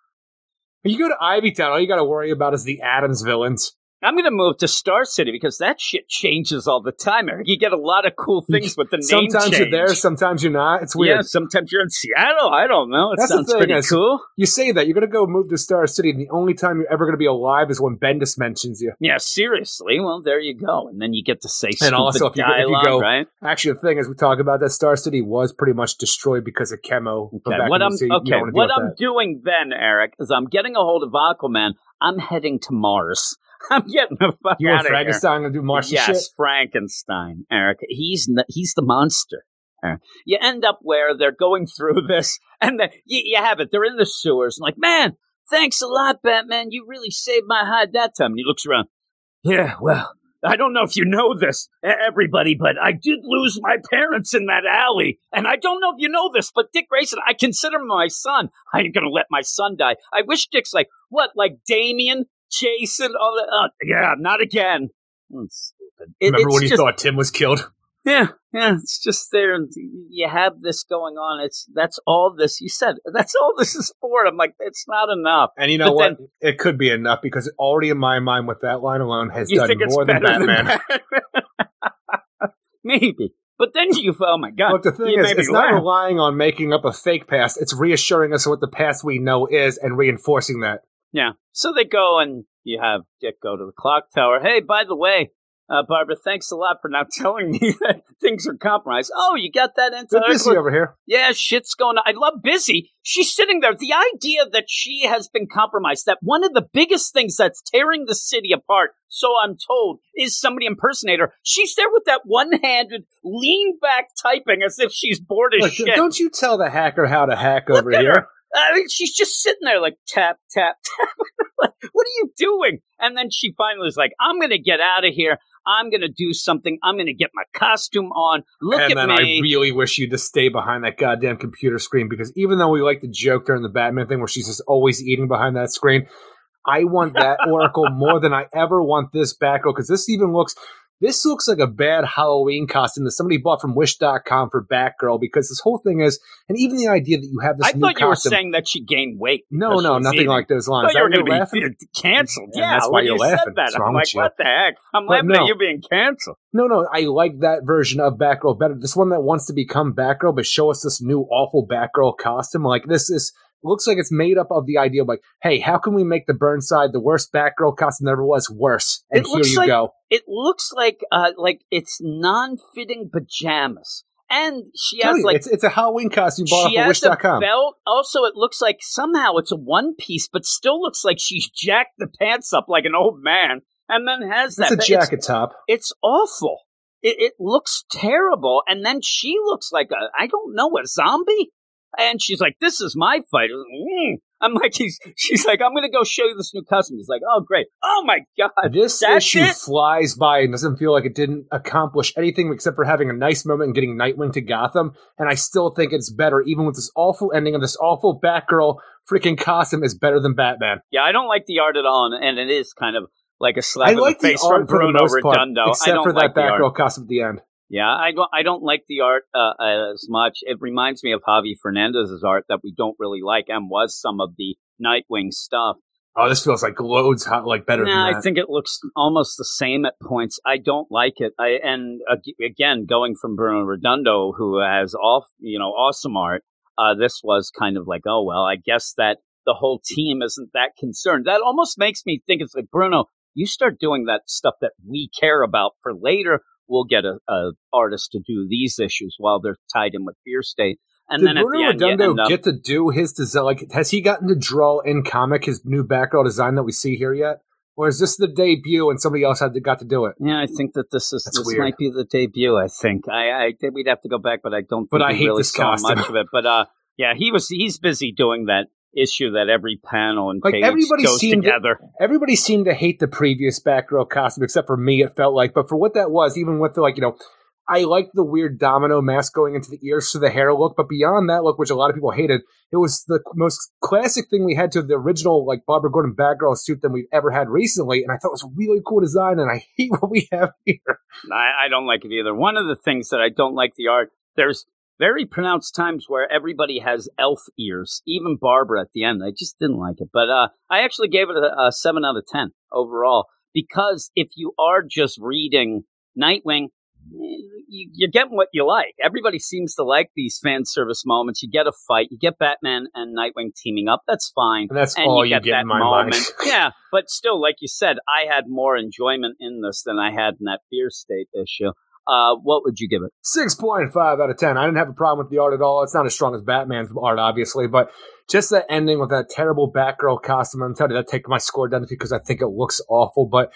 You go to Ivy Town, all you got to worry about is the Atom's villains. I'm going to move to Star City because that shit changes all the time, Eric. You get a lot of cool things with the name Sometimes change. you're there, sometimes you're not. It's weird. Yeah, sometimes you're in Seattle. I don't know. It That's the sounds thing pretty cool. You say that you're going to go move to Star City, and the only time you're ever going to be alive is when Bendis mentions you. Yeah, seriously. Well, there you go, and then you get to say And stupid also, if you go- if you dialogue, go- right? Actually, the thing is, we talk about that Star City was pretty much destroyed because of Chemo. Okay, what I'm the. You okay. What I'm that. doing then, Eric, is I'm getting a hold of Aquaman. I'm heading to Mars. I'm getting the fuck You out of here. Frankenstein to do Martian yes, shit? Frankenstein, Eric. He's n- he's the monster. Eric. You end up where they're going through this, and then you, you have it. They're in the sewers, and like, man, thanks a lot, Batman. You really saved my hide that time. And he looks around. Yeah, well, I don't know if you know this, everybody, but I did lose my parents in that alley. And I don't know if you know this, but Dick Grayson, I consider him my son. I ain't gonna let my son die. I wish Dick's like, what, like Damian, Jason, all that? Uh, yeah, not again. Hmm, stupid. It- Remember when you just- thought Tim was killed? yeah, yeah, it's just there. and You have this going on. It's that's all this. You said that's all this is for. I'm like, it's not enough. And you know But what? it could be enough because already in my mind, with that line alone, has done more than Batman. than Batman? Maybe, but then you, oh my god! Look, the thing is, it's not relying on making up a fake past. It's reassuring us what the past we know is and reinforcing that. Yeah. So they go and you have Dick go to the clock tower. Hey, by the way, uh, Barbara, thanks a lot for not telling me that things are compromised. Oh, you got that into busy over here. Yeah, shit's going on. I love Busy. She's sitting there. The idea that she has been compromised, that one of the biggest things that's tearing the city apart, so I'm told, is somebody impersonator. She's there with that one handed, lean back typing as if she's bored as Look, shit. don't you tell the hacker how to hack Look over here. her. I mean, she's just sitting there like tap, tap, tap. like, what are you doing? And then she finally is like, I'm going to get out of here. I'm going to do something. I'm going to get my costume on. Look and at then me. I really wish you to stay behind that goddamn computer screen because even though we like the joke during the Batman thing where she's just always eating behind that screen, I want that Oracle more than I ever want this Batgirl because this even looks. This looks like a bad Halloween costume that somebody bought from Wish.com for Batgirl because this whole thing is, and even the idea that you have this I thought you were saying that she gained weight. no, no, nothing eating. like those I lines. thought you were going to be canceled. Yeah, that's why you're you laughing. said that, I'm like, what the heck? I'm But laughing no. at you being canceled. No, no, I like that version of Batgirl better. This one that wants to become Batgirl, but show us this new awful Batgirl costume. Like this is looks like it's made up of the idea of like, hey, how can we make the Burnside the worst Batgirl costume ever was worse? And It here looks you like- go. It looks like uh, like it's non-fitting pajamas, and she has you, like it's it's a Halloween costume bought off of Wish.com. belt. Also, it looks like somehow it's a one piece, but still looks like she's jacked the pants up like an old man, and then has that. It's a jacket top. It's, awful. It, it looks terrible, and then she looks like a I don't know a zombie, and she's like, "This is my fight." Mm. I'm like, he's, she's like, I'm gonna go show you this new costume. He's like, oh great, oh my god, This that's issue it? flies by and doesn't feel like it didn't accomplish anything except for having a nice moment and getting Nightwing to Gotham. And I still think it's better, even with this awful ending of this awful Batgirl freaking costume, is better than Batman. Yeah, I don't like the art at all, and, and it is kind of like a slap I in like the the face from art for the Bruno most part, Redondo. Except don't for like that. Batgirl costume at the end. Yeah, I don't. I don't like the art uh, as much. It reminds me of Javi Fernandez's art that we don't really like, and was some of the Nightwing stuff. Oh, this feels like loads hot, like better Nah, than that. I think it looks almost the same at points. I don't like it. I and ag- again, going from Bruno Redondo, who has off, you know, awesome art. Uh, this was kind of like, oh well, I guess that the whole team isn't that concerned. That almost makes me think it's like Bruno. You start doing that stuff that we care about for later. We'll get a, a artist to do these issues while they're tied in with Fear State, and Did then at Bruno the end, Redondo up- get to do his design? Like, has he gotten to draw in comic his new Batgirl design that we see here yet? Or is this the debut and somebody else had to, got to do it? Yeah, I think that this is That's this weird. might be the debut. I think I, I think we'd have to go back, but I don't. Think But I hate really this costume. much of it. But uh, yeah, he was he's busy doing that issue that every panel and Like, page everybody goes seemed to- Everybody seemed to hate the previous Batgirl costume, except for me. It felt like, but for what that was, even with the like, you know, I liked the weird domino mask going into the ears for the hair look, but beyond that look, which a lot of people hated, it was the most classic thing we had to the original like Barbara Gordon Batgirl suit than we've ever had recently, and I thought it was a really cool design, and I hate what we have here. I, I don't like it either. One of the things that I don't like the art. There's very pronounced times where everybody has elf ears, even Barbara at the end. I just didn't like it, but uh, I actually gave it a, a seven out of ten overall because if you are just reading Nightwing, you, you're getting what you like. Everybody seems to like these fan service moments. You get a fight, you get Batman and Nightwing teaming up. That's fine. And that's And all you you get get that in my moment. mind. yeah, but still, like you said, I had more enjoyment in this than I had in that Fear State issue. Uh, what would you give it? Six point five out of ten. I didn't have a problem with the art at all. It's not as strong as Batman's art, obviously, but just that ending with that terrible Batgirl costume. I'm telling you, that take my score down because I think it looks awful. But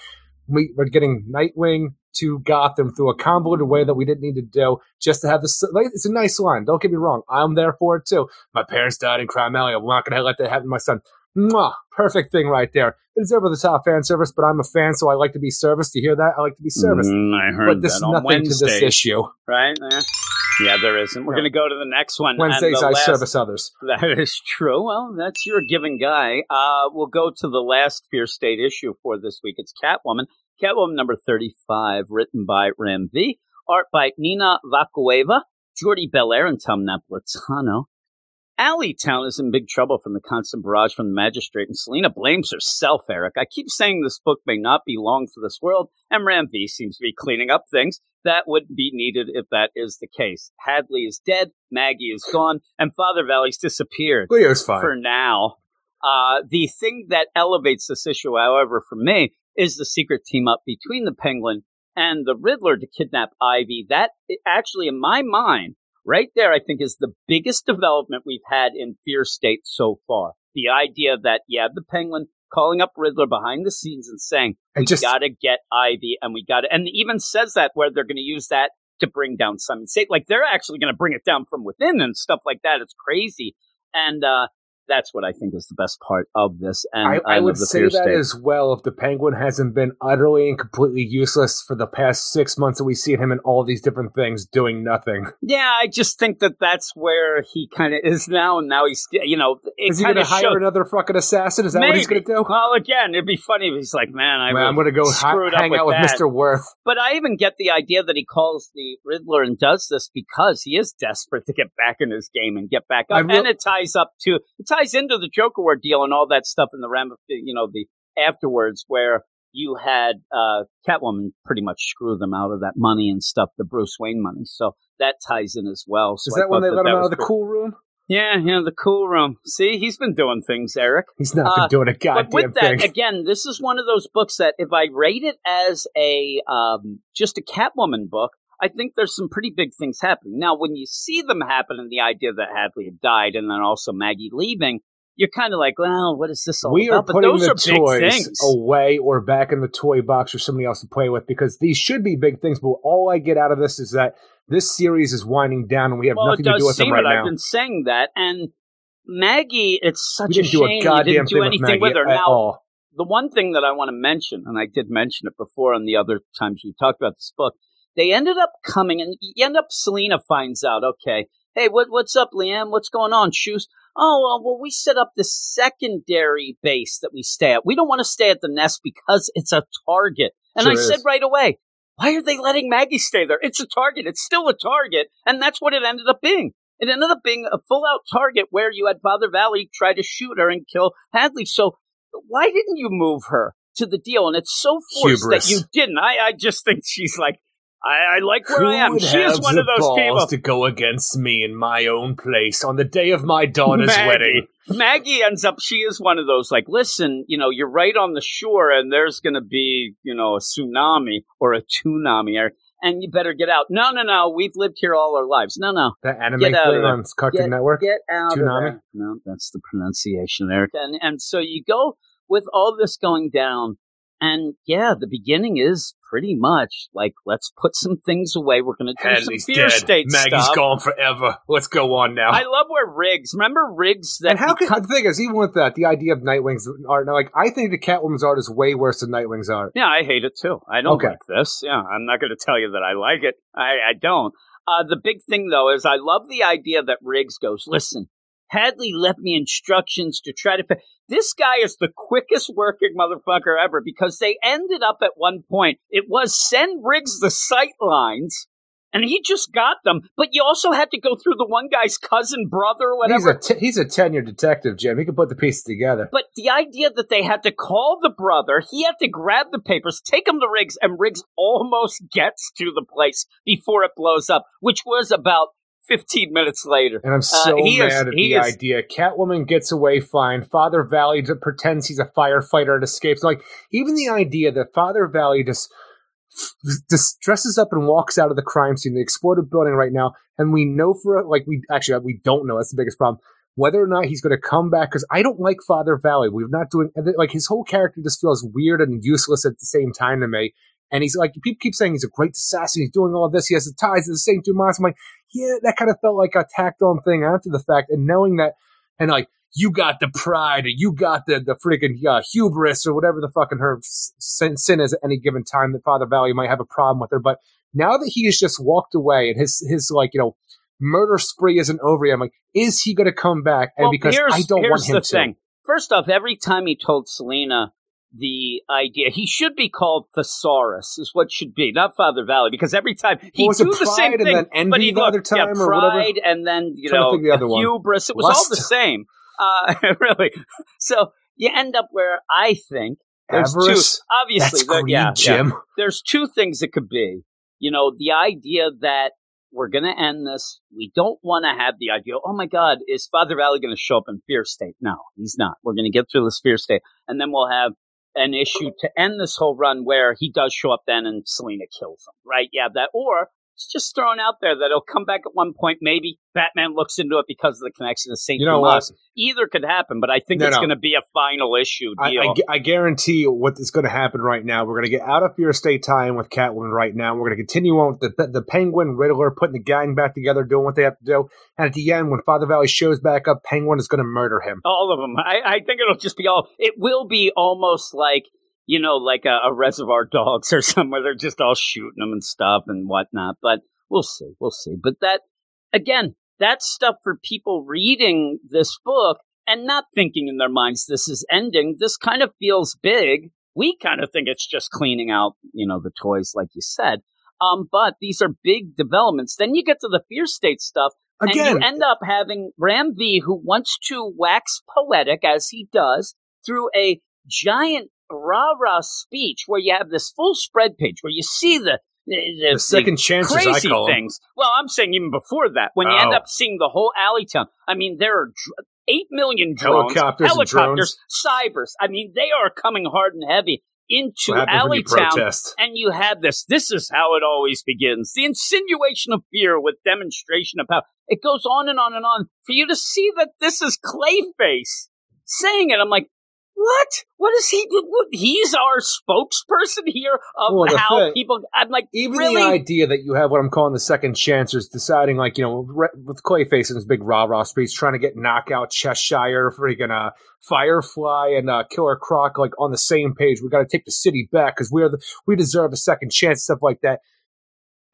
we, we're getting Nightwing to Gotham through a convoluted way that we didn't need to do just to have this. It's a nice line. Don't get me wrong. I'm there for it too. My parents died in Crime Alley. I'm not going to let that happen to my son. Mwah, perfect thing right there. It's over the top fan service, but I'm a fan, so I like to be serviced. You hear that? I like to be serviced. Mm, I heard but this is that on nothing to this issue. right? Eh. Yeah, there isn't. We're No. going to go to the next one. Wednesdays, I last- service others. That is true. Well, that's your giving guy. Uh, we'll go to the last Fear State issue for this week. It's Catwoman. Catwoman number 35, written by Ram V. Art by Nina Vakueva, Jordie Bellaire, and Tom Napolitano. Alleytown is in big trouble from the constant barrage from the magistrate, and Selina blames herself, Eric. I keep saying this book may not be long for this world, and Ram V seems to be cleaning up things that would be needed if that is the case. Hadley is dead, Maggie is gone, and Father Valley's disappeared Leo's fine. for now. Uh, the thing that elevates this issue, however, for me, is the secret team up between the Penguin and the Riddler to kidnap Ivy. That actually, in my mind, right there, I think is the biggest development we've had in Fear State so far. The idea that you have the Penguin calling up Riddler behind the scenes and saying, and we just gotta get Ivy, and we gotta, and even says that where they're gonna use that to bring down Simon Saint. Like they're actually gonna bring it down from within and stuff like that. It's crazy. And uh that's what I think is the best part of this. And I, I would say that State. as well. If the Penguin hasn't been utterly and completely useless for the past six months that we see him in all these different things doing nothing, Yeah, I just think that that's where he kind of is now, and now he's, you know, is he going to hire another fucking assassin? Is that what he's going to do? Well, again, it'd be funny if he's like, "Man, I Man, I'm going to go hi- hang with out with that. Mr. Worth. But I even get the idea that he calls the Riddler and does this because he is desperate to get back in his game and get back up, and it ties up to it ties into the Joker ordeal and all that stuff in the ram, you know, the afterwards where you had uh, Catwoman pretty much screw them out of that money and stuff, the Bruce Wayne money. So that ties in as well. So Is that when they let him out of the pretty- cool room? Yeah, yeah, the cool room. See, he's been doing things, Eric. He's not Uh, been doing a But goddamn with that, thing. again, this is one of those books that if I rate it as a um, just a Catwoman book, I think there's some pretty big things happening. Now, when you see them happen, and the idea that Hadley had died, and then also Maggie leaving, you're kind of like, well, what is this all we about? are but putting those the are toys things. away or back in the toy box for somebody else to play with because these should be big things. But all I get out of this is that this series is winding down and we have well, nothing to do with them right it. now. I've been saying that, and Maggie, it's such a shame a you didn't do anything Maggie with her. Now, all. the one thing that I want to mention, and I did mention it before on the other times we talked about this book, they ended up coming, and you end up Selina finds out, okay, hey, what what's up, Liam? What's going on? Shoes? Oh, well, we set up this secondary base that we stay at. We don't want to stay at the nest because it's a target. And Sure I is. said right away, why are they letting Maggie stay there? It's a target. It's still a target. And that's what it ended up being. It ended up being a full out target where you had Father Valley try to shoot her and kill Hadley. So why didn't you move her to the deal? And it's so forced Hubris. that you didn't. I, I just think she's like, I, I like where Who I am. She is one of those people. to go against me in my own place on the day of my daughter's Maggie. wedding? Maggie ends up, she is one of those like, listen, you know, you're right on the shore and there's going to be, you know, a tsunami or a tsunami or, and you better get out. No, no, no. We've lived here all our lives. No, no. That anime Get out there. on Cartoon Get- Network. Get out Tsunami? there. No, that's the pronunciation, Eric. And and so you go with all this going down, and yeah, the beginning is pretty much like let's put some things away. We're going to do Hadley's some fear dead. state Maggie's stuff. gone forever. Let's go on now. I love where Riggs. Remember Riggs? That and how can beco- the thing is, even with that, the idea of Nightwing's art, now, like I think the Catwoman's art is way worse than Nightwing's art. Yeah, I hate it too. I don't Okay. like this. Yeah, I'm not going to tell you that I like it. I, I don't. Uh, the big thing though is I love the idea that Riggs goes, listen, Hadley left me instructions to try to. Fi-. This guy is the quickest working motherfucker ever because they ended up at one point. It was send Riggs the sight lines. And he just got them, but you also had to go through the one guy's cousin, brother, He's whatever. a t- he's a tenured detective, Jim. He can put the pieces together. But the idea that they had to call the brother, he had to grab the papers, take them to Riggs, and Riggs almost gets to the place before it blows up, which was about 15 minutes later. And I'm so Uh, he is- mad at he the is- idea. Catwoman gets away fine. Father Valley just pretends he's a firefighter and escapes. Like even the idea that Father Valley just just dresses up and walks out of the crime scene, the exploded building right now, and we know for like we actually we don't know. That's the biggest problem. Whether or not he's going to come back, because I don't like Father Valley. We're not doing like his whole character just feels weird and useless at the same time to me. And he's like, people keep saying he's a great assassin. He's doing all of this. He has the ties to the Saint Dumas. I'm like, yeah, that kind of felt like a tacked on thing after the fact. And knowing that, and like, you got the pride or you got the, the freaking uh, hubris or whatever the fucking her sin, sin is at any given time that Father Valley might have a problem with her. But now that he has just walked away and his, his like, you know, murder spree isn't over yet, I'm like, is he going to come back? And well, because I don't want him the to. thing. First off, every time he told Selina the idea, he should be called Thesaurus, is what should be, not Father Valley, because every time he Well, do the same and thing, then envy but he the look, other time yeah, or whatever? pride and then you know the other one. hubris. It was all the same, uh, really. So you end up where I think there's Avarice? two. Obviously, there- greed, yeah, yeah Jim. there's two things it could be. You know, the idea that we're going to end this. We don't want to have the idea, oh my God, is Father Valley going to show up in Fear State? No, he's not. We're going to get through this Fear State. And then we'll have an issue to end this whole run where he does show up then and Selina kills him, right? Yeah, that. Or It's just thrown out there that it'll come back at one point. Maybe Batman looks into it because of the connection to St. You know what? Either could happen, but I think No, it's no. going to be a final issue I, deal. I, gu- I guarantee what is going to happen right now. We're going to get out of Fear State tie-in with Catwoman right now. We're going to continue on with the, the Penguin, Riddler, putting the gang back together, doing what they have to do. And at the end, when Father Valley shows back up, Penguin is going to murder him. all of them. I, I think it'll just be all. It will be almost like you know, like a, a Reservoir Dogs or somewhere. they're just all shooting them and stuff and whatnot. But we'll see, we'll see. But that again, that's stuff for people reading this book and not thinking in their minds this is ending. This kind of feels big. We kind of think it's just cleaning out, you know, the toys, like you said. Um, but these are big developments. Then you get to the Fear State stuff, Again, and you end up having Ram V, who wants to wax poetic as he does through a giant rah rah speech where you have this full spread page where you see the the, the second chances, I crazy things. Well, I'm saying even before that, when you end Oh. up seeing the whole alley town. I mean, there are dr- eight million drones, Helicopters helicopters, cybers. I mean, they are coming hard and heavy into alley town protest? and you have this. This is how it always begins. The insinuation of fear with demonstration of power. It goes on and on and on. For you to see that this is Clayface saying it, I'm like, what? What is he? What, he's our spokesperson here of Well, how thing- people. I'm like, Even really? the idea that you have what I'm calling the second chancers deciding, like, you know, re- with Clayface and his big rah rah speech, trying to get knockout Cheshire, freaking uh, Firefly and uh, Killer Croc, like, on the same page. We got to take the city back because we're the we deserve a second chance, stuff like that.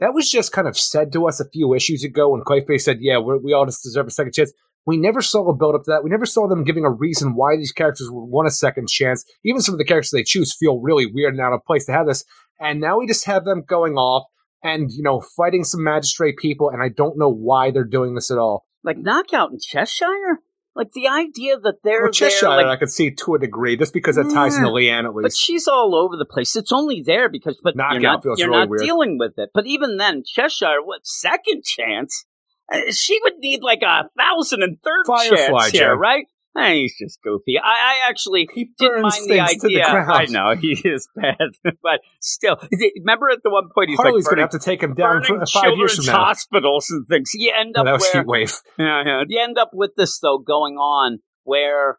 That was just kind of said to us a few issues ago when Clayface said, "Yeah, we're, we all just deserve a second chance." We never saw a build up to that. We never saw them giving a reason why these characters would want a second chance. Even some of the characters they choose feel really weird and out of place to have this. And now we just have them going off and, you know, fighting some magistrate people, and I don't know why they're doing this at all. like knockout in Cheshire. Like the idea that they're Well, Cheshire, there, like, I could see to a degree, just because that ties into Leanne at But she's all over the place. It's only there because, but Knockout you're not, you're really not dealing with it. But even then, Cheshire, what second chance? Uh, she would need like a thousand and third Firefly, chance here, Joe. right? Eh, he's just goofy. I, I actually He didn't mind the to the idea. I know he is bad, but still, remember at the one point he's Harley's like going to have to take him down for five years from now. hospitals and things. You end No, up that was where yeah, yeah. You end up with this though going on where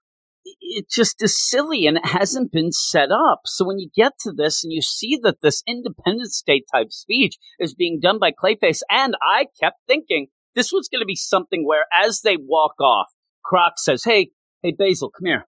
it just is silly and it hasn't been set up. So when you get to this and you see that this independent state type speech is being done by Clayface, and I kept thinking this was going to be something where as they walk off, Croc says, "Hey, hey, Basil, come here."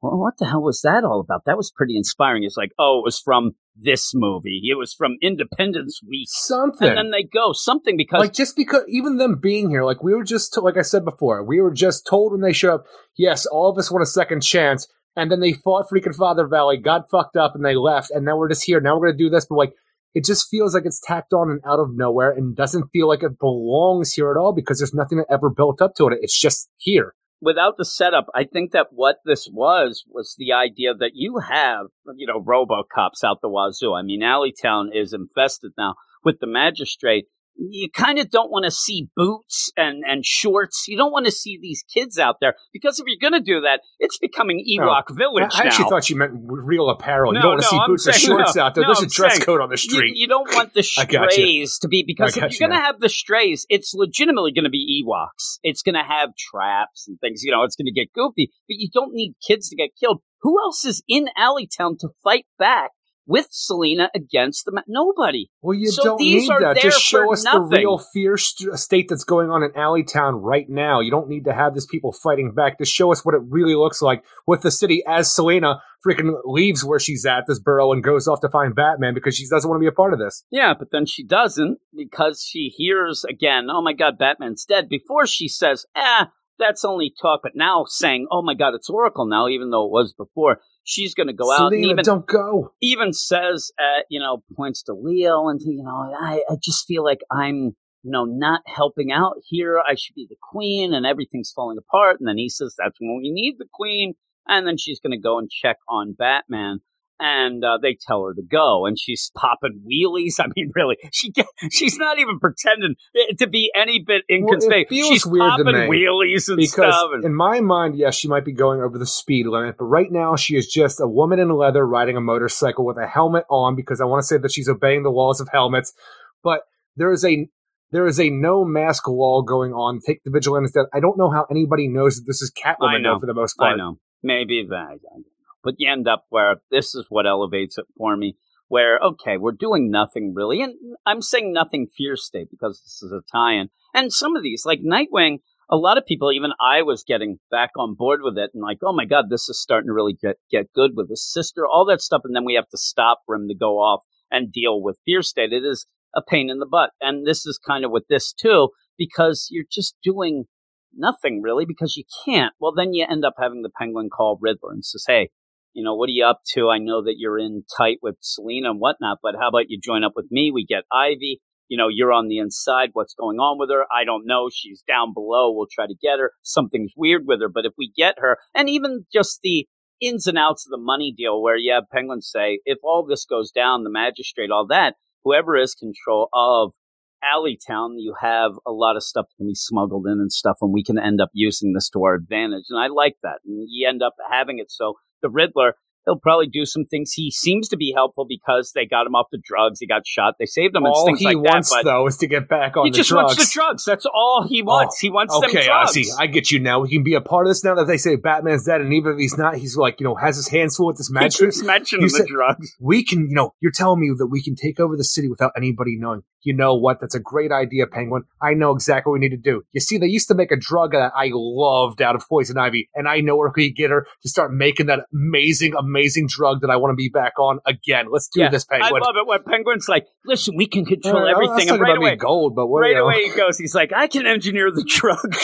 Well, what the hell was that all about? That was pretty inspiring. It's like, oh, it was from this movie. It was from Independence Week. Something. And then they go something because like just because even them being here, like we were just to, like I said before, we were just told when they show up, yes, all of us want a second chance, and then they fought freaking Father Valley, got fucked up, and they left, and now we're just here. Now we're gonna do this, but like it just feels like it's tacked on and out of nowhere, and doesn't feel like it belongs here at all because there's nothing that ever built up to it. It's just here. without the setup, I think that what this was was the idea that you have, you know, RoboCops out the wazoo. I mean, Alleytown is infested now with the magistrate. You kind of don't want to see boots and, and shorts. You don't want to see these kids out there because if you're going to do that, it's becoming Ewok I, Village I actually now. thought you meant real apparel. you don't want to no, see I'm boots or shorts no, out there. no, There's a I'm dress saying code on the street. you don't want the I strays to be because if you're you going to have the strays, it's legitimately going to be Ewoks. It's going to have traps and things. You know, it's going to get goofy, but you don't need kids to get killed. Who else is in Alleytown to fight back with Selina against the nobody? Well, you So don't need that. Just show us the real fear state that's going on in Alleytown right now. You don't need to have these people fighting back. Just show us what it really looks like with the city as Selina freaking leaves where she's at, this borough, and goes off to find Batman because she doesn't want to be a part of this. Yeah, but then she doesn't because she hears again, oh my god, Batman's dead. Before she says, ah, that's only talk, but now saying, oh my god, it's Oracle now, even though it was before. She's going to go out and even don't go. even says, uh, you know, points to Leo and you know, I, I just feel like I'm, you know, not helping out here. I should be the queen, and everything's falling apart. And then he says, "That's when we need the queen." And then she's going to go and check on Batman, and uh, they tell her to go, and she's popping wheelies. I mean, really, she get, she's not even pretending eh, to be any bit inconspicuous. feels she's weird popping wheelies and Because stuff. And, in my mind, yes, she might be going over the speed limit, but right now she is just a woman in leather riding a motorcycle with a helmet on because I want to say that she's obeying the laws of helmets. But there is a There is a no mask law going on. Take the vigilantes down. I don't know how anybody knows that this is Catwoman I know. though, for the most part. I know. Maybe that. But you end up where this is what elevates it for me. Where okay, we're doing nothing really, and I'm saying nothing Fear State because this is a tie-in. And some of these, like Nightwing, a lot of people, even I, was getting back on board with it, and like, oh my god, this is starting to really get get good with his sister, all that stuff, and then we have to stop for him to go off and deal with Fear State. It is a pain in the butt, and this is kind of with this too, because you're just doing nothing really because you can't. Well, then you end up having the Penguin call Riddler and says, hey you know, what are you up to? I know that you're in tight with Selina and whatnot, but how about you join up with me? We get Ivy. You know, you're on the inside. What's going on with her? I don't know. She's down below. We'll try to get her. Something's weird with her. But if we get her, and even just the ins and outs of the money deal where have Penguins say, if all this goes down, the magistrate, all that, whoever is control of Alleytown, you have a lot of stuff that can be smuggled in and stuff, and we can end up using this to our advantage. And I like that. And you end up having it so the Riddler, he'll probably do some things. He seems to be helpful because they got him off the drugs. He got shot. They saved him. All he like wants that, though is to get back on he just drugs. wants the drugs. That's all he wants. Oh, he wants them okay, drugs. I see. I get you now. We can be a part of this now that they say Batman's dead, and even if he's not, he's like you know has his hands full with this he magic. keeps mentioning You the said- drugs. we can, you know, you're telling me that we can take over the city without anybody knowing. You know what? That's a great idea, Penguin. I know exactly what we need to do. You see, they used to make a drug that I loved out of poison ivy, and I know where we can get her to start making that amazing, amazing drug that I want to be back on again. Let's do Yeah, this, Penguin. I love it when Penguin's like, "Listen, we can control Uh, everything," and right away, gold, but what, right you know, away he goes. He's like, "I can engineer the drug.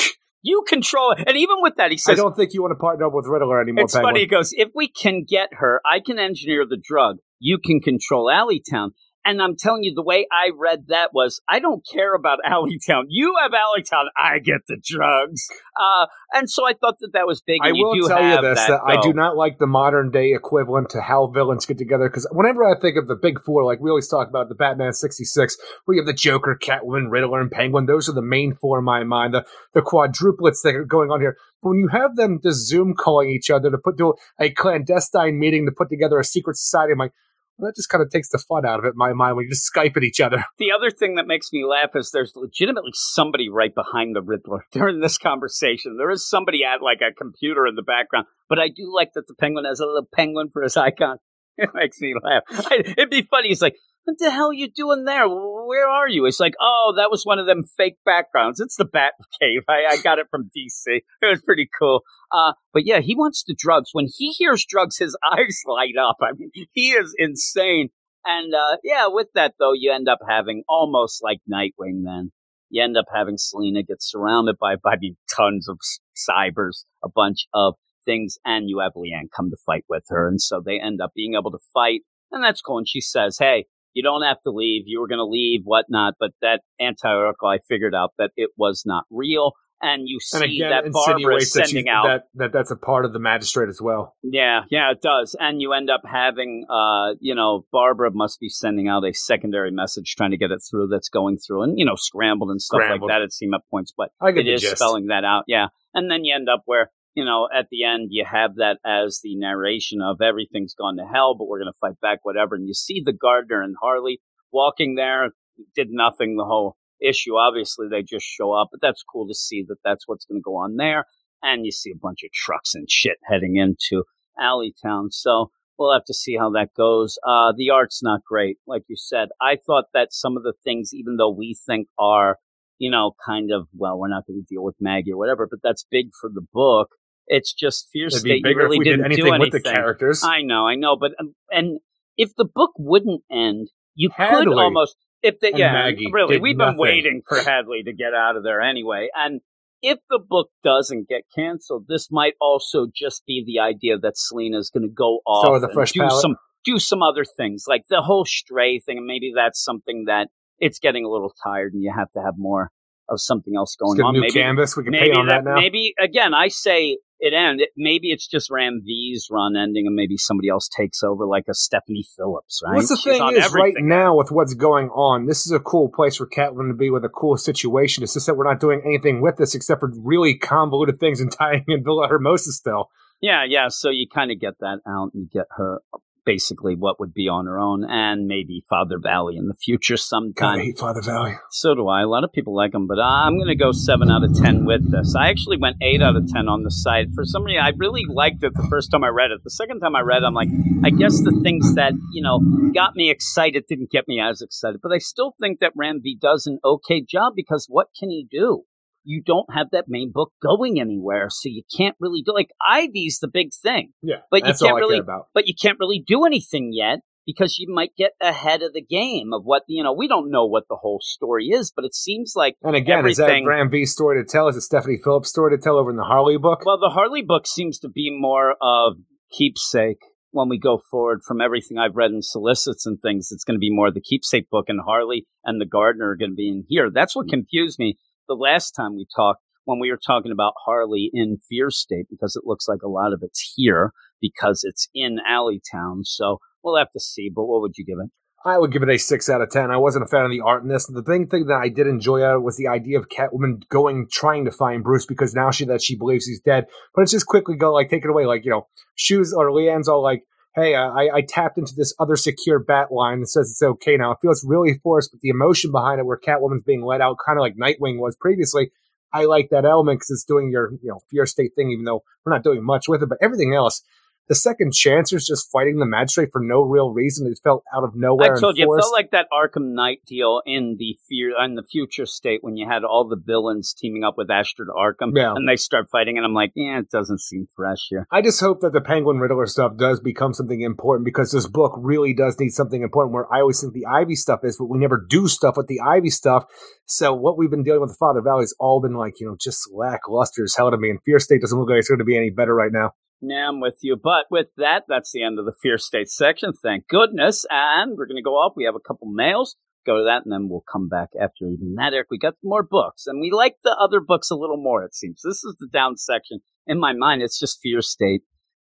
you control it." And even with that, he says, I don't think you want to partner up with Riddler anymore, It's Penguin. funny. He goes, if we can get her, I can engineer the drug. You can control Alleytown. And I'm telling you, the way I read that was, I don't care about Alleytown. You have Alleytown. I get the drugs. Uh, and so I thought that that was big. I you will do tell you this: that, that, I do not like the modern day equivalent to how villains get together. Because whenever I think of the big four, like we always talk about the Batman '66, where you have the Joker, Catwoman, Riddler, and Penguin. Those are the main four in my mind. The the quadruplets that are going on here. But when you have them just Zoom calling each other to put to a clandestine meeting to put together a secret society, I'm like. Well, that just kind of takes the fun out of it in my mind when you just Skype at each other. The other thing that makes me laugh is there's legitimately somebody right behind the Riddler during this conversation. There is somebody at like a computer in the background, but I do like that the penguin has a little penguin for his icon. It makes me laugh. I, it'd be funny. He's like, "What the hell are you doing there? Where are you?" It's like, "Oh, that was one of them fake backgrounds. It's the Bat Cave. I, I got it from DC. It was pretty cool." Uh, but yeah, he wants the drugs. When he hears drugs, his eyes light up. I mean, he is insane. And uh, yeah, with that though, you end up having almost like Nightwing. Then you end up having Selena get surrounded by by tons of cybers, a bunch of things, and you have Leanne come to fight with her, and so they end up being able to fight, and that's cool. And she says, "Hey." You don't have to leave. You were going to leave, whatnot. But that anti-oracle, I figured out that it was not real. And you see And again, that Barbara is that, sending she, out that that that's a part of the magistrate as well. yeah, yeah, it does. And you end up having, uh, you know, Barbara must be sending out a secondary message trying to get it through that's going through and, you know, scrambled and stuff Scrambled. like that. It seemed at points, but I get it is gist. spelling that out. Yeah. And then you end up where, you know, at the end, you have that as the narration of everything's gone to hell, but we're going to fight back, whatever. And you see the gardener and Harley walking there, did nothing the whole issue. Obviously, they just show up, but that's cool to see that that's what's going to go on there. And you see a bunch of trucks and shit heading into Alleytown. So we'll have to see how that goes. Uh, the art's not great. Like you said, I thought that some of the things, even though we think are, you know, kind of, well, we're not going to deal with Maggie or whatever, but that's big for the book. It's just Fierce It'd be State. You really if we didn't did anything do anything. with the characters. I know, I know, but um, and if the book wouldn't end, you could almost if they yeah Maggie really we've nothing. been waiting for Hadley to get out of there anyway, and if the book doesn't get canceled, this might also just be the idea that Selina's going to go off So the and fresh do palette? some do some other things like the whole stray thing, and maybe that's something that it's getting a little tired, and you have to have more of something else going on. maybe canvas. We can maybe pay on that, now. Maybe again, I say it end. It, maybe it's just Ram V's run ending, and maybe somebody else takes over, like a Stephanie Phillips. Right? What's the She's thing is, right now with what's going on, this is a cool place for Catwoman to be with a cool situation. It's just that we're not doing anything with this except for really convoluted things and tying in Villa Hermosa still. Yeah, yeah. So you kind of get that out, and you get her basically what would be on her own, and maybe Father Valley in the future sometime. I hate Father Valley. So do I. A lot of people like him, but I'm going to go seven out of ten with this. I actually went eight out of ten on the site. For some reason, I really liked it the first time I read it. The second time I read it, I'm like, I guess the things that you know got me excited didn't get me as excited. But I still think that Ram V does an okay job because what can he do? You don't have that main book going anywhere, so you can't really do like Ivy's the big thing Yeah, But you can't all really- about. but you can't really do anything yet because you might get ahead of the game of what you know we don't know what the whole story is but it seems like And again, is that Ram V's story to tell? Is it Stephanie Phillips' story to tell over in the Harley book? well the harley book seems to be more of keepsake when we go forward from everything i've read in solicits and things it's going to be more the keepsake book and harley and the gardener are going to be in here that's what mm. confused me the last time we talked when we were talking about harley in fear state because it looks like a lot of it's here because it's in alleytown so we'll have to see but what would you give it I would give it a six out of ten. I wasn't a fan of the art in this. The thing thing that I did enjoy out of was the idea of Catwoman going trying to find Bruce because now she that she believes he's dead. But it's just quickly go like take it away. Like you know, shoes or Leanne's all like, "Hey, I, I tapped into this other secure bat line that says it's okay now." It feels really forced, but the emotion behind it, where Catwoman's being let out, kind of like Nightwing was previously. I like that element because it's doing your you know fear state thing, even though we're not doing much with it. But everything else. The second chancers just fighting the magistrate for no real reason. It felt out of nowhere. I told you, it felt like that Arkham Knight deal in the fear in the future state when you had all the villains teaming up with Astrid Arkham, Yeah. and they start fighting, and I'm like, yeah, it doesn't seem fresh here. I just hope that the Penguin Riddler stuff does become something important because this book really does need something important. Where I always think the Ivy stuff is, but we never do stuff with the Ivy stuff. So what we've been dealing with the Father Valley has all been like you know just lackluster as hell to me. And Fear State doesn't look like it's going to be any better right now. Yeah, I'm with you. But with that, that's the end of the fear state section. Thank goodness. And we're going to go off. We have a couple mails. Go to that, and then we'll come back after reading that. Eric, we got more books, and we like the other books a little more. It seems this is the down section. In my mind, it's just fear state.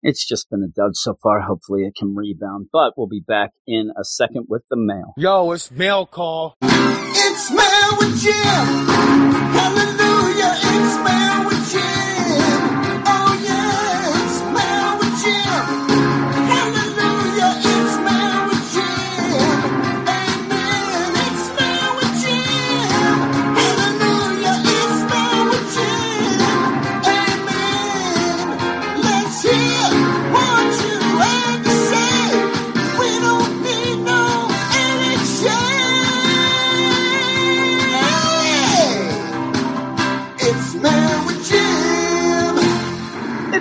It's just been a dud so far. Hopefully, it can rebound. But we'll be back in a second with the mail. Yo, it's mail call. It's Mail with Jim.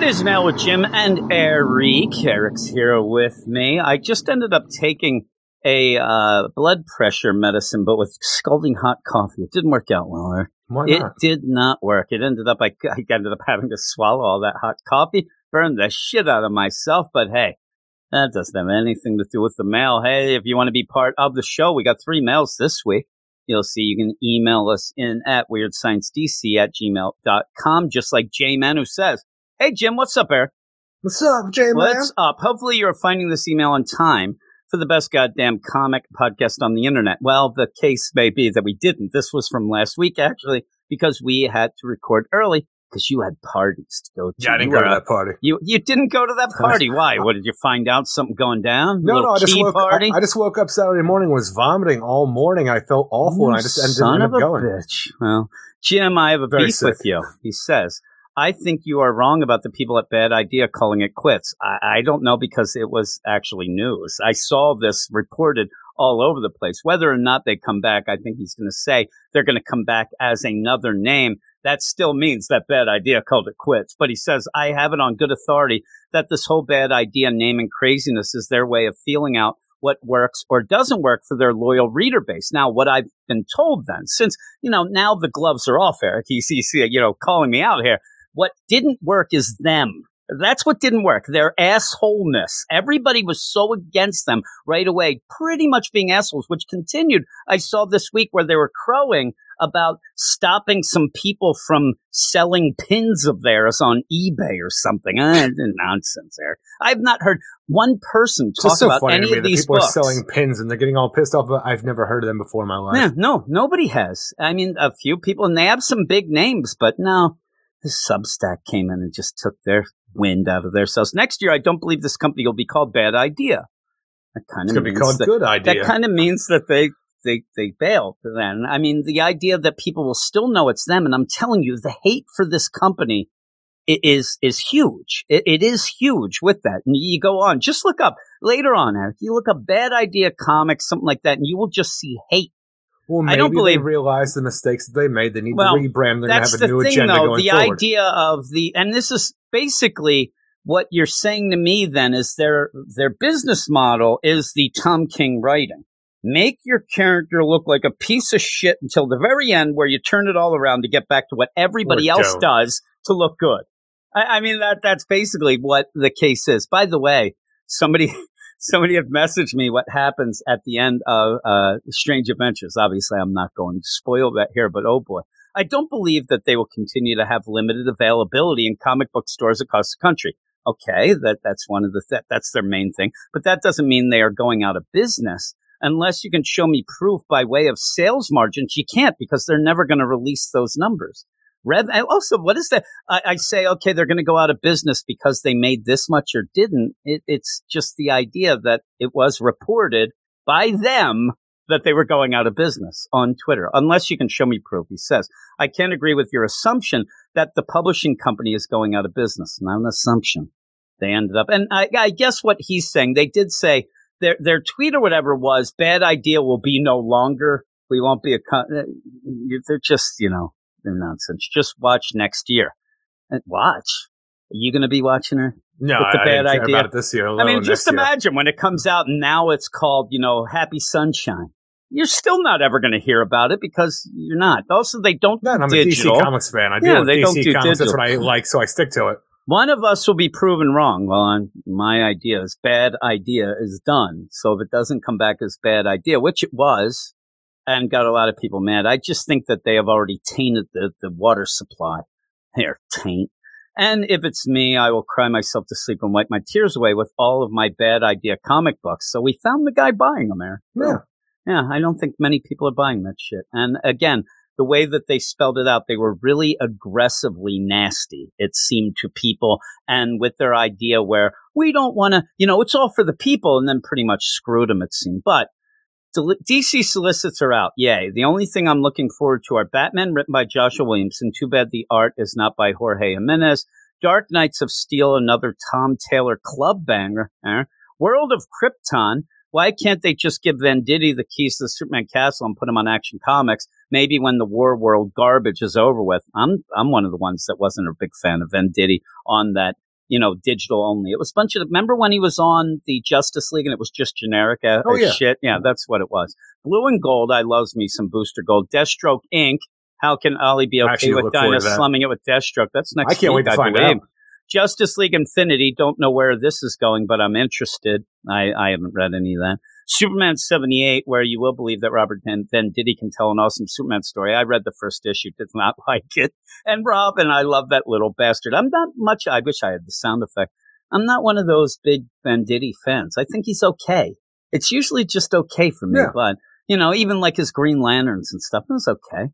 Jim. It is now with Jim and Eric. Eric's here with me. I just ended up taking a uh, blood pressure medicine, but with scalding hot coffee. It didn't work out well. It did not work. It ended up I, I ended up having to swallow all that hot coffee, burn the shit out of myself. But hey, that doesn't have anything to do with the mail. Hey, if you want to be part of the show, we got three mails this week. You'll see you can email us in at weirdsciencedc at gmail.com, just like J Man who says, Hey Jim, what's up, Eric? What's up, J man? What's up? Hopefully you're finding this email on time for the best goddamn comic podcast on the internet. Well, the case may be that we didn't. This was from last week, actually, because we had to record early because you had parties to go to. Yeah, I didn't You go to were- that party. You you didn't go to that party. Why? What did you find out? Something going down? No, no, I just woke. party. I, I just woke up Saturday morning, was vomiting all morning. I felt awful, and I just ended Son up of a going. bitch. Well, Jim, I have a Very beef sick. with you. He says, I think you are wrong about the people at Bad Idea calling it quits. I, I don't know because it was actually news. I saw this reported all over the place. Whether or not they come back, I think he's going to say they're going to come back as another name. That still means that Bad Idea called it quits. But he says, I have it on good authority that this whole Bad Idea naming craziness is their way of feeling out what works or doesn't work for their loyal reader base. Now, what I've been told then, since, you know, now the gloves are off, Eric, he's, he's you know, calling me out here. What didn't work is them. That's what didn't work. Their assholeness. Everybody was so against them right away, pretty much being assholes, which continued. I saw this week where they were crowing about stopping some people from selling pins of theirs on eBay or something. Eh, nonsense there. I've not heard one person talk so about any of these people books. are selling pins and they're getting all pissed off. But I've never heard of them before in my life. Yeah, no, nobody has. I mean, a few people, and they have some big names, but no, Substack came in and just took their wind out of their sails. Next year, I don't believe this company will be called Bad Idea. That kind It's of means called that, good idea. that kind of means that they they they bailed then. I mean, the idea that people will still know it's them, and I'm telling you, the hate for this company is is huge. It, it is huge with that. And you go on, just look up later on, Eric. You look up bad idea comics, something like that, and you will just see hate. Well, I maybe don't believe- they realize the mistakes that they made. They need Well, to rebrand. They're going to have a new thing, agenda though. going The forward. idea of the, and this is basically what you're saying to me. Then is their their business model is the Tom King writing. Make your character look like a piece of shit until the very end, where you turn it all around to get back to what everybody Or else don't. does to look good. I, I mean that that's basically what the case is. By the way, somebody somebody had messaged me what happens at the end of uh, Strange Adventures. Obviously, I'm not going to spoil that here, but oh boy. I don't believe that they will continue to have limited availability in comic book stores across the country. Okay, that that's one of the th- that's their main thing, but that doesn't mean they are going out of business unless you can show me proof by way of sales margins. You can't because they're never going to release those numbers. Rev, and also, what is that? I, I say, okay, they're going to go out of business because they made this much or didn't. It, it's just the idea that it was reported by them that they were going out of business on Twitter, unless you can show me proof. He says, I can't agree with your assumption that the publishing company is going out of business. Not an assumption. They ended up, and I, I guess what he's saying, they did say their their tweet or whatever was bad idea will be no longer. We won't be a. They're just you know they're nonsense. Just watch next year. And watch. Are you going to be watching her? No, with the I bad idea. this year. I mean, just next year. imagine when it comes out and now it's called, you know, Happy Sunshine. You're still not ever going to hear about it because you're not. Also, they don't and I'm digital. a DC Comics fan. I Yeah, deal they DC don't do Comics. That's what I like, so I stick to it. One of us will be proven wrong. Well, on my idea is bad idea is done. So if it doesn't come back as bad idea, which it was, and got a lot of people mad, I just think that they have already tainted the, the water supply. They're taint. And if it's me, I will cry myself to sleep and wipe my tears away with all of my bad idea comic books. So we found the guy buying them there. Yeah. Yeah, I don't think many people are buying that shit. And again, the way that they spelled it out, they were really aggressively nasty, it seemed to people, and with their idea where we don't want to, you know, it's all for the people, and then pretty much screwed them, it seemed. But DC solicits are out. Yay. The only thing I'm looking forward to are Batman written by Joshua Williamson. Too bad the art is not by Jorge Jimenez. Dark Knights of Steel, another Tom Taylor club banger. eh? World of Krypton. Why can't they just give Venditti the keys to the Superman castle and put him on Action Comics? Maybe when the War World garbage is over with. I'm I'm one of the ones that wasn't a big fan of Venditti on that, you know, digital only. It was a bunch of. Remember when he was on the Justice League and it was just generic as, Oh, yeah. shit? Yeah, that's what it was. Blue and Gold. I loves me some Booster Gold. Deathstroke Inc. How can Ollie be okay Actually, with Dinah slumming it with Deathstroke? That's next I can't week, wait to I find believe. out. Justice League Infinity. Don't know where this is going, but I'm interested. I, I haven't read any of that. Superman 78, where you will believe that Robert Van Venditti can tell an awesome Superman story. I read the first issue, did not like it. And Robin, I love that little bastard. I'm not much, I wish I had the sound effect. I'm not one of those big Venditti fans. I think he's okay. It's usually just okay for me, Yeah. but, you know, even like his Green Lanterns and stuff, it was okay.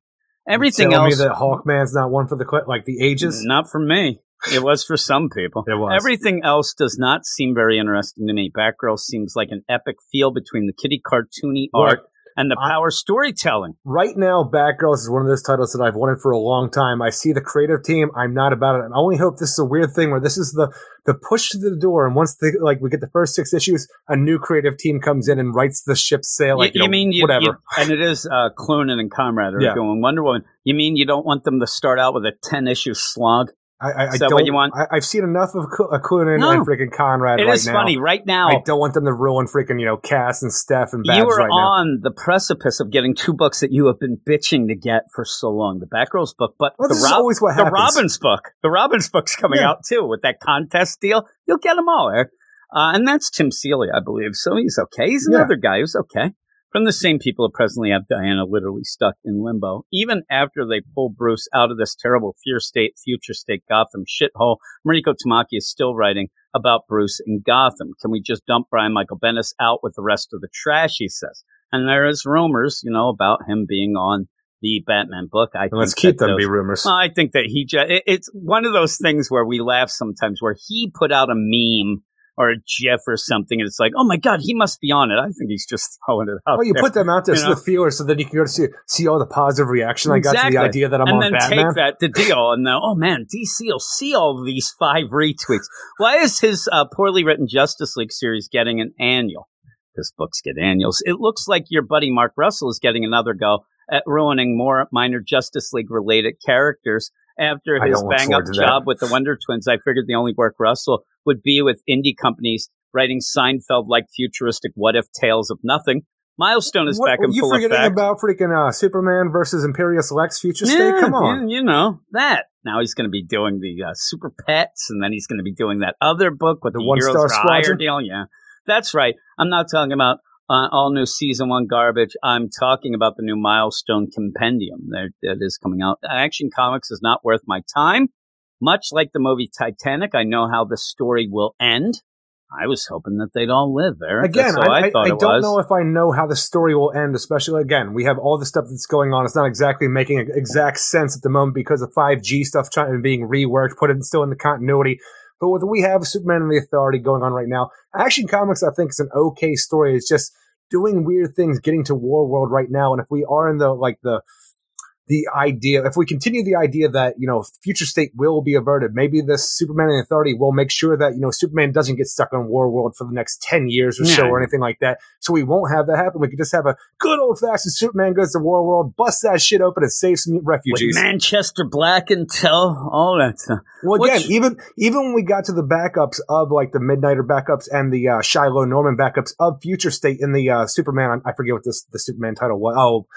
Everything else, me that Hawkman's not one for the like the ages. not for me. It was for some people. It was. Everything else does not seem very interesting to me. Batgirl seems like an epic feel between the kitty cartoony Look, art and the I- power storytelling. Right now, Batgirls is one of those titles that I've wanted for a long time. I see the creative team. I'm not about it. I only hope this is a weird thing where this is the the push to the door, and once the like we get the first six issues, a new creative team comes in and writes the ship sail. Like you, you, know, mean you, whatever? you- and it is uh, and Conrad are Yeah. doing Wonder Woman. You mean you don't want them to start out with a ten issue slog? I, I, I don't. what you want? I, I've seen enough of Cl- uh, No. and freaking Conrad It right is now. funny right now. I don't want them to ruin freaking you know Cass and Steph and Babs you are right now. on the precipice of getting two books that you have been bitching to get for so long. The Batgirls book, but Well, the, this is always what the. Robins book. The Robins book's coming Yeah. out too with that contest deal. You'll get them all, Eric. Uh, and that's Tim Seeley, I believe. So he's okay. He's Yeah. another guy who's okay. From the same people who presently have Diana literally stuck in limbo. Even after they pull Bruce out of this terrible fear state, future state Gotham shithole, Mariko Tamaki is still writing about Bruce in Gotham. Can we just dump Brian Michael Bendis out with the rest of the trash, he says. And there is rumors, you know, about him being on the Batman book. I let's think keep them be rumors. well, I think that he just, it, it's one of those things where we laugh sometimes where he put out a meme or a GIF or something, and it's like, oh my god, he must be on it. I think he's just throwing it out. Oh, you there. put them out there You so know? the feelers, so that you can go to see see all the positive reaction I got to the idea that I'm and on then Batman. take that to deal, and then oh man, DC will see all these five retweets. Why is his uh, poorly written Justice League series getting an annual? Because books get annuals. It looks like your buddy Mark Russell is getting another go at ruining more minor Justice League related characters. After his bang up forward that. job with the Wonder Twins, I figured the only work Russell would be with indie companies writing Seinfeld like futuristic what if tales of nothing. Milestone is What- back in you full forgetting effect. about freaking uh, Superman versus Imperius Lex Future State? Come on. yeah, you know that. Now he's going to be doing the uh, Super Pets, and then he's going to be doing that other book with The the, One Heroes Star Squadron? deal. Yeah, that's right. I'm not talking about uh, all new season one garbage. I'm talking about the new Milestone Compendium that, that is coming out. Action Comics is not worth my time. Much like the movie Titanic, I know how the story will end. I was hoping that they'd all live, Eric. Again, I, I, I, I don't was. know if I know how the story will end, especially again, we have all the stuff that's going on. It's not exactly making exact sense at the moment because of 5G stuff trying being reworked, put it still in the continuity. But what we have Superman and the Authority going on right now, Action Comics, I think, is an okay story. It's just doing weird things, getting to War World right now. And if we are in the like the the idea, if we continue the idea that, you know, future state will be averted, maybe this Superman and Authority will make sure that, you know, Superman doesn't get stuck on War World for the next 10 years or so or anything like that. So we won't have that happen. We could just have a good old fashioned Superman goes to War World, busts that shit open and saves some With refugees. Manchester Black and Tell, all that stuff. Well, again, Which- even even when we got to the backups of like the Midnighter backups and the uh, Shiloh Norman backups of Future State in the uh, Superman, I forget what this the Superman title was. Oh,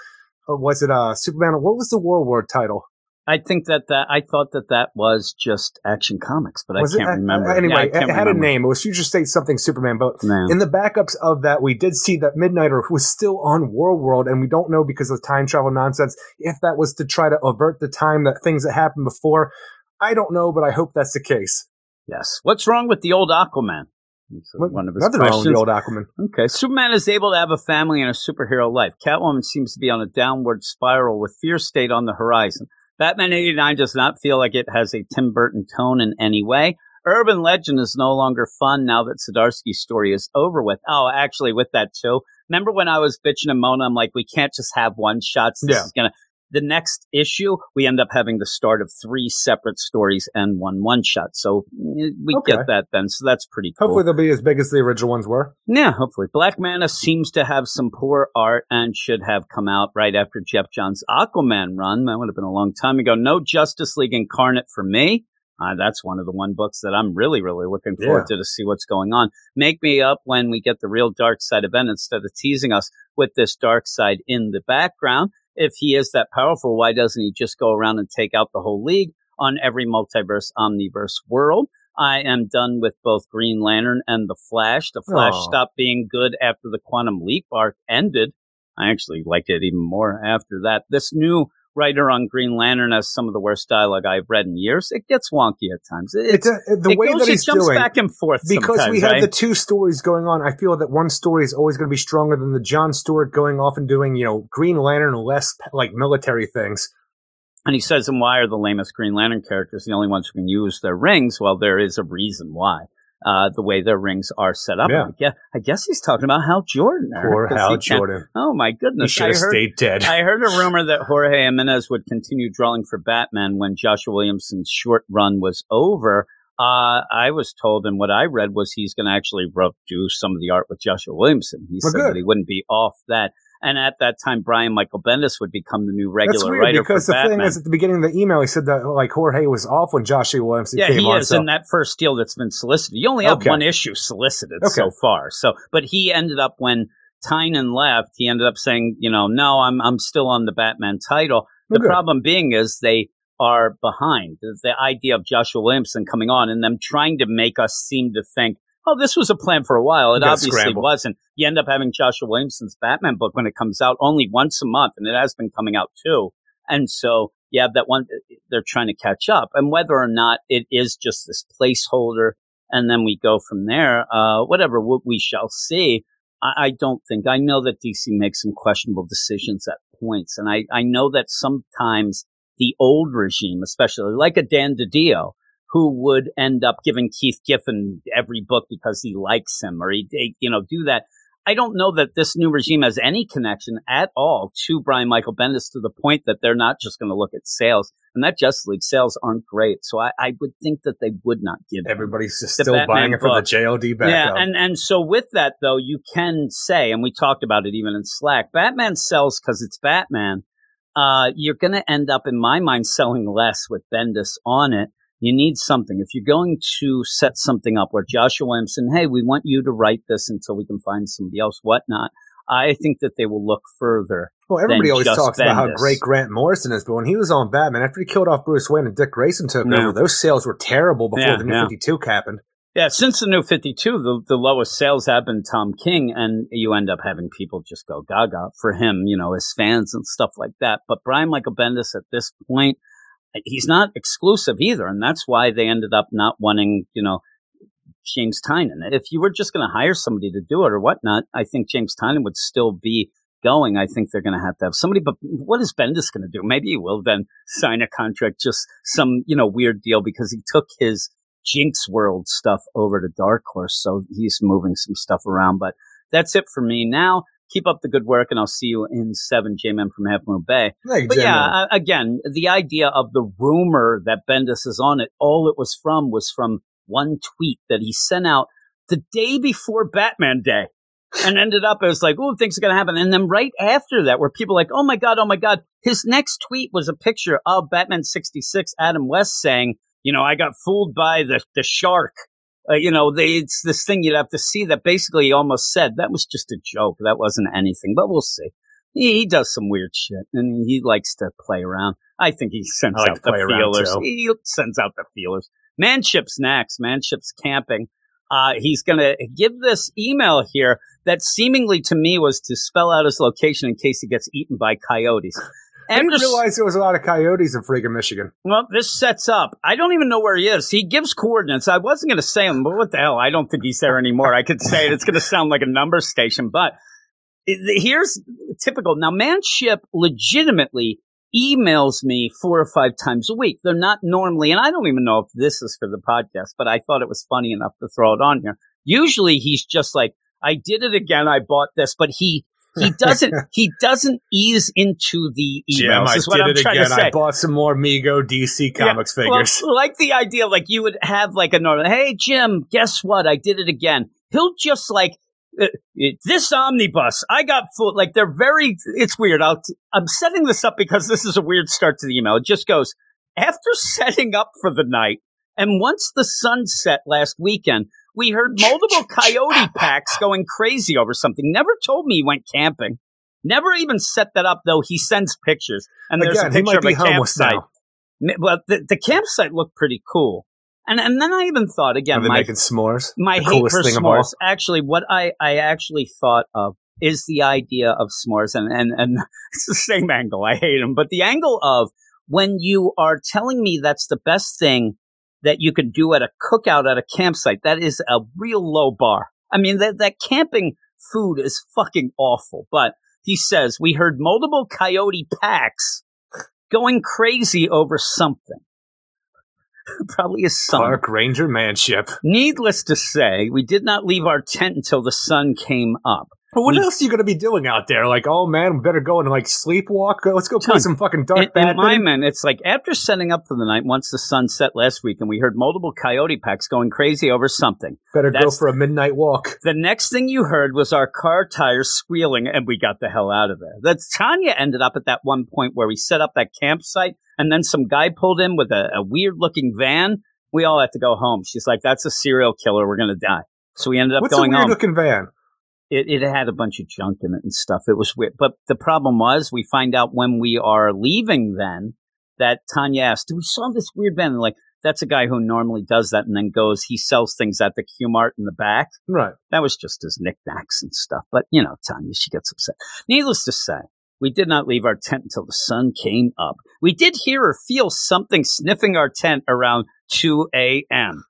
was it uh Superman? What was the War World title? I think that that I thought that that was just Action Comics, but was I can't it? Uh, remember. uh, Anyway, Yeah, it, had remember. a name. It was Future State something Superman, but No. in the backups of that, we did see that Midnighter was still on War World, and we don't know because of time travel nonsense if that was to try to avert the time that things that happened before. I don't know, but I hope that's the case. Yes. What's wrong with the old Aquaman? What- One of his Nothing wrong with the old Aquaman. Okay. Superman is able to have a family and a superhero life. Catwoman seems to be on a downward spiral with Fear State on the horizon. Batman 89 does not feel like it has a Tim Burton tone in any way. Urban Legend is no longer fun now that Zdarsky's story is over with. Oh, actually, with that too. Remember when I was bitching and moaning? I'm like, we can't just have one shots. This Yeah. is gonna. The next issue, we end up having the start of three separate stories and one one shot. So eh, we Okay. get that then. So that's pretty cool. Hopefully, they'll be as big as the original ones were. Yeah, hopefully. Black Manta seems to have some poor art and should have come out right after Geoff Johns' Aquaman run. That would have been a long time ago. No Justice League Incarnate for me. Uh, that's one of the one books that I'm really, really looking forward to to see what's going on. Make me up when we get the real Darkseid event instead of teasing us with this Darkseid in the background. If he is that powerful, why doesn't he just go around and take out the whole league on every multiverse, omniverse world? I am done with both Green Lantern and The Flash. The Flash Aw. stopped being good after the Quantum Leap arc ended. I actually liked it even more after that. This new writer on Green Lantern has some of the worst dialogue I've read in years. It gets wonky at times. It, It's the it way goes, that it he's jumps doing back and forth because we have right? the two stories going on. I feel that one story is always going to be stronger than the John Stewart going off and doing you know Green Lantern less like military things. And he says, and why are the lamest Green Lantern characters the only ones who can use their rings? Well, there is a reason why. Uh, the way their rings are set up. Yeah. I, guess, I guess he's talking about Hal Jordan. Poor Hal Jordan. Oh my goodness! He should have stayed dead. I heard a rumor that Jorge Jimenez would continue drawing for Batman when Joshua Williamson's short run was over. Uh, I was told, and what I read was he's going to actually do some of the art with Joshua Williamson. He Well, said good. that he wouldn't be off that. And at that time, Brian Michael Bendis would become the new regular That's weird writer because the Batman. thing is, at the beginning of the email, he said that like Jorge was off when Joshua Williamson yeah, came he on. is so- in that first deal that's been solicited. You only have Okay. one issue solicited Okay. so far. So, but he ended up when Tynion left, he ended up saying, you know, no, I'm I'm still on the Batman title. Oh, the Okay. problem being is they are behind. The, the idea of Joshua Williamson coming on and them trying to make us seem to think, oh, this was a plan for a while. It obviously scramble. wasn't. You end up having Joshua Williamson's Batman book when it comes out only once a month, and it has been coming out too. And so you have that one, they're trying to catch up. And whether or not it is just this placeholder, and then we go from there, uh, whatever we, we shall see. I, I don't think, I know that DC makes some questionable decisions at points. And I, I know that sometimes the old regime, especially like a Dan DiDio, who would end up giving Keith Giffen every book because he likes him or he, they, you know, do that. I don't know that this new regime has any connection at all to Brian Michael Bendis to the point that they're not just going to look at sales and that Justice League sales aren't great. So I, I would think that they would not give Everybody's just still Batman buying it for the. JLD backup. yeah, and and so with that though, you can say, and we talked about it even in Slack, Batman sells because it's Batman. Uh, you're going to end up, in my mind, selling less with Bendis on it. You need something. If you're going to set something up where Joshua Williamson, hey, we want you to write this until we can find somebody else, whatnot. I think that they will look further. well, everybody always talks about how great Grant Morrison is, but when he was on Batman, after he killed off Bruce Wayne and Dick Grayson took Yeah. over, those sales were terrible before Yeah, the New yeah. 52 happened. Yeah, since the new 52, the, the lowest sales have been Tom King, and you end up having people just go gaga for him, you know, his fans and stuff like that. But Brian Michael Bendis at this point, he's not exclusive either, and that's why they ended up not wanting, you know, James Tynion. If you were just going to hire somebody to do it or whatnot, I think James Tynion would still be going. I think they're going to have to have somebody. But what is Bendis going to do? Maybe he will then sign a contract, just some you know weird deal because he took his Jinxworld stuff over to Dark Horse, so he's moving some stuff around. But that's it for me now. Keep up the good work, and I'll see you in seven. J-Man from Half Moon Bay. Like, But yeah, again, the idea of the rumor that Bendis is on it, all it was from was from one tweet that he sent out the day before Batman Day. And ended up, it was like, oh, things are going to happen. And then right after that, where people like, oh my God, oh my God, his next tweet was a picture of Batman 66, Adam West saying, you know, I got fooled by the, the shark. Uh, you know, they, it's this thing you'd have to see that basically he almost said that was just a joke. That wasn't anything, but we'll see. He, he does some weird shit and he likes to play around. I think he sends like out the feelers. He sends out the feelers. Manship's next. Manship's camping. Uh, he's going to give this email here that seemingly to me was to spell out his location in case he gets eaten by coyotes. I didn't realize there was a lot of coyotes in freaking Michigan. well, this sets up. I don't even know where he is. He gives coordinates. I wasn't going to say him, but what the hell? I don't think he's there anymore. I could say it. It's going to sound like a number station, but here's typical. Now, Manship legitimately emails me four or five times a week. They're not normally, and I don't even know if this is for the podcast, but I thought it was funny enough to throw it on here. Usually he's just like, I did it again. I bought this, but he, he doesn't, he doesn't ease into the Jim, emails. I is what did I'm it trying again. to say. I bought some more Mego DC Comics Yeah, figures. Well, like the idea, like you would have like a normal, hey, Jim, guess what? I did it again. He'll just like, uh, this omnibus, I got full, like they're very, it's weird. I'll, I'm setting this up because this is a weird start to the email. It just goes, after setting up for the night, and once the sun set last weekend, we heard multiple coyote packs going crazy over something. Never told me he went camping. Never even set that up, though. He sends pictures, and there's Again, a picture of a campsite. now. The, the campsite looked pretty cool, and and then I even thought again, Are they my making s'mores? my the hate for thing of all. s'mores. Actually, what I I actually thought of is the idea of s'mores, and and and it's the same angle. I hate them, but the angle of when you are telling me that's the best thing that you can do at a cookout at a campsite, that is a real low bar. I mean, that that camping food is fucking awful. But he says we heard multiple coyote packs going crazy over something. Probably a son. Park Ranger Manship. Needless to say, we did not leave our tent until the sun came up. But what We- else are you going to be doing out there? Like, oh man, we better go and like sleepwalk. Let's go play Ton. some fucking dark In, in my mind, it's like after setting up for the night, once the sun set last week, and we heard multiple coyote packs going crazy over something. better go that's- for a midnight walk. The next thing you heard was our car tires squealing, and we got the hell out of there. That Tanya ended up at that one point where we set up that campsite, and then some guy pulled in with a, a weird looking van. We all had to go home. She's like, "That's a serial killer. We're gonna die." So we ended up What's a going weird home. looking van? It, it had a bunch of junk in it and stuff. It was weird. But the problem was we find out when we are leaving then that Tanya asked, Do we saw this weird van. And like, that's a guy who normally does that and then goes, he sells things at the Q Mart in the back. Right. That was just his knickknacks and stuff. But, you know, Tanya, she gets upset. Needless to say, we did not leave our tent until the sun came up. We did hear or feel something sniffing our tent around 2 a.m.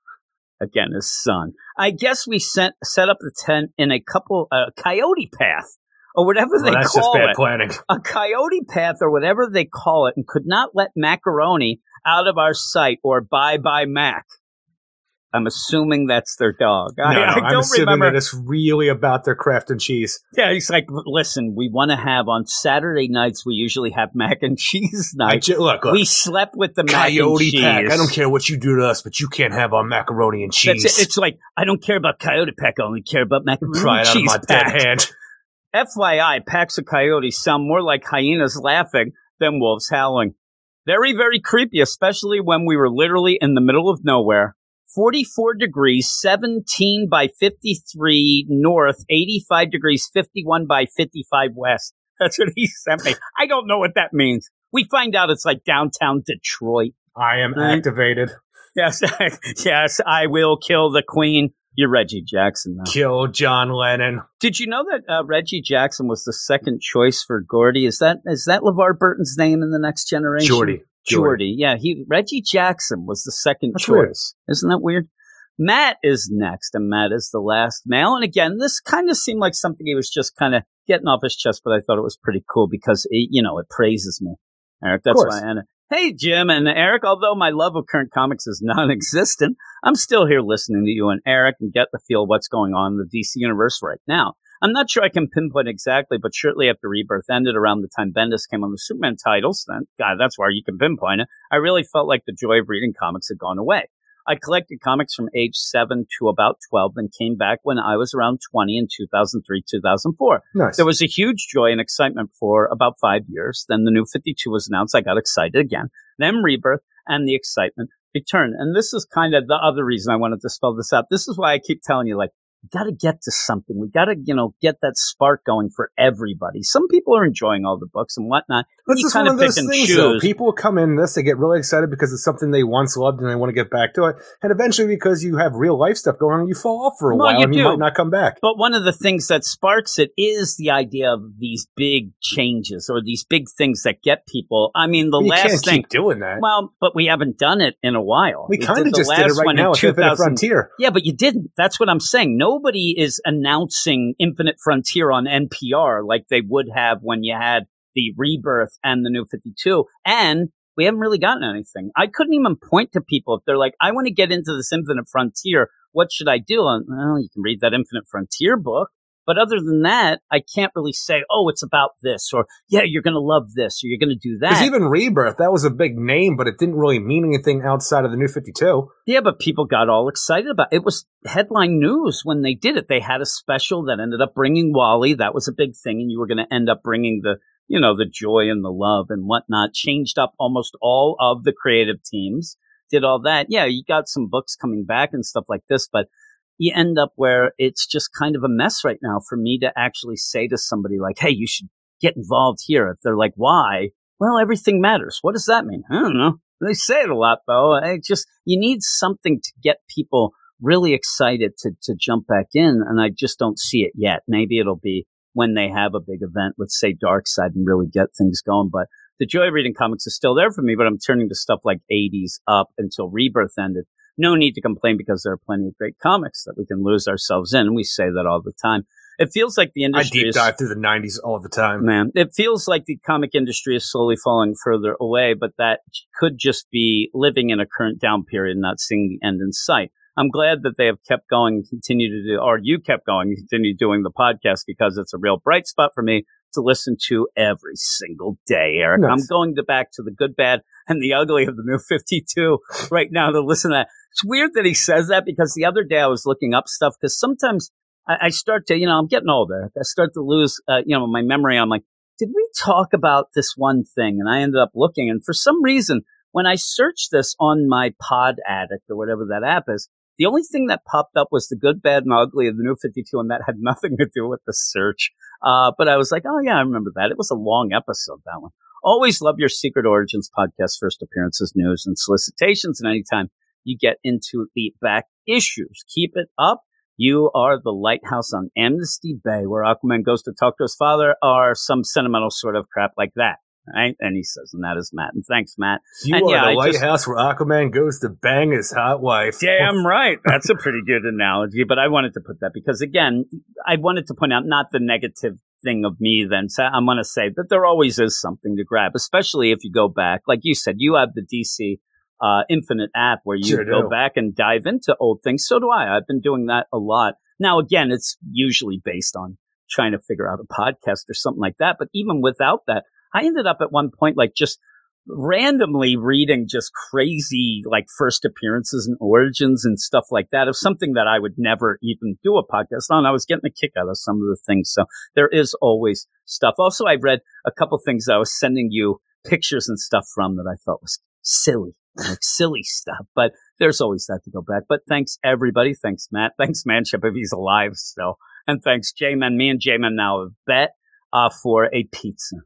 Again, his son. I guess we sent, set up the tent in a couple, uh, coyote path or whatever Well, they that's just call bad it planning. a coyote path or whatever they call it and could not let macaroni out of our sight or bye bye Mac. I'm assuming that's their dog. No, I, no, I I'm don't assuming remember. that it's really about their craft and cheese. Yeah, he's like, listen, we want to have on Saturday nights. We usually have mac and cheese night. ju- look, look, we slept with the mac and Coyote cheese. Pack. I don't care what you do to us, but you can't have our macaroni and cheese. That's it. It's like I don't care about Coyote Pack. I only care about macaroni Pry and it out of cheese my pack. dead hand. FYI, packs of coyotes sound more like hyenas laughing than wolves howling. Very, very creepy, especially when we were literally in the middle of nowhere. 44 degrees, 17 by 53 north, 85 degrees, 51 by 55 west. That's what he sent me. I don't know what that means. We find out it's like downtown Detroit. I am Right. activated. Yes, yes, I will kill the queen. You're Reggie Jackson now. Kill John Lennon. Did you know that uh, Reggie Jackson was the second choice for Gordy? Is that is that LeVar Burton's name in the next generation? Geordi. Geordi. Yeah, he Reggie Jackson was the second That's choice. weird. Isn't that weird? Matt is next, and Matt is the last male. And again, this kind of seemed like something he was just kind of getting off his chest, but I thought it was pretty cool because it, you know it praises me, Eric. That's why. And hey, Jim and Eric. Although my love of current comics is non-existent, I'm still here listening to you and Eric and get the feel of what's going on in the DC universe right now. I'm not sure I can pinpoint exactly, but shortly after Rebirth ended, around the time Bendis came on the Superman titles, then God, that's where you can pinpoint it. I really felt like the joy of reading comics had gone away. I collected comics from age seven to about 12 and came back when I was around 20 in 2003, 2004. Nice. There was a huge joy and excitement for about five years. Then the new 52 was announced. I got excited again. Then Rebirth and the excitement returned. And this is kind of the other reason I wanted to spell this out. This is why I keep telling you, like, got to get to something. We got to, you know, get that spark going for everybody. Some people are enjoying all the books and whatnot. That's you just kind one of those things, though. People come in this, they get really excited because it's something they once loved and they want to get back to it. And eventually, because you have real life stuff going on, you fall off for a while you and you might not come back. But one of the things that sparks it is the idea of these big changes or these big things that get people. I mean, the you last can't thing. keep doing that. Well, but we haven't done it in a while. we did kind of just did it right now Infinite 2000 Frontier. Yeah, but you didn't. That's what I'm saying. Nobody is announcing Infinite Frontier on NPR like they would have when you had the Rebirth and the New 52. And we haven't really gotten anything. I couldn't even point to people if they're like, I want to get into this Infinite Frontier. What should I do? And, well, you can read that Infinite Frontier book. But other than that, I can't really say, oh, it's about this, or yeah, you're going to love this, or you're going to do that. Because even Rebirth, that was a big name, but it didn't really mean anything outside of the New 52. Yeah, but people got all excited about it. It was headline news when they did it. They had a special that ended up bringing Wally. That was a big thing. And you were going to end up bringing the, you know, the joy and the love and whatnot. Changed up almost all of the creative teams. Did all that. Yeah, you got some books coming back and stuff like this, but you end up where it's just kind of a mess right now for me to actually say to somebody like, Hey, you should get involved here. If they're like, why? Well, everything matters. What does that mean? I don't know. They say it a lot though. I just, you need something to get people really excited to, to jump back in. And I just don't see it yet. Maybe it'll be when they have a big event, let's say Darkseid and really get things going. But the joy of reading comics is still there for me, but I'm turning to stuff like 80s up until Rebirth ended. No need to complain because there are plenty of great comics that we can lose ourselves in. And we say that all the time. It feels like the industry. I deep is dive through the 90s all the time. man. It feels like the comic industry is slowly falling further away, but that could just be living in a current down period and not seeing the end in sight. I'm glad that they have kept going and continue to do, or you kept going and continue doing the podcast because it's a real bright spot for me to listen to every single day, Eric. Nice. I'm going to back to the good, bad, and the ugly of the new 52 right now to listen to that. It's weird that he says that because the other day I was looking up stuff because sometimes I, I start to, you know, I'm getting older. I start to lose, uh, you know, my memory. I'm like, did we talk about this one thing? And I ended up looking, and for some reason, when I searched this on my Pod Addict or whatever that app is, the only thing that popped up was the good, bad, and ugly of the new 52, and that had nothing to do with the search. Uh, but I was like, oh yeah, I remember that. It was a long episode, that one. Always love your Secret Origins podcast, first appearances, news, and solicitations. And anytime you get into the back issues, keep it up. You are the lighthouse on Amnesty Bay, where Aquaman goes to talk to his father, or some sentimental sort of crap like that. Right? And he says, and that is Matt. And thanks, Matt. You And are yeah, the I just- lighthouse where Aquaman goes to bang his hot wife. Damn right. That's a pretty good analogy, but I wanted to put that because again, I wanted to point out not the negative thing of me then. So I'm going to say that there always is something to grab, especially if you go back. Like you said, you have the DC uh, Infinite app where you Sure go do. back and dive into old things. So do I. I've been doing that a lot. Now, again, it's usually based on trying to figure out a podcast or something like that. But even without that, I ended up at one point like just randomly reading just crazy like first appearances and origins and stuff like that of something that I would never even do a podcast on. I was getting a kick out of some of the things. So there is always stuff. Also, I read a couple things I was sending you pictures and stuff from that I thought was silly, like silly stuff. But there's always that to go back. But thanks everybody. Thanks Matt. Thanks Manship if he's alive still. And thanks J-Man. Me and J-Man now have bet uh, for a pizza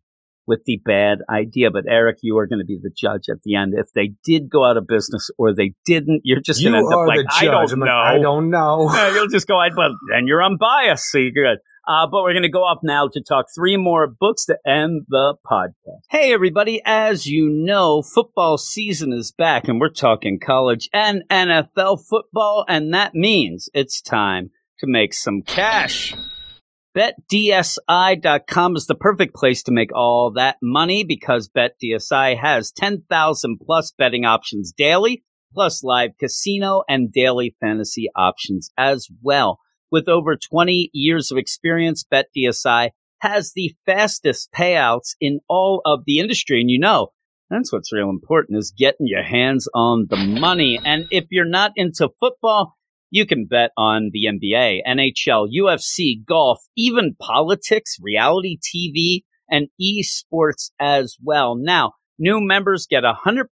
with the bad idea. But Eric, you are going to be the judge at the end. If they did go out of business or they didn't, you're just going to end up like, the I judge. don't I'm like, know. I don't know. You'll just go, I, but then you're unbiased, so you're good. Uh, but we're going to go up now to talk three more books to end the podcast. Hey, everybody. As you know, football season is back and we're talking college and NFL football. And that means it's time to make some cash. BetDSI.com is the perfect place to make all that money because BetDSI has 10,000 plus betting options daily, plus live casino and daily fantasy options as well. With over 20 years of experience, BetDSI has the fastest payouts in all of the industry. And you know, that's what's real important is getting your hands on the money. And if you're not into football, you can bet on the NBA, NHL, UFC, golf, even politics, reality TV, and esports as well. Now, new members get a 100%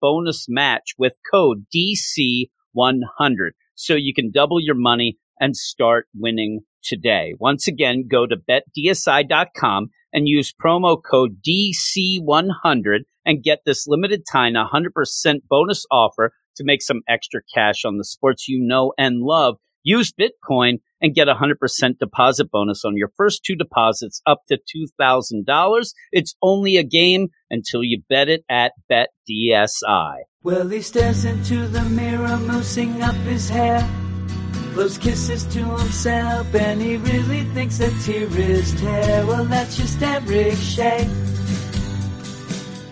bonus match with code DC100. So you can double your money and start winning today. Once again, go to betdsi.com and use promo code DC100 and get this limited time 100% bonus offer to make some extra cash on the sports you know and love. Use Bitcoin and get a 100% deposit bonus on your first two deposits up to $2,000. It's only a game until you bet it at BetDSI. Well, he stares into the mirror, moosing up his hair. Blows kisses to himself, and he really thinks that tear is tear. Well, that's just Eric Shea.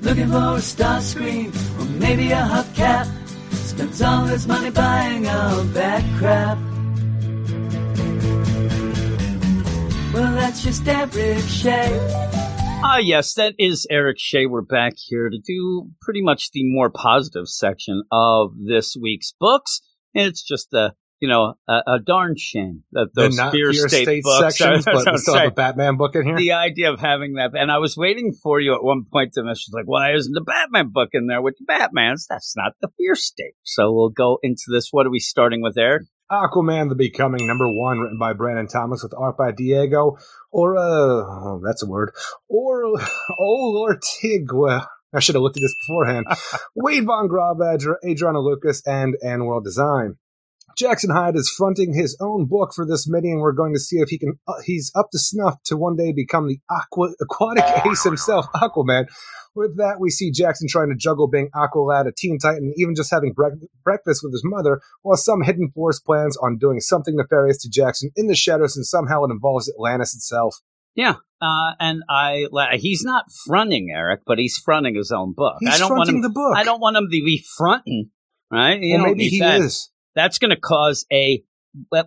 Looking for a star screen, or maybe a hubcap. Spends all his money buying all that crap. Well, that's just Eric Shea. Ah, yes, that is Eric Shea. We're back here to do pretty much the more positive section of this week's books. And it's just a, you know, a, a darn shame that They're those not fear, fear state, state, books sections, are, but we still have a Batman book in here. the idea of having that, and I was waiting for you at one point to mention, like, why isn't the Batman book in there with the Batmans? That's not the fear state. So we'll go into this. What are we starting with, Eric? Aquaman the Becoming, number one, written by Brandon Thomas with art by Diego, or, uh, oh, that's a word, or, oh, Lord Tigua. I should have looked at this beforehand. Wade Von Grawbadger, Adriano Lucas, and AndWorld Design. Jackson Hyde is fronting his own book for this mini, and we're going to see if he can. Uh, he's up to snuff to one day become the aqua, aquatic ace himself, Aquaman. With that, we see Jackson trying to juggle being Aqualad, a Teen Titan, and even just having brec- breakfast with his mother, while some hidden force plans on doing something nefarious to Jackson in the shadows, and somehow it involves Atlantis itself. Yeah. Uh, and I he's not fronting Eric, but he's fronting his own book. He's I don't want him, the book. I don't want him to be fronting, right? You well, maybe he that. is. That's going to cause a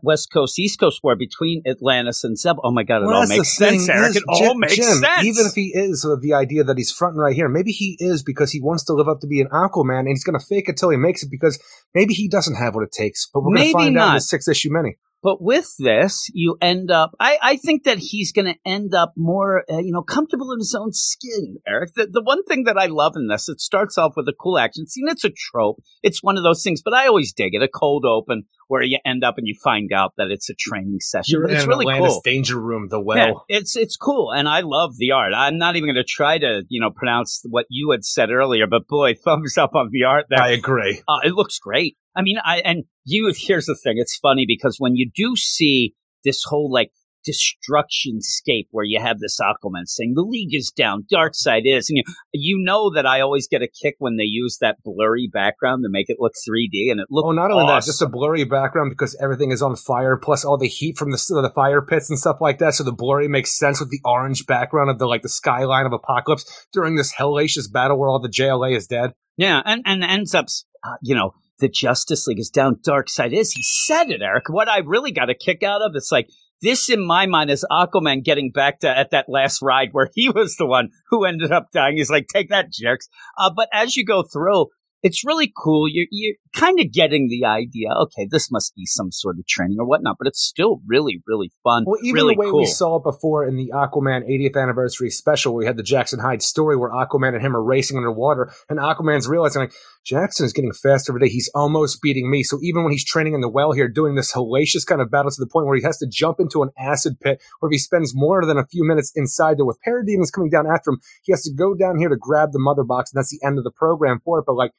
West Coast East Coast war between Atlantis and Zeb. Oh my God, it Well, all makes sense, Eric. is, It all Jim- makes Jim, sense. Even if he is the idea that he's fronting right here, maybe he is because he wants to live up to be an Aquaman, and he's going to fake it till he makes it because maybe he doesn't have what it takes. But we're going to find out in the six issue mini. But with this, you end up. I, I think that he's going to end up more, uh, you know, comfortable in his own skin. Eric, the, the one thing that I love in this, it starts off with a cool action scene. It's a trope. It's one of those things, but I always dig it. A cold open where you end up and you find out that it's a training session. You're in it's really Atlantis cool. danger room, the well. Yeah, it's it's cool, and I love the art. I'm not even going to try to, you know, pronounce what you had said earlier, but boy, thumbs up on the art. There, I agree. uh, it looks great. I mean, I and you. Here's the thing: it's funny because when you do see this whole like destruction scape where you have this Aquaman saying the league is down, Darkseid is, and you you know that I always get a kick when they use that blurry background to make it look 3D, and it looks Oh, not only that, just a blurry background because everything is on fire, plus all the heat from the the fire pits and stuff like that. So the blurry makes sense with the orange background of the like the skyline of Apocalypse during this hellacious battle where all the JLA is dead. Yeah, and and ends up, uh, you know, the Justice League is down. Darkseid is. He said it, Eric. What I really got a kick out of it's like this, in my mind, is Aquaman getting back to at that last ride where he was the one who ended up dying. He's like, take that, jerks. Uh, but as you go through, it's really cool. You're, you're kind of getting the idea. Okay, this must be some sort of training or whatnot, but it's still really, really fun. Well, even really the way cool. we saw it before in the Aquaman 80th anniversary special, where we had the Jackson Hyde story where Aquaman and him are racing underwater, and Aquaman's realizing like Jackson is getting faster every day. He's almost beating me. So even when he's training in the well here, doing this hellacious kind of battle to the point where he has to jump into an acid pit, where if he spends more than a few minutes inside there with parademons coming down after him, he has to go down here to grab the mother box, and that's the end of the program for it. But like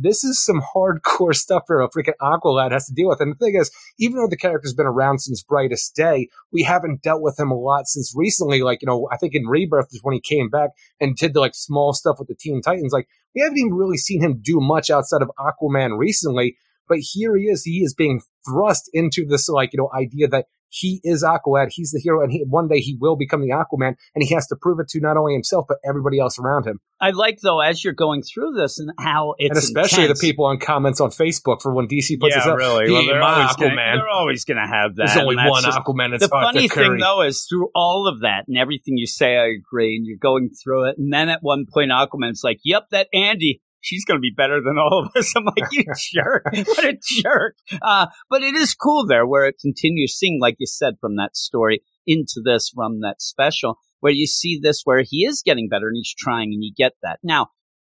this is some hardcore stuff for a freaking Aqualad has to deal with. And the thing is, even though the character's been around since Brightest Day, we haven't dealt with him a lot since recently. Like, you know, I think in Rebirth is when he came back and did the like small stuff with the Teen Titans. Like, we haven't even really seen him do much outside of Aquaman recently. But here he is. He is being thrust into this, like, you know, idea that he is Aqualad. He's the hero. And he, one day he will become the Aquaman. And he has to prove it to not only himself, but everybody else around him. I like though as you're going through this and how it's and especially intense. the people on comments on Facebook for when DC puts yeah, this up. really. He well, they're, my always gonna- Aquaman. they're always going to have that. There's only one just- Aquaman. It's the Arthur funny Curry. thing though is through all of that and everything you say, I agree, and you're going through it, and then at one point Aquaman's like, "Yep, that Andy." She's going to be better than all of us. I'm like, you jerk. What a jerk. Uh, but it is cool there where it continues seeing, like you said, from that story into this from that special, where you see this where he is getting better and he's trying and you get that. Now,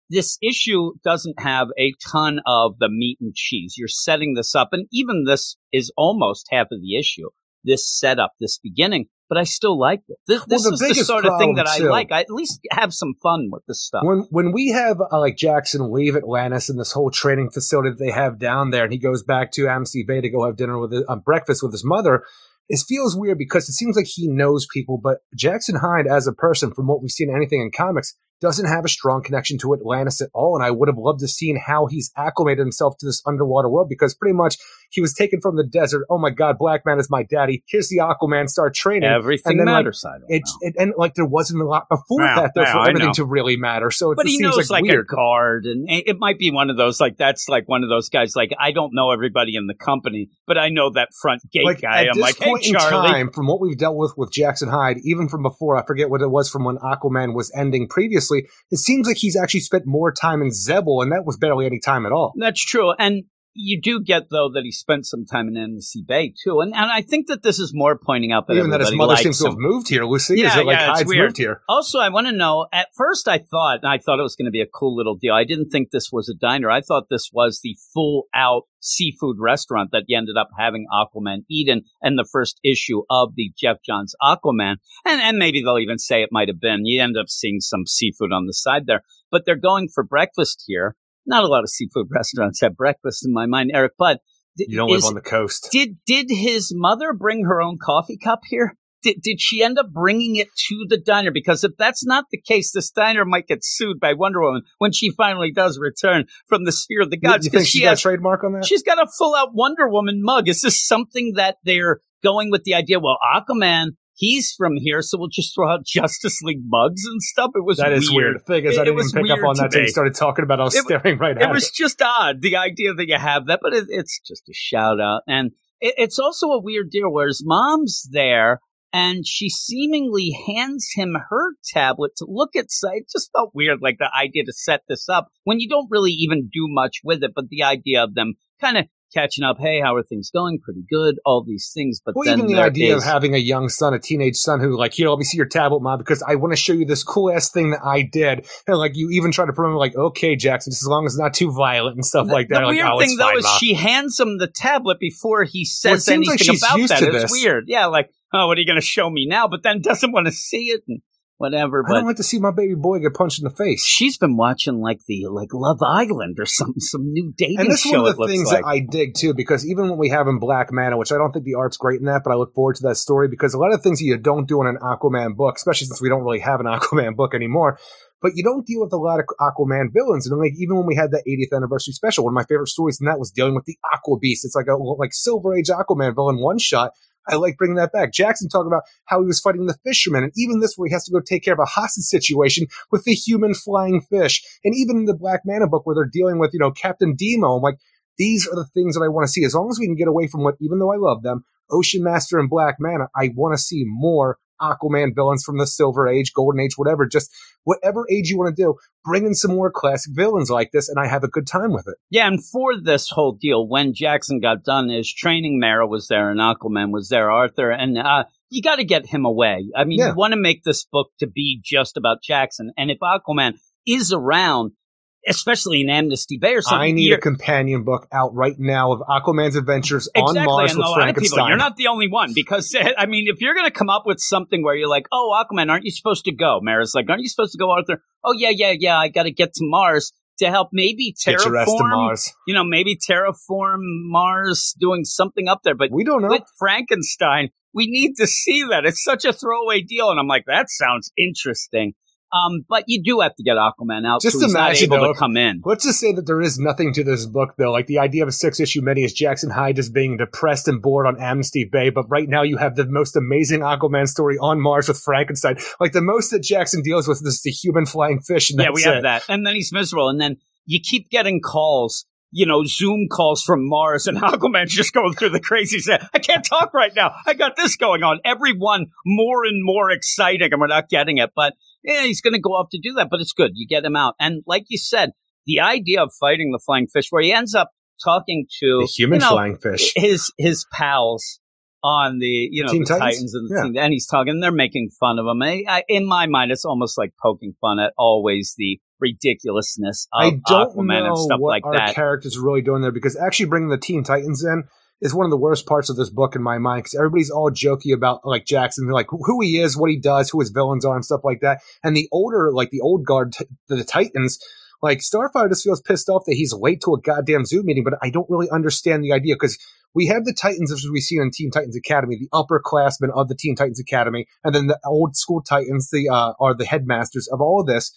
this issue doesn't have a ton of the meat and cheese. You're setting this up, and even this is almost half of the issue. This setup, this beginning, but I still like it. This, Well, this the is the sort of thing that I too- like. I at least have some fun with this stuff. When when we have uh, like Jackson leave Atlantis and this whole training facility that they have down there, and he goes back to Amnesty Bay to go have dinner with uh, breakfast with his mother, it feels weird because it seems like he knows people, but Jackson Hyde as a person, from what we've seen anything in comics, doesn't have a strong connection to Atlantis at all. And I would have loved to seen how he's acclimated himself to this underwater world because pretty much he was taken from the desert. Oh my God, Black Manta is my daddy. Here's the Aquaman. Start training. Everything and then, like, matters. I don't It, it and like there wasn't a lot before Yeah, that though yeah, for everything to really matter. So it but just he seems knows like, like, weird. a guard, and it it might be one of those like that's like one of those guys like I don't know everybody in the company, but I know that front gate like guy. at I'm this like, hey point in Charlie, time, from what we've dealt with with Jackson Hyde, even from before, I forget what it was from when Aquaman was ending It seems like he's actually spent more time in Xebel, and that was barely any time at all. That's true. And you do get though that he spent some time in Amnesty Bay too, and and I think that this is more pointing out that Even that his mother seems to have moved here. Lucy Yeah, is it like yeah, it's Hyde's weird. moved here? Also, I want to know. At first, I thought, and I thought it was going to be a cool little deal. I didn't think this was a diner. I thought this was the full out seafood restaurant that you ended up having Aquaman Eden and the first issue of the Geoff Johns Aquaman. And and maybe they'll even say it might have been. You end up seeing some seafood on the side there, but they're going for breakfast here. Not a lot of seafood restaurants have breakfast in my mind, Eric. But You don't is- live on the coast. did did his mother bring her own coffee cup here? Did did she end up bringing it to the diner? Because if that's not the case, this diner might get sued by Wonder Woman when she finally does return from the sphere of the gods. you think she she got has, a trademark on that? she's got a full out Wonder Woman mug. Is this something that they're going with the idea? Well, Aquaman, he's from here, so we'll just throw out Justice League mugs and stuff. It was That is weird. The thing is, It- I didn't even pick up on that to until you started talking about it. I was It- staring right it at it. It was just odd the idea that you have that, but it, it's just a shout out, and it, it's also a weird deal where his mom's there and she seemingly hands him her tablet to look at. So it just felt weird, like the idea to set this up when you don't really even do much with it, but the idea of them kind of catching up. Hey, how are things going? Pretty good. All these things, but Well, then even the idea is- of having a young son, a teenage son, who like, here, let me see your tablet, mom, because I want to show you this cool ass thing that I did, and like you even try to promote, like, okay, Jackson, just as long as it's not too violent and stuff like that. The like, weird oh, thing though fine, is Ma. she hands him the tablet before he says like anything she's about that. It's weird. Yeah, like, oh, what are you going to show me now? But then doesn't want to see it and whatever. I don't But like to see my baby boy get punched in the face. she's been watching like the like Love Island or some some new dating And this is show. one of the things like. that I dig too, because even when we have in Black Manta, which I don't think the art's great in that, but I look forward to that story because a lot of things that you don't do in an Aquaman book, especially since we don't really have an Aquaman book anymore, but you don't deal with a lot of Aquaman villains. And like even when we had that 80th anniversary special, one of my favorite stories in that was dealing with the Aqua Beast. It's like a like Silver Age Aquaman villain one shot. I like bringing that back. Jackson talked about how he was fighting the fishermen, and even this where he has to go take care of a hostage situation with the human flying fish. And even in the Black Manta book where they're dealing with, you know, Captain Demo, I'm like, these are the things that I want to see. As long as we can get away from what, even though I love them, Ocean Master and Black Manta, I want to see more Aquaman villains from the Silver Age, Golden Age, whatever. Just whatever age you want to do, bring in some more classic villains like this, and I have a good time with it. Yeah, and for this whole deal, when Jackson got done, his training Mera was there and Aquaman was there, Arthur, and uh, you got to get him away. I mean, Yeah. you want to make this book to be just about Jackson, and if Aquaman is around, especially in Amnesty Bay or something, I need a companion book out right now of Aquaman's adventures on Exactly, Mars and with. Frankenstein. You're not the only one because I mean, if you're going to come up with something where you're like, "Oh, Aquaman, aren't you supposed to go?" Mera's like, "Aren't you supposed to go, Arthur?" Oh, yeah, yeah, yeah. I got to get to Mars to help maybe Get your ass to terraform. Mars. You know, maybe terraform Mars, doing something up there. But We don't know. with Frankenstein, we need to see that. It's such a throwaway deal, and I'm like, that sounds interesting. Um, but you do have to get Aquaman out. Just so imagine, able though, to come in. Let's just say that there is nothing to this book, though. Like the idea of a six issue mini is Jackson Hyde just being depressed and bored on Amnesty Bay, but right now you have the most amazing Aquaman story on Mars with Frankenstein. Like the most that Jackson deals with is the human flying fish, and Yeah, we have it. that. And then he's miserable. And then you keep getting calls, you know, Zoom calls from Mars, and Aquaman's just going through the crazy set. I can't talk right now. I got this going on. Everyone more and more exciting, and we're not getting it. But yeah, he's going to go up to do that. But it's good. You get him out. And like you said, the idea of fighting the flying fish, where he ends up talking to The human you know, flying fish. his his pals on the you know Teen the Titans? Titans, and, the Yeah. team, and he's talking. And they're making fun of him. I, I, in my mind, it's almost like poking fun at always the ridiculousness of I don't Aquaman know and stuff what like our that. characters are really doing there because actually bringing the Teen Titans in is one of the worst parts of this book in my mind because everybody's all jokey about like Jackson, They're like who he is, what he does, who his villains are, and stuff like that. And the older, like the old guard, t- the Titans, like Starfire just feels pissed off that he's late to a goddamn Zoom meeting, but I don't really understand the idea because we have the Titans as we see in Teen Titans Academy, the upperclassmen of the Teen Titans Academy, and then the old school Titans, the uh, are the headmasters of all of this.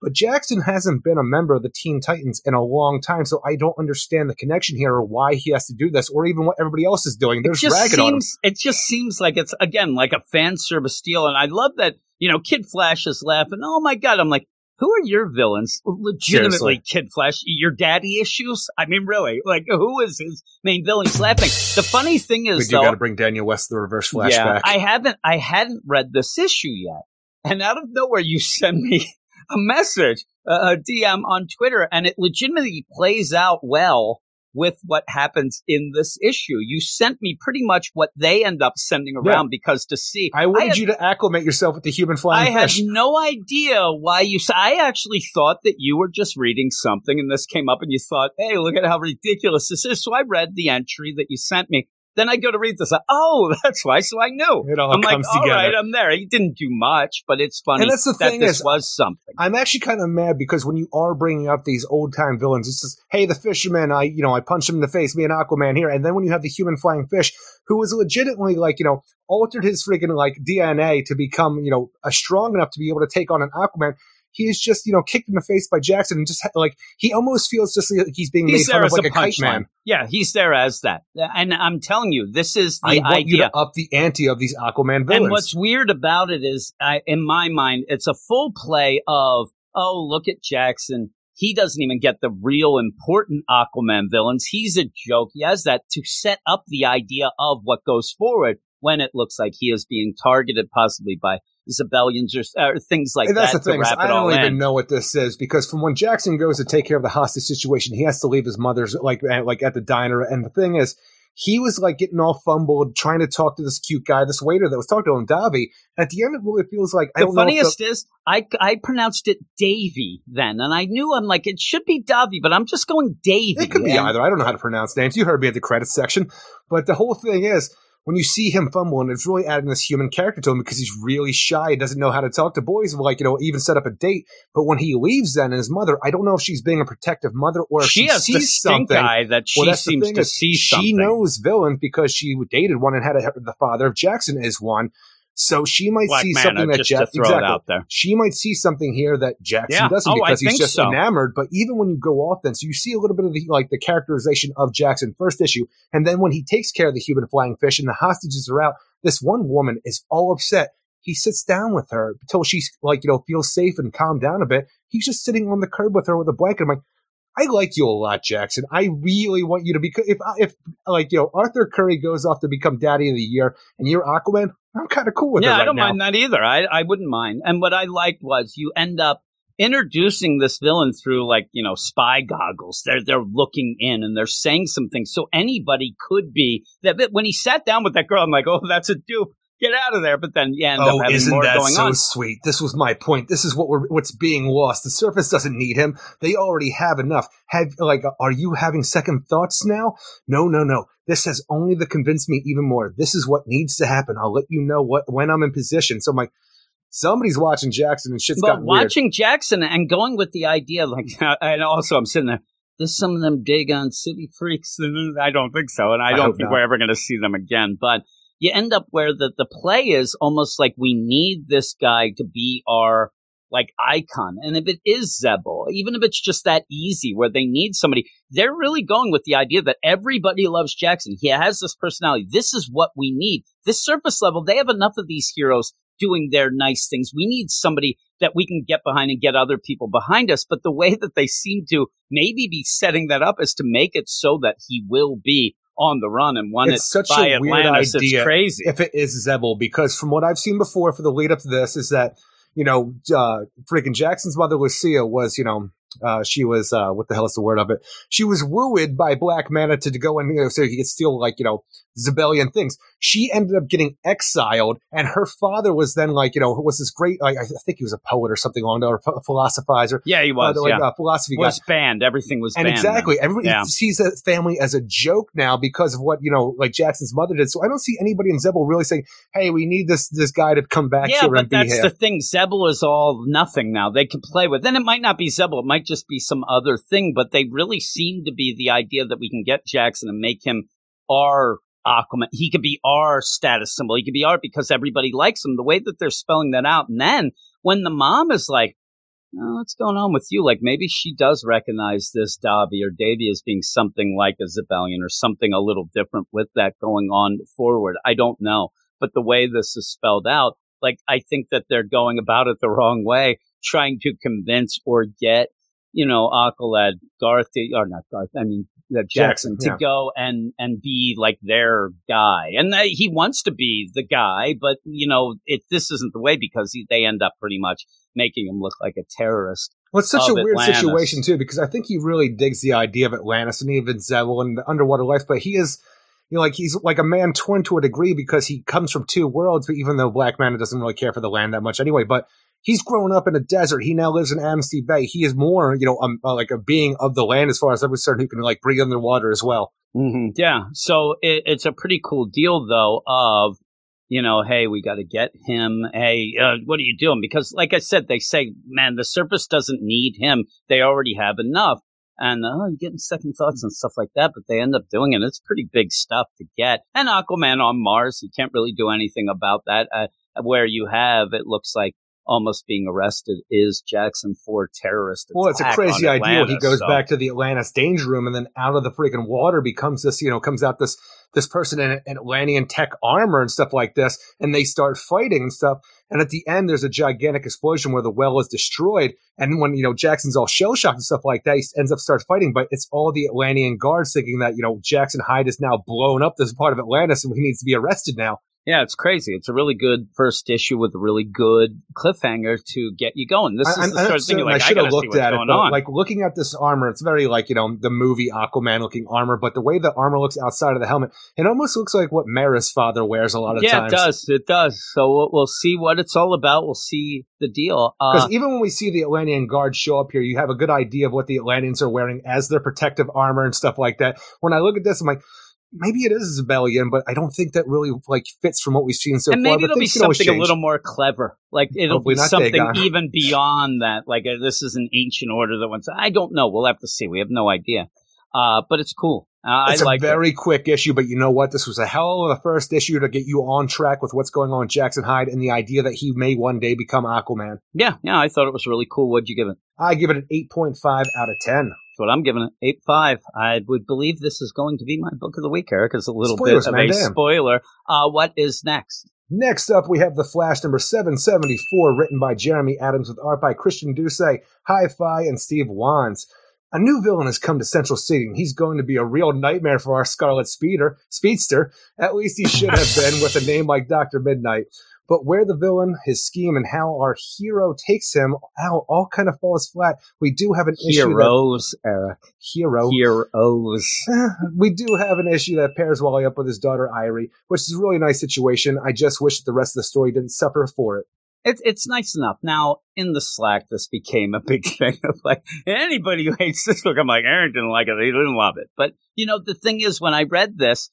But Jackson hasn't been a member of the Teen Titans in a long time, so I don't understand the connection here or why he has to do this, or even what everybody else is doing. It just on him. seems it just seems like it's again like a fan service deal, and I love that you know Kid Flash is laughing. Oh my god! I'm like, who are your villains? Legitimately, Seriously. Kid Flash, your daddy issues. I mean, really, like who is his main villain? Slapping. The funny thing We is, do though, got to bring Daniel West the reverse flashback. Yeah, I haven't I hadn't read this issue yet, and out of nowhere you send me a message, a DM on Twitter, and it legitimately plays out well with what happens in this issue. You sent me pretty much what they end up sending around because to see, I wanted had- you to acclimate yourself with the human I flying had no idea why you. I actually thought that you were just reading something, and this came up, and you thought, "Hey, look at how ridiculous this is." So I read the entry that you sent me. Then I go to read this. Oh, that's why. So I knew. It all I'm like, comes all together. right, I'm there. He didn't do much, but it's funny And that's the that thing this is- was something. I'm actually kind of mad because when you are bringing up these old time villains, it's just, hey, the fisherman, I, you know, I punched him in the face, me and Aquaman here. And then when you have the human flying fish who was legitimately like, you know, altered his freaking like DNA to become, you know, a strong enough to be able to take on an Aquaman. He is just, you know, kicked in the face by Jackson and just like, he almost feels just like he's being He's made fun of like a kite punchline. man. Yeah, he's there as that. And I'm telling you, this is the I want you idea. to up the ante of these Aquaman villains. And what's weird about it is, I, in my mind, it's a full play of, oh, look at Jackson. He doesn't even get the real important Aquaman villains. He's a joke. He has that to set up the idea of what goes forward when it looks like he is being targeted possibly by Xebelians or, or things like and that's that the thing. I it don't even in. know what this is because from when Jackson goes to take care of the hostage situation, he has to leave his mother's like at, like at the diner. And the thing is, he was like getting all fumbled trying to talk to this cute guy, this waiter that was talking to him, Davi. At the end, of it really feels like I The don't know. if funniest is, I, I pronounced it Davy then, and I knew I'm like, it should be Davy, but I'm just going Davy. it could be And- either. I don't know how to pronounce names. You heard me at the credits section, but the whole thing is. When you see him fumbling, it's really adding this human character to him because he's really shy, and doesn't know how to talk to boys, like, you know, even set up a date. But when he leaves then and his mother, I don't know if she's being a protective mother or if she she, has the sees stink something. eye that she Well, seems to see she something. knows villains because she dated one and had a, the father of Jackson is one. So she might Black see Mana, something that Jack exactly. She might see something here that Jackson Yeah. doesn't Oh, because he's just so. enamored. But even when you go off, then so you see a little bit of the like the characterization of Jackson first issue, and then when he takes care of the human flying fish and the hostages are out, this one woman is all upset. He sits down with her until she's like you know feels safe and calmed down a bit. He's just sitting on the curb with her with a blanket. I'm like. I like you a lot, Jackson. I really want you to be. If, uh, if like you know, Arthur Curry goes off to become Daddy of the Year, and you're Aquaman, I'm kind of cool with yeah, it right I don't now. mind that either. I, I wouldn't mind. And what I liked was you end up introducing this villain through like, you know, spy goggles. They're they're looking in and they're saying some things. So anybody could be that that when he sat down with that girl, I'm like, oh, that's a dupe. Get out of there. But then you end Oh, up having isn't more that going so on. sweet? This was my point. This is what we're what's being lost. The surface doesn't need him. They already have enough. Have like, are you having second thoughts now? No, no, no. This has only to convince me even more. This is what needs to happen. I'll let you know what when I'm in position. So I'm like, somebody's watching Jackson and shit's But gotten weird. watching Jackson and going with the idea, like, and also I'm sitting there. There's some of them Dagon City freaks. I don't think so, and I I don't hope think not. we're ever going to see them again. But you end up where the the play is almost like we need this guy to be our like icon, and if it is Xebel, even if it's just that easy, where they need somebody, they're really going with the idea that everybody loves Jackson. He has this personality. This is what we need. This surface level, they have enough of these heroes doing their nice things. We need somebody that we can get behind and get other people behind us. But the way that they seem to maybe be setting that up is to make it so that he will be on the run and won It's it such by a weird idea It's crazy. if it is Xebel, because from what I've seen before for the lead up to this is that, you know, uh, freaking Jackson's mother, Lucia, was, you know, uh, she was, uh, what the hell is the word of it? She was wooed by Black Mana to go and, you know, so he could steal, like, you know, Xebelian things. She ended up getting exiled, and her father was then, like, you know, was this great, like, I think he was a poet or something along there, or a philosophizer. yeah, he was. uh, like, yeah. uh, philosophy guy. was banned. Everything was And banned. exactly, everybody Yeah. sees the family as a joke now because of what you know, like Jackson's mother did. So I don't see anybody in Xebel really saying, "Hey, we need this this guy to come back Yeah, here and be here." that's here." the thing. Xebel is all nothing now. They can play with. Then it might not be Xebel. It might just be some other thing. But they really seem to be the idea that we can get Jackson and make him our Aquaman. He could be our status symbol. He could be our because everybody likes him. The way that they're spelling that out, and then when the mom is like. "Oh, what's going on with you? Like maybe she does recognize this Davy or Davy as being something like a Xebelian or something a little different with that going on forward. I don't know. But the way this is spelled out, like I think that they're going about it the wrong way, trying to convince or get, you know, Aqualad, Garth, or not Garth, I mean Jackson, Jackson, to yeah. go and and be like their guy, and he wants to be the guy, but you know, it this isn't the way because he, they end up pretty much making him look like a terrorist. well, it's such a weird Atlantis. situation too because I think he really digs the idea of Atlantis and even Xebel and the underwater life, but he is. You know, like he's like a man twin to a degree because he comes from two worlds. But even though Black Manta doesn't really care for the land that much anyway, but he's grown up in a desert. He now lives in Amnesty Bay. He is more, you know, um, uh, like a being of the land as far as I'm concerned, who can like breathe underwater as well. Mm-hmm. Yeah. So it, it's a pretty cool deal, though, of, you know, hey, we got to get him. Hey, uh, what are you doing? Because, like I said, they say, man, the surface doesn't need him. They already have enough. And oh, you're getting second thoughts and stuff like that, but they end up doing it. It's pretty big stuff to get. And Aquaman on Mars, you can't really do anything about that. Uh, where you have, it looks like almost being arrested is Jackson for terrorist. Well, it's a crazy idea. He goes so- back to the Atlantis danger room, and then out of the freaking water becomes this, you know, comes out this this person in, in Atlantean tech armor and stuff like this, and they start fighting and stuff. And at the end, there's a gigantic explosion where the well is destroyed. And when you know Jackson's all shell shocked and stuff like that, he ends up starts fighting. But it's all the Atlantean guards thinking that you know Jackson Hyde is now blown up this part of Atlantis, and he needs to be arrested now. Yeah, it's crazy. It's a really good first issue with a really good cliffhanger to get you going. This I, is the sort of thing like, I I should have looked at it, but on. like looking at this armor, it's very like you know the movie Aquaman looking armor, but the way the armor looks outside of the helmet, it almost looks like what Mera's father wears a lot of yeah, times. it does. It does. So we'll, we'll see what it's all about. We'll see the deal. Because Uh, even when we see the Atlantean guards show up here, you have a good idea of what the Atlanteans are wearing as their protective armor and stuff like that. When I look at this, I'm like, maybe it is Xebelian, but I don't think that really like fits from what we've seen so and far. maybe it'll be things can always something a little more clever. Like it'll Hopefully be something Dagon. even beyond that. Like uh, this is an ancient order that wants. I don't know. We'll have to see. We have no idea. Uh, but it's cool. Uh, I It's like a very quick issue, but you know what? This was a hell of a first issue to get you on track with what's going on with Jackson Hyde and the idea that he may one day become Aquaman. Yeah, yeah, I thought it was really cool. What'd you give it? I give it an 8.5 out of 10. What I'm giving it. Eight five. I would believe this is going to be my book of the week, Eric. It's a little Spoilers, bit of a damn. spoiler. Uh, what is next? Next up, we have The Flash number 774, written by Jeremy Adams with art by Christian Duce, Hi-Fi, and Steve Wands. A new villain has come to Central City, and he's going to be a real nightmare for our Scarlet Speeder, Speedster. At least he should have been with a name like Dr. Midnight. But where the villain, his scheme, and how our hero takes him, how all kind of falls flat. We do have an issue that Heroes, Eric. hero Heroes. Eh, we do have an issue that pairs Wally up with his daughter Irie, which is a really nice situation. I just wish that the rest of the story didn't suffer for it. It's it's nice enough. Now in the Slack, this became a big thing of like anybody who hates this book. I'm like Aaron didn't like it. He didn't love it. But you know the thing is, when I read this,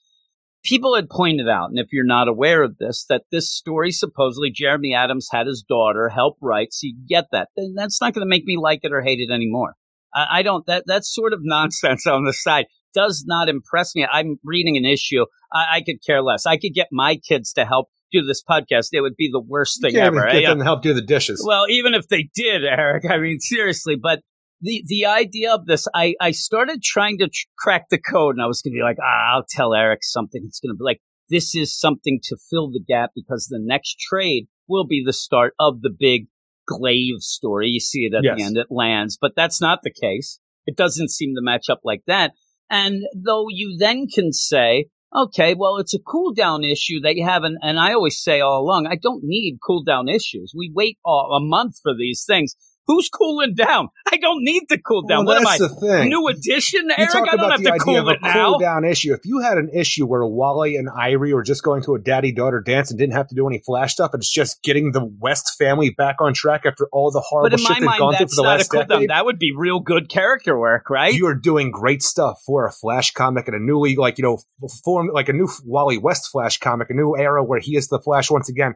people had pointed out, and if you're not aware of this, that this story supposedly Jeremy Adams had his daughter help write. So you get that. Then that's not going to make me like it or hate it anymore. I, I don't. That that's sort of nonsense on the side. Does not impress me. I'm reading an issue. I, I could care less. I could get my kids to help do this podcast. It would be the worst thing ever. even get I- them to help do the dishes. well, even if they did, Eric, I mean, seriously, but the, the idea of this, I, I started trying to tr- crack the code and I was going to be like, ah, I'll tell Eric something. It's going to be like, this is something to fill the gap because the next trade will be the start of the big glaive story. You see it at Yes. the end, it lands, but that's not the case. It doesn't seem to match up like that. And though you then can say, okay, well, it's a cool down issue that you have. And, and I always say all along, I don't need cool down issues. We wait all, a month for these things. Who's cooling down? I don't need to cool down. Well, what am I? that's the thing. New edition, you Eric? talk I don't about have the to idea cool of a it now. cool down issue. If you had an issue where Wally and Irie were just going to a daddy daughter dance and didn't have to do any flash stuff, and it's just getting the West family back on track after all the horrible shit they've mind, gone through for the last cool down. decade. That would be real good character work, right? You are doing great stuff for a Flash comic and a newly, like you know, form like a new Wally West Flash comic, a new era where he is the Flash once again.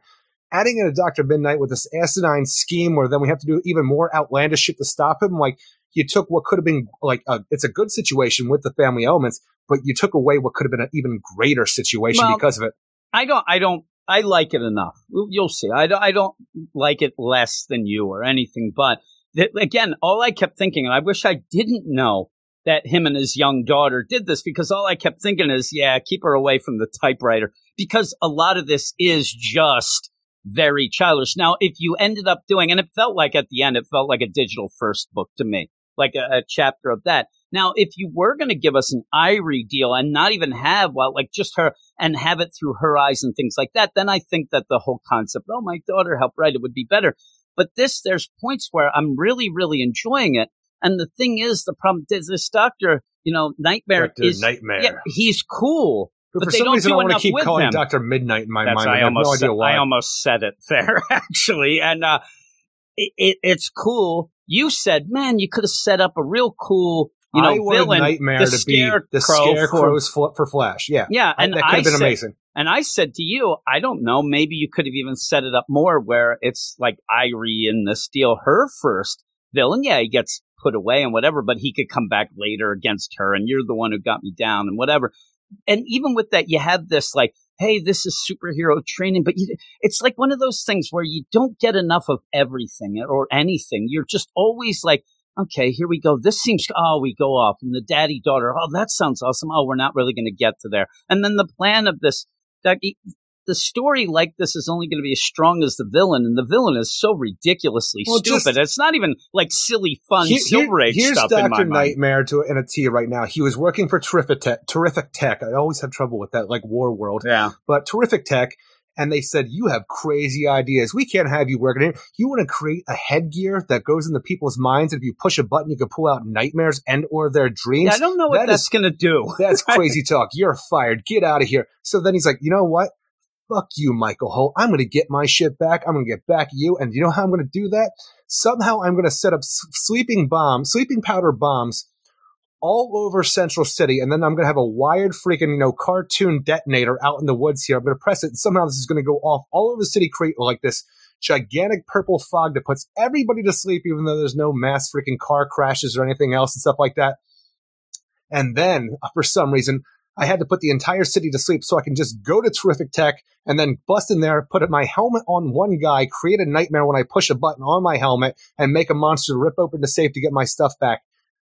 Adding in a Doctor Midnight with this asinine scheme, where then we have to do even more outlandish shit to stop him. Like you took what could have been like a, it's a good situation with the family elements, but you took away what could have been an even greater situation Well, because of it. I don't. I don't. I like it enough. You'll see. I don't. I don't like it less than you or anything. But th- again, all I kept thinking, and I wish I didn't know that him and his young daughter did this because all I kept thinking is, yeah, keep her away from the typewriter because a lot of this is just very childish. Now, if you ended up doing, and it felt like at the end, it felt like a digital first book to me, like a, a chapter of that. Now, if you were going to give us an Irie deal and not even have, well, like just her and have it through her eyes and things like that, then I think that the whole concept, oh, my daughter helped write it would be better. But this, there's points where I'm really, really enjoying it. And the thing is, the problem is this doctor, you know, Nightmare Doctor is, Nightmare. yeah, he's cool. But but for some reason, do I want to keep calling him. Doctor Midnight in my That's mind. I I have no almost idea said, why. I almost said it there actually, and uh, it, it, it's cool. You said, man, you could have set up a real cool, you know, I villain, Nightmare the to be the Scarecrow scarecrows for, for Flash. Yeah, Yeah, and that could have been said, amazing. and I said to you, I don't know, maybe you could have even set it up more where it's like Irie in the steal her first villain. Yeah, he gets put away and whatever, but he could come back later against her, and you're the one who got me down and whatever. And even with that, you have this like, hey, this is superhero training, but you, it's like one of those things where you don't get enough of everything or anything. You're just always like, okay, here we go. This seems, oh, we go off. And the daddy daughter, oh, that sounds awesome. Oh, we're not really going to get to there. And then the plan of this, the story like this is only going to be as strong as the villain, and the villain is so ridiculously Well, stupid. just- it's not even like silly, fun Here- Silver Age here's stuff Doctor mind. Nightmare to in a T right now. He was working for Terrific Tech. Terrific Tech. I always have trouble with that, like War World, Yeah. but Terrific Tech. And they said, "You have crazy ideas. We can't have you working here. You want to create a headgear that goes into people's minds, and if you push a button, you can pull out nightmares and or their dreams. Yeah, I don't know what That that's going to do. That's crazy talk. You're fired. Get out of here." So then he's like, "You know what? Fuck you, Michael Holt. I'm going to get my shit back. I'm going to get back at you. And you know how I'm going to do that? Somehow I'm going to set up sleeping bombs, sleeping powder bombs all over Central City. And then I'm going to have a wired freaking, you know, cartoon detonator out in the woods here. I'm going to press it. And somehow this is going to go off all over the city, create like this gigantic purple fog that puts everybody to sleep, even though there's no mass freaking car crashes or anything else and stuff like that. And then, uh, for some reason, I had to put the entire city to sleep so I can just go to Terrific Tech and then bust in there, put my helmet on one guy, create a nightmare when I push a button on my helmet, and make a monster rip open the safe to get my stuff back.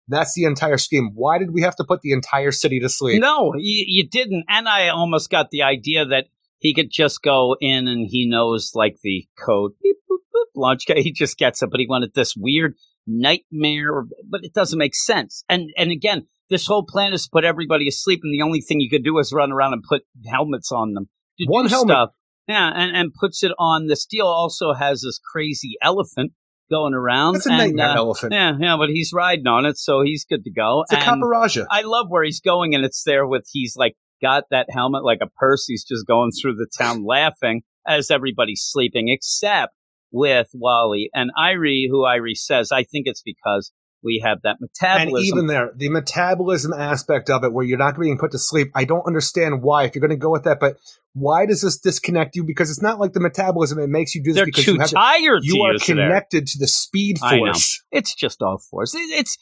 That's the entire scheme. Why did we have to put the entire city to sleep? No, you, you didn't. And I almost got the idea that he could just go in and he knows like the code. Beep, boop, boop, launch. He just gets it, but he wanted this weird nightmare, but it doesn't make sense. And and again, this whole plan is to put everybody asleep, and the only thing you could do is run around and put helmets on them. One helmet. Stuff. Yeah, and, and puts it on. The steel also has this crazy elephant going around. It's a and, nightmare uh, elephant. Yeah, yeah, but he's riding on it, so he's good to go. It's a And- Caparaja. I love where he's going, and it's there with he's like got that helmet like a purse. He's just going through the town laughing as everybody's sleeping, except with Wally and Irie, who Irie says, I think it's because we have that metabolism. And even there, the metabolism aspect of it, where you're not being put to sleep, I don't understand why. If you're going to go with that, but why does this disconnect you? Because it's not like the metabolism; it makes you do this They're because too you have to- tired you are it there. connected to the speed I know. force. It's just all force. It's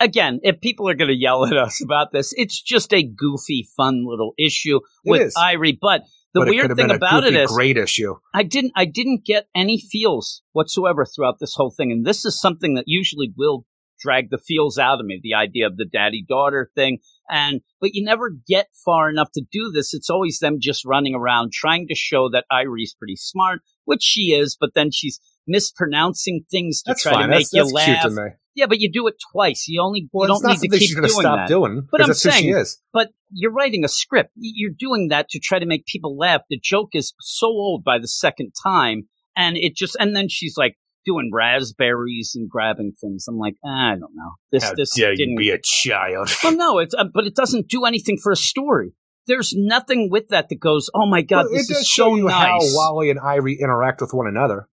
again, if people are going to yell at us about this, it's just a goofy, fun little issue It with is. Irie. But the but weird have thing about it is, great issue. I didn't I didn't get any feels whatsoever throughout this whole thing. And this is something that usually will drag the feels out of me, the idea of the daddy daughter thing. And but you never get far enough to do this. It's always them just running around trying to show that Irie's pretty smart, which she is, but then she's mispronouncing things to That's try fine. to make That's, you that's laugh. Cute to me. Yeah, but you do it twice. You only Well, you don't need to keep she's going to doing stop that. doing. But I'm that's who she saying- is. But you're writing a script. You're doing that to try to make people laugh. The joke is so old by the second time, and it just and then she's like doing raspberries and grabbing things. I'm like, I don't know. This How this dare you didn't. be a child? well, no, it's uh, but it doesn't do anything for a story. There's nothing with that that goes, oh my god, Well, this is show so you nice. how Wally and Irie interact with one another.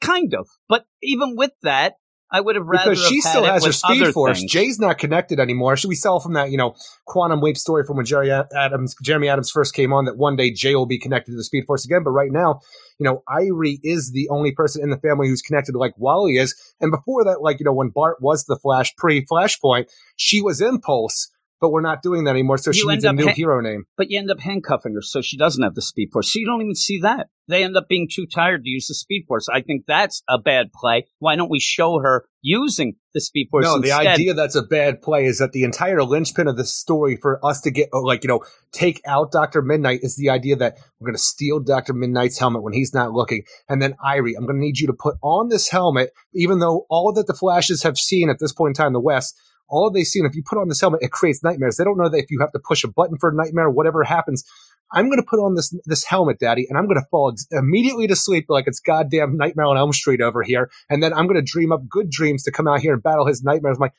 kind of, but even with that, I would have rather because she still has her speed force. things. Jay's not connected anymore. Should we sell from that, you know, quantum wave story from when Jerry Adams, Jeremy Adams first came on that one day Jay will be connected to the speed force again. But right now, you know, Irie is the only person in the family who's connected like Wally is. And before that, like, you know, when Bart was the Flash pre Flashpoint, she was Impulse, but we're not doing that anymore. So she You needs a new ha- hero name. but you end up handcuffing her so she doesn't have the speed force. So you don't even see that. They end up being too tired to use the speed force. I think that's a bad play. Why don't we show her using the speed force No, the idea that's a bad play is that the entire linchpin of the story for us to get, oh, like, you know, take out Dr. Midnight is the idea that we're going to steal Dr. Midnight's helmet when he's not looking. And then, Irie, I'm going to need you to put on this helmet, even though all that the Flashes have seen at this point in time in the West, all they've seen, if you put on this helmet, it creates nightmares. They don't know that if you have to push a button for a nightmare, whatever happens, I'm going to put on this this helmet, Daddy, and I'm going to fall ex- immediately to sleep like it's goddamn Nightmare on Elm Street over here, and then I'm going to dream up good dreams to come out here and battle his nightmares. I'm like,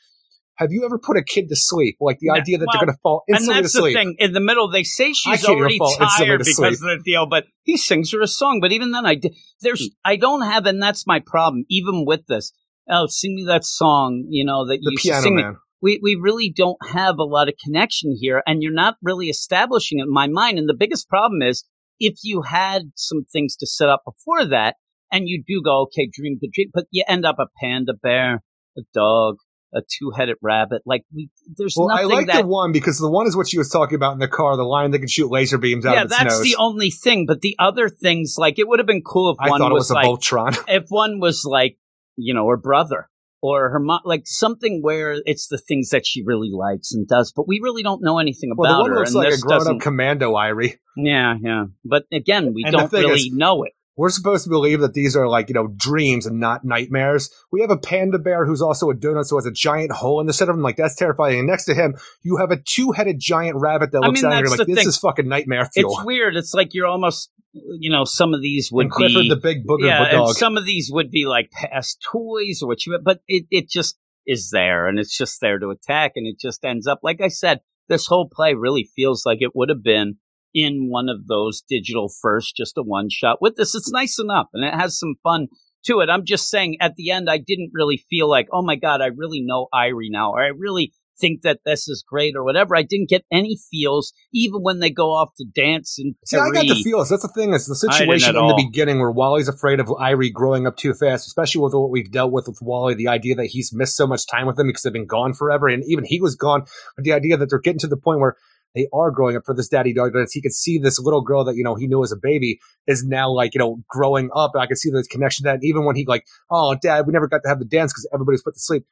have you ever put a kid to sleep? Like the No, idea that well, they're going to fall and instantly to sleep. the thing. In the middle, they say she's already tired because sleep. of the deal, but he sings her a song. But even then, I di- there's I don't have, and that's my problem. Even with this, oh, sing me that song, you know that The you Piano sing me. Man. we we really don't have a lot of connection here and you're not really establishing it in my mind and the biggest problem is if you had some things to set up before that and you do go okay dream the dream but you end up a panda bear a dog a two-headed rabbit like we there's Well, I nothing like that the one because the one is what she was talking about in the car, the lion that can shoot laser beams out yeah that's nose. the only thing but the other things like it would have been cool if I one thought it was, was a like Voltron. if one was like, you know, her brother or her mom, like something where it's the things that she really likes and does, but we really don't know anything about Well, the one her. looks and like a grown-up doesn't- commando, Irie. yeah, yeah. But again, we And don't really is- know it. We're supposed to believe that these are like, you know, dreams and not nightmares. We have a panda bear who's also a donut, so has a giant hole in the center of him. Like, that's terrifying. And next to him, you have a two headed giant rabbit that I looks mean, down at you like, this thing. is fucking nightmare fuel. It's weird. It's like you're almost, you know, some of these would and Clifford be, the big booger yeah, and some of these would be like past toys or what you, but it, it just is there and it's just there to attack and it just ends up, like I said, this whole play really feels like it would have been in one of those digital first, just a one shot with this. It's nice enough and it has some fun to it. I'm just saying at the end, I didn't really feel like, oh my God, I really know Irie now, or I really think that this is great or whatever. I didn't get any feels, even when they go off to dance and See, I got the feels. That's the thing. Is the situation at in the all. beginning where Wally's afraid of Irie growing up too fast, especially with what we've dealt with with Wally. The idea that he's missed so much time with them because they've been gone forever, and even he was gone. But the idea that they're getting to the point where they are growing up for this daddy dog. That he could see this little girl that you know he knew as a baby is now like you know growing up. I could see the connection to that. Even when he like, oh, dad, we never got to have the dance because everybody's put to sleep.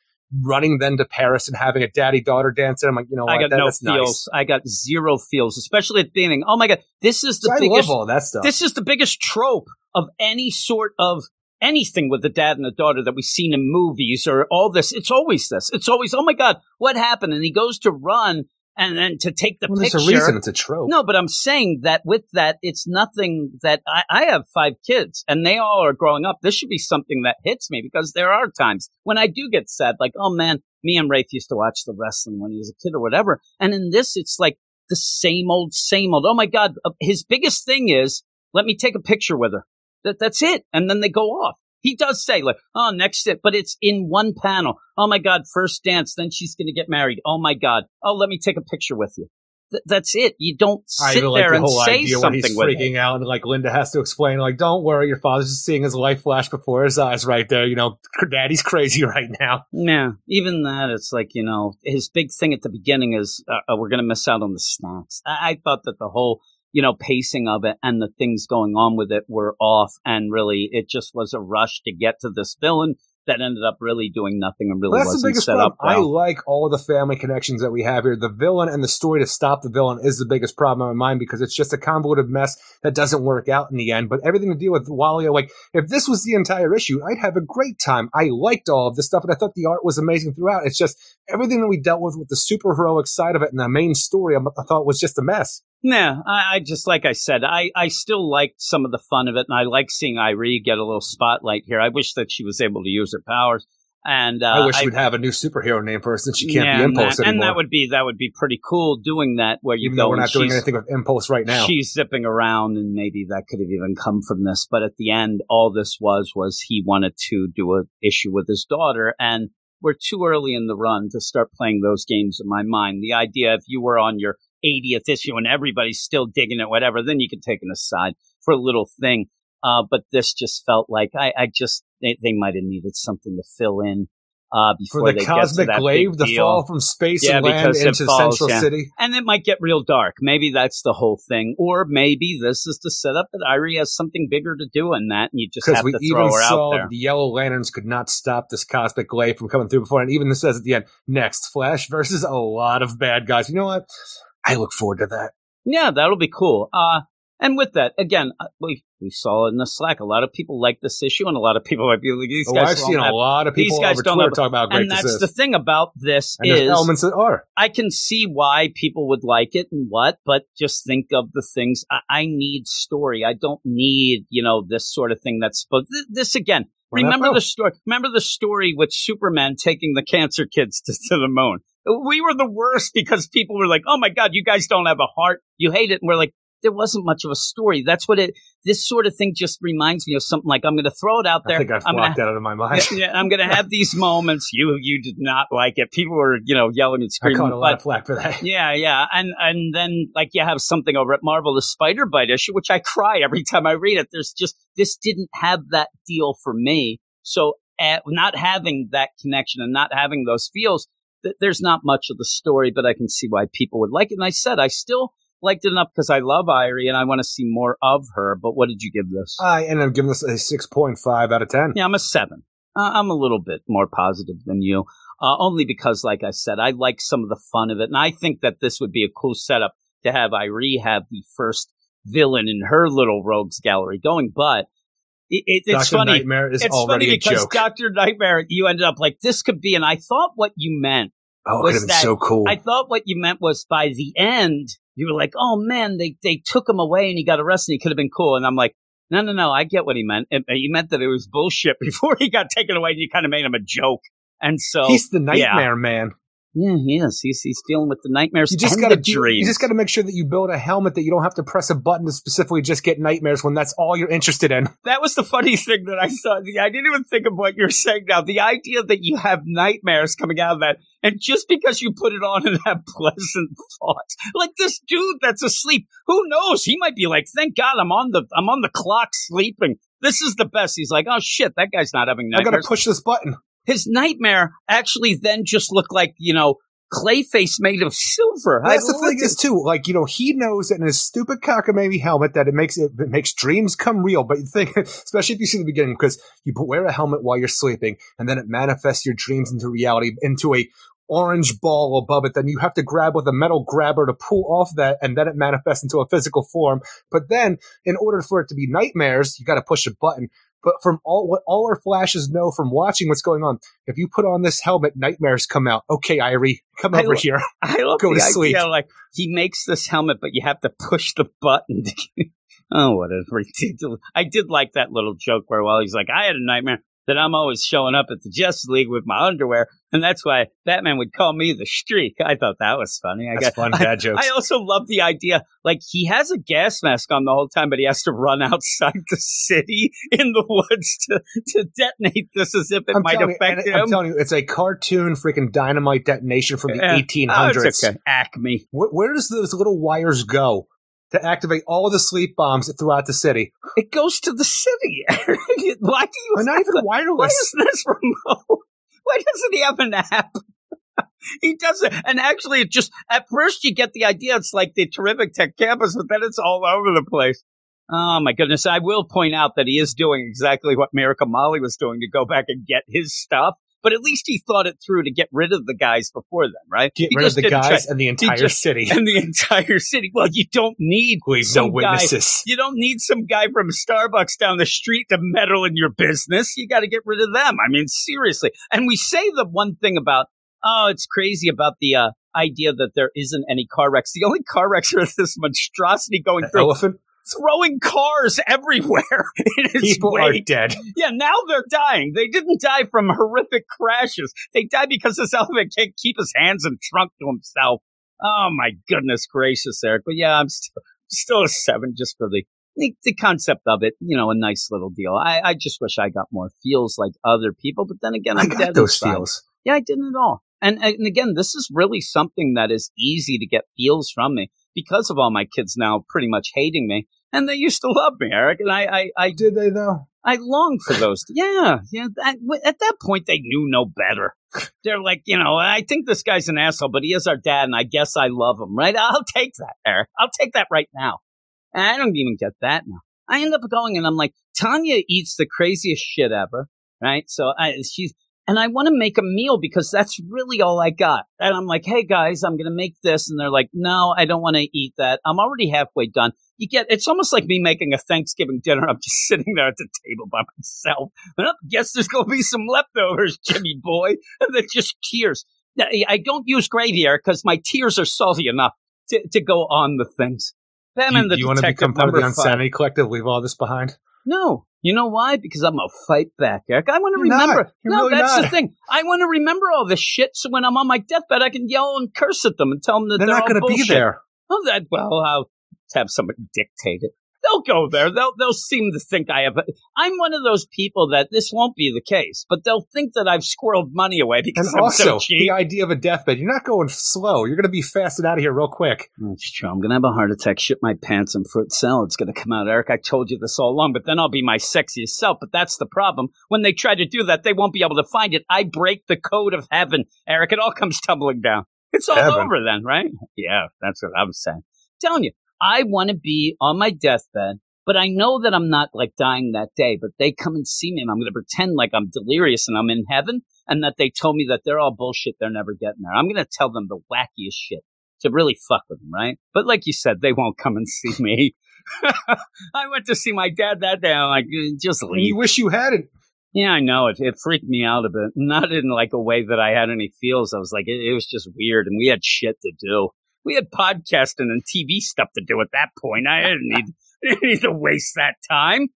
Running then to Paris and having a daddy daughter dance, and I'm like, you know, I got That- no that's nice. feels. I got zero feels, especially at the beginning. Oh my god, this is the I biggest. all that stuff. This is the biggest trope of any sort of anything with the dad and the daughter that we've seen in movies or all this. It's always this. It's always, oh my God, what happened? And he goes to run and then to take the well, there's a reason it's a trope. No, but I'm saying that with that, it's nothing that I, I have five kids and they all are growing up. This should be something that hits me because there are times when I do get sad, like, oh man, me and Rafe used to watch the wrestling when he was a kid or whatever. And in this, it's like the same old, same old. Oh my God. uh, His biggest thing is, let me take a picture with her. That, that's it. And then they go off. He does say like, oh, next it, but it's in one panel. Oh my God, first dance, then she's going to get married. Oh my God. Oh, let me take a picture with you. Th- that's it. You don't I sit even like there the and whole say idea when something he's freaking out and like Linda has to explain, like, don't worry, your father's just seeing his life flash before his eyes right there. You know, daddy's crazy right now. Yeah, even that, it's like, you know, his big thing at the beginning is uh, uh, we're going to miss out on the snacks. I-, I thought that the whole, you know, pacing of it and the things going on with it were off. And really, it just was a rush to get to this villain that ended up really doing nothing and really Well, that's wasn't biggest set problem. up well. I like all the family connections that we have here. The villain and the story to stop the villain is the biggest problem in my mind because it's just a convoluted mess that doesn't work out in the end. But everything to deal with Wally, like, if this was the entire issue, I'd have a great time. I liked all of this stuff and I thought the art was amazing throughout. It's just everything that we dealt with with the superheroic side of it and the main story, I I thought was just a mess. Yeah, I, I just like I said, I, I still liked some of the fun of it, and I like seeing Irie get a little spotlight here. I wish that she was able to use her powers, and uh, I wish we'd have a new superhero name for her since she can't yeah, be and Impulse that, and that would be that would be pretty cool doing that where you even go though we're not doing anything with Impulse right now. She's zipping around, and maybe that could have even come from this. But at the end, all this was was he wanted to do an issue with his daughter, and we're too early in the run to start playing those games in my mind. The idea if you were on your 80th issue and everybody's still digging it, whatever, then you can take an aside for a little thing. Uh, but this just felt like I, I just they, they might have needed something to fill in uh, before for the they cosmic get to that glaive, the deal. fall from space Yeah, and land it into falls, Central yeah. City. and it might get real dark. Maybe that's the whole thing, or maybe this is to set up that Irie has something bigger to do in that, and you just have we to throw even her saw out there. the Yellow Lanterns could not stop this cosmic glaive from coming through before. And even this says at the end, next Flash versus a lot of bad guys. You know what? I look forward to that. Yeah, that'll be cool. Uh, and with that, again, uh, we we saw it in the Slack. A lot of people like this issue, and a lot of people might be like, "These Oh, guys I've seen have-" a lot of people these guys don't Twitter have- talk about and that's the thing about this and is elements that are. I can see why people would like it and what, but just think of the things. I, I need story. I don't need, you know, this sort of thing that's, but th- this again, Why remember the story, remember the story with Superman taking the cancer kids to, to the moon. We were the worst because people were like, oh my God, you guys don't have a heart. You hate it. And we're like, there wasn't much of a story. That's what it, this sort of thing just reminds me of something like, I'm going to throw it out there. I think I've I'm gonna blocked that out of my mind. yeah, I'm going to have these moments. You you did not like it. People were you know yelling and screaming. I caught a lot of flack for that. yeah, yeah, and and then like you have something over at Marvel, the Spider Bite issue, which I cry every time I read it. There's just this didn't have that deal for me. So uh, not having that connection and not having those feels, th- there's not much of the story, but I can see why people would like it. And I said I still liked it enough because I love Irie and I want to see more of her. But what did you give this? I ended up giving this a 6.5 out of 10. Yeah, I'm a seven. Uh, I'm a little bit more positive than you, uh, only because, like I said, I like some of the fun of it, and I think that this would be a cool setup to have Irie have the first villain in her little rogues gallery going. But it, it, it's Dr. funny. Nightmare is it's funny because. Doctor Nightmare, you ended up like this could be, and I thought what you meant. Oh, it was could have been that- so cool. I thought what you meant was by the end, you were like, "Oh man, they they took him away and he got arrested. He could have been cool." And I'm like, "No, no, no. I get what he meant. It- He meant that it was bullshit before he got taken away, and you kind of made him a joke." And so He's the Nightmare Man. Yeah, he is. He's, he's dealing with the nightmares You just and got to the dreams. You just got to make sure that you build a helmet that you don't have to press a button to specifically just get nightmares when that's all you're interested in. that was the funny thing that I saw. I didn't even think of what you're saying now. The idea that you have nightmares coming out of that, and just because you put it on and have pleasant thoughts, like this dude that's asleep, who knows? He might be like, "Thank God, I'm on the I'm on the clock sleeping. This is the best." He's like, "Oh shit, that guy's not having nightmares." I got to push this button. His nightmare actually then just looked like you know Clayface made of silver. I That's the thing looked is too, like you know, he knows that in his stupid cockamamie helmet that it makes it, it makes dreams come real. But you think, especially if you see the beginning, because you wear a helmet while you're sleeping, and then it manifests your dreams into reality, into a orange ball above it. Then you have to grab with a metal grabber to pull off that, and then it manifests into a physical form. But then, in order for it to be nightmares, you got to push a button. But from all what all our flashes know from watching what's going on, if you put on this helmet, nightmares come out. Okay, Irie, come I over lo- here. I love Go to sleep. idea, like he makes this helmet, but you have to push the button. To oh, what a ridiculous! I did like that little joke where, while he's like, "I had a nightmare that I'm always showing up at the Justice League with my underwear, and that's why Batman would call me the Streak." I thought that was funny. I That's got, fun dad jokes. I also love the idea, like he has a gas mask on the whole time, but he has to run outside the city in the woods to, to detonate this as if it I'm might telling you, affect him. I'm telling you, it's a cartoon freaking dynamite detonation from the Yeah. 1800s. Oh, okay. Acme. Where, where does those little wires go to activate all the sleep bombs throughout the city? It goes to the city. Why do you? Not even Why wireless. is this remote? Why doesn't he have an app? he doesn't. And actually, it just at first you get the idea it's like the terrific tech campus, but then it's all over the place. Oh my goodness! I will point out that he is doing exactly what Miracle Molly was doing to go back and get his stuff. But at least he thought it through to get rid of the guys before them, right? Get He rid of the guys try- and the entire just- city. and the entire city. Well, you don't need Leave some no guy witnesses. you don't need some guy from Starbucks down the street to meddle in your business. You got to get rid of them. I mean, seriously. And we say the one thing about, oh, it's crazy about the uh, idea that there isn't any car wrecks. The only car wrecks are this monstrosity going An through, elephant. Throwing cars everywhere in its People are dead. Yeah, now they're dying. They didn't die from horrific crashes. They died because this elephant can't keep his hands and trunk to himself. Oh my goodness gracious, Eric. But yeah, I'm still, still a seven just for the, the the concept of it. You know, a nice little deal. I, I just wish I got more feels like other people. But then again, I I'm got dead those inside. feels. Yeah, I didn't at all. And and again, this is really something that is easy to get feels from me because of all my kids now pretty much hating me. And they used to love me, Eric. And I, I, I Did they though? I long for those. Yeah, yeah. That, at that point, they knew no better. They're like, you know, I think this guy's an asshole, but he is our dad, and I guess I love him, right? I'll take that, Eric. I'll take that right now. And I don't even get that now. I end up going and I'm like, Tanya eats the craziest shit ever, right? So I, she's, and I want to make a meal because that's really all I got. And I'm like, hey guys, I'm going to make this. And they're like, no, I don't want to eat that. I'm already halfway done. You get, it's almost like me making a Thanksgiving dinner. I'm just sitting there at the table by myself. Well, guess there's going to be some leftovers, Jimmy boy. And then just tears. I don't use gravy here because my tears are salty enough to, to go on the things. Batman you the you want to become part of the five. Collective? Leave all this behind? No. You know why? Because I'm going to fight back, Eric. I want to not. remember. No, really that's the thing. I want to remember all this shit so when I'm on my deathbed, I can yell and curse at them and tell them that They're they're, not going to be there. Oh, that well, I'll have somebody dictate it. They'll go there. They'll they'll seem to think I have. I'm one of those people that this won't be the case, but they'll think that I've squirreled money away because And I'm also, so cheap. the idea of a deathbed, you're not going slow. You're going to be fasted out of here real quick. Mm, that's true. I'm gonna have a heart attack, shit my pants, and fruit salad's gonna come out. Eric, I told you this all along, but then I'll be my sexiest self. But that's the problem. When they try to do that, they won't be able to find it. I break the code of heaven, Eric. It all comes tumbling down. It's all Heaven. over then, right? Yeah, that's what I was saying. telling you, I want to be on my deathbed, but I know that I'm not like dying that day. But they come and see me, and I'm gonna pretend like I'm delirious and I'm in heaven, and that they told me that they're all bullshit. They're never getting there. I'm gonna tell them the wackiest shit to really fuck with them, right? But like you said, they won't come and see me. I went to see my dad that day. I'm like, "Eh, just And leave. you wish you hadn't. Yeah, I know. It, it freaked me out a bit. Not in like a way that I had any feels. I was like, it, it was just weird, and we had shit to do. We had podcasting and TV stuff to do at that point. I didn't need, didn't need to waste that time.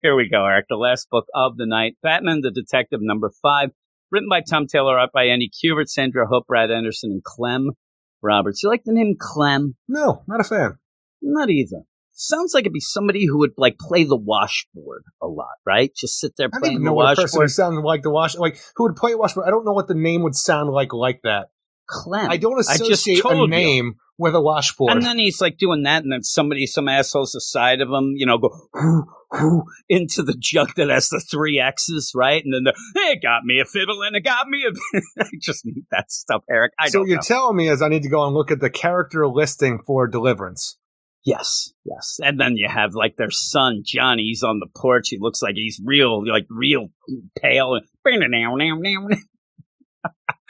Here we go, Eric. The last book of the night, Batman the Detective, number five. Written by Tom Taylor, art by Andy Kubert, Sandra Hope, Brad Anderson, and Clem Roberts. You like the name Clem? No, not a fan. Not either. Sounds like it'd be somebody who would like play the washboard a lot, right? Just sit there I don't playing even the know what a person who washboard. sounded like the wash, like who would play washboard. I don't know what the name would sound like like that. Clem. I don't just associate told a you. name with a washboard. And then he's like doing that, and then somebody, some assholes aside of him, you know, go whoo, whoo, into the jug that has the three X's, right? And then the, hey, it got me a fiddle and it got me a. I just need that stuff, Eric. I so don't you're know. telling me is I need to go and look at the character listing for Deliverance. yes, yes. And then you have like their son, Johnny. He's on the porch. He looks like he's real, like real pale.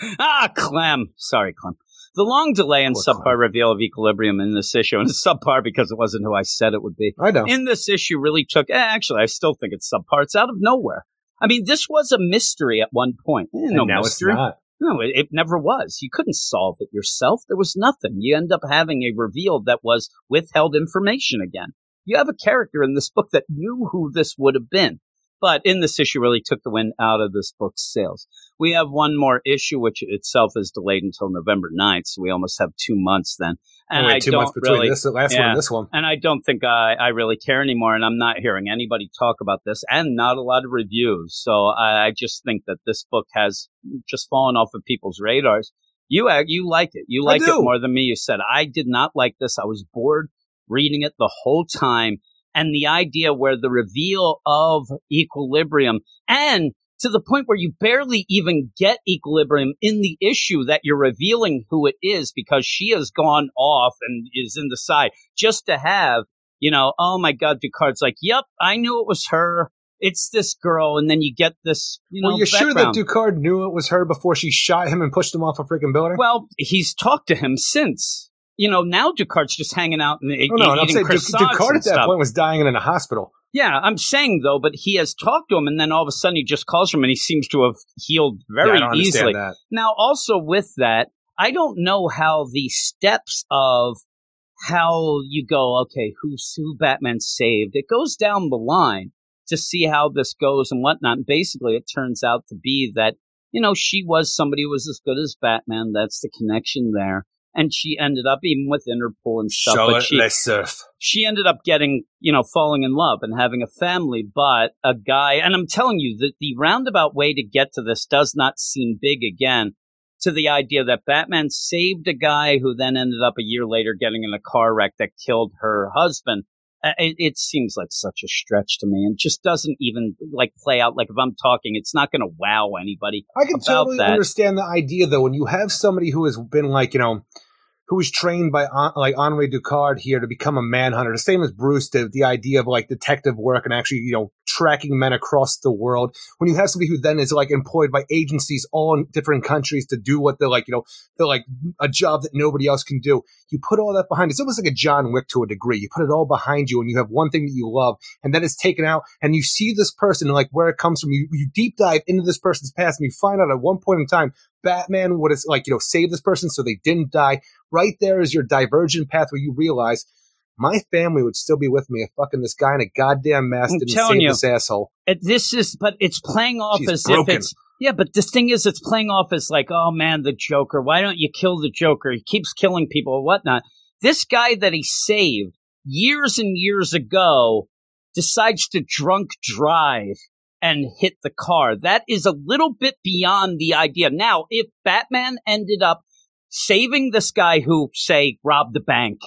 ah, Clem. Sorry, Clem. The long delay and subpar Clem. reveal of equilibrium in this issue, and it's subpar because it wasn't who I said it would be. I know. in this issue really took eh, actually I still think it's subpar. It's out of nowhere. I mean, this was a mystery at one point. Eh, no mystery. it's not. No, it, it never was. You couldn't solve it yourself. There was nothing. You end up having a reveal that was withheld information again. You have a character in this book that knew who this would have been. But in this issue really took the wind out of this book's sails. We have one more issue, which itself is delayed until November 9th, so we almost have two months then. And Only I two don't months between really, this, the last one, and this one. and I don't think I, I really care anymore. And I'm not hearing anybody talk about this, and not a lot of reviews. So I, I just think that this book has just fallen off of people's radars. You you like it. You like it more than me. You said I did not like this. I was bored reading it the whole time, and the idea where the reveal of equilibrium and to the point where you barely even get equilibrium in the issue that you're revealing who it is because she has gone off and is in the side just to have, you know, oh my God, Ducard's like, yep, I knew it was her. It's this girl. And then you get this, you know, well, you're sure that background. Ducard knew it was her before she shot him and pushed him off a freaking building? Well, he's talked to him since. You know, now Ducard's just hanging out and no, no, and I'm eating saying Du- croissants Ducard and at that point was dying in a hospital. Yeah, I'm saying though, but he has talked to him, and then all of a sudden he just calls him, and he seems to have healed Yeah, very don't easily. that. Now, also with that, I don't know how the steps of how you go, okay, who's who Batman saved. It goes down the line to see how this goes and whatnot. And basically, it turns out to be that, you know, she was somebody who was as good as Batman. That's the connection there. And she ended up, even with Interpol and stuff, but she, surf. she ended up getting, you know, falling in love and having a family, but a guy, and I'm telling you that the roundabout way to get to this does not seem big again to the idea that Batman saved a guy who then ended up a year later getting in a car wreck that killed her husband. It, it seems like such a stretch to me and just doesn't even like play out. Like if I'm talking, it's not going to wow anybody. I can totally that. understand the idea, though, when you have somebody who has been like, you know, who was trained by like Henri Ducard here to become a manhunter, the same as Bruce did, the idea of like detective work and actually, you know, tracking men across the world. When you have somebody who then is like employed by agencies all in different countries to do what they're like, you know, they're like a job that nobody else can do. You put all that behind. It's almost like a John Wick to a degree. You put it all behind you and you have one thing that you love and then it's taken out and you see this person like where it comes from. You, you deep dive into this person's past and you find out at one point in time, Batman would have like, you know, saved this person so they didn't die. Right there is your divergent path where you realize my family would still be with me if fucking this guy in a goddamn mask I'm didn't save you. this asshole. It, this is, but it's playing off She's as broken. if it's yeah. But the thing is, it's playing off as like, oh man, the Joker. Why don't you kill the Joker? He keeps killing people or whatnot. This guy that he saved years and years ago decides to drunk drive and hit the car. That is a little bit beyond the idea. Now, if Batman ended up saving this guy who, say, robbed the bank,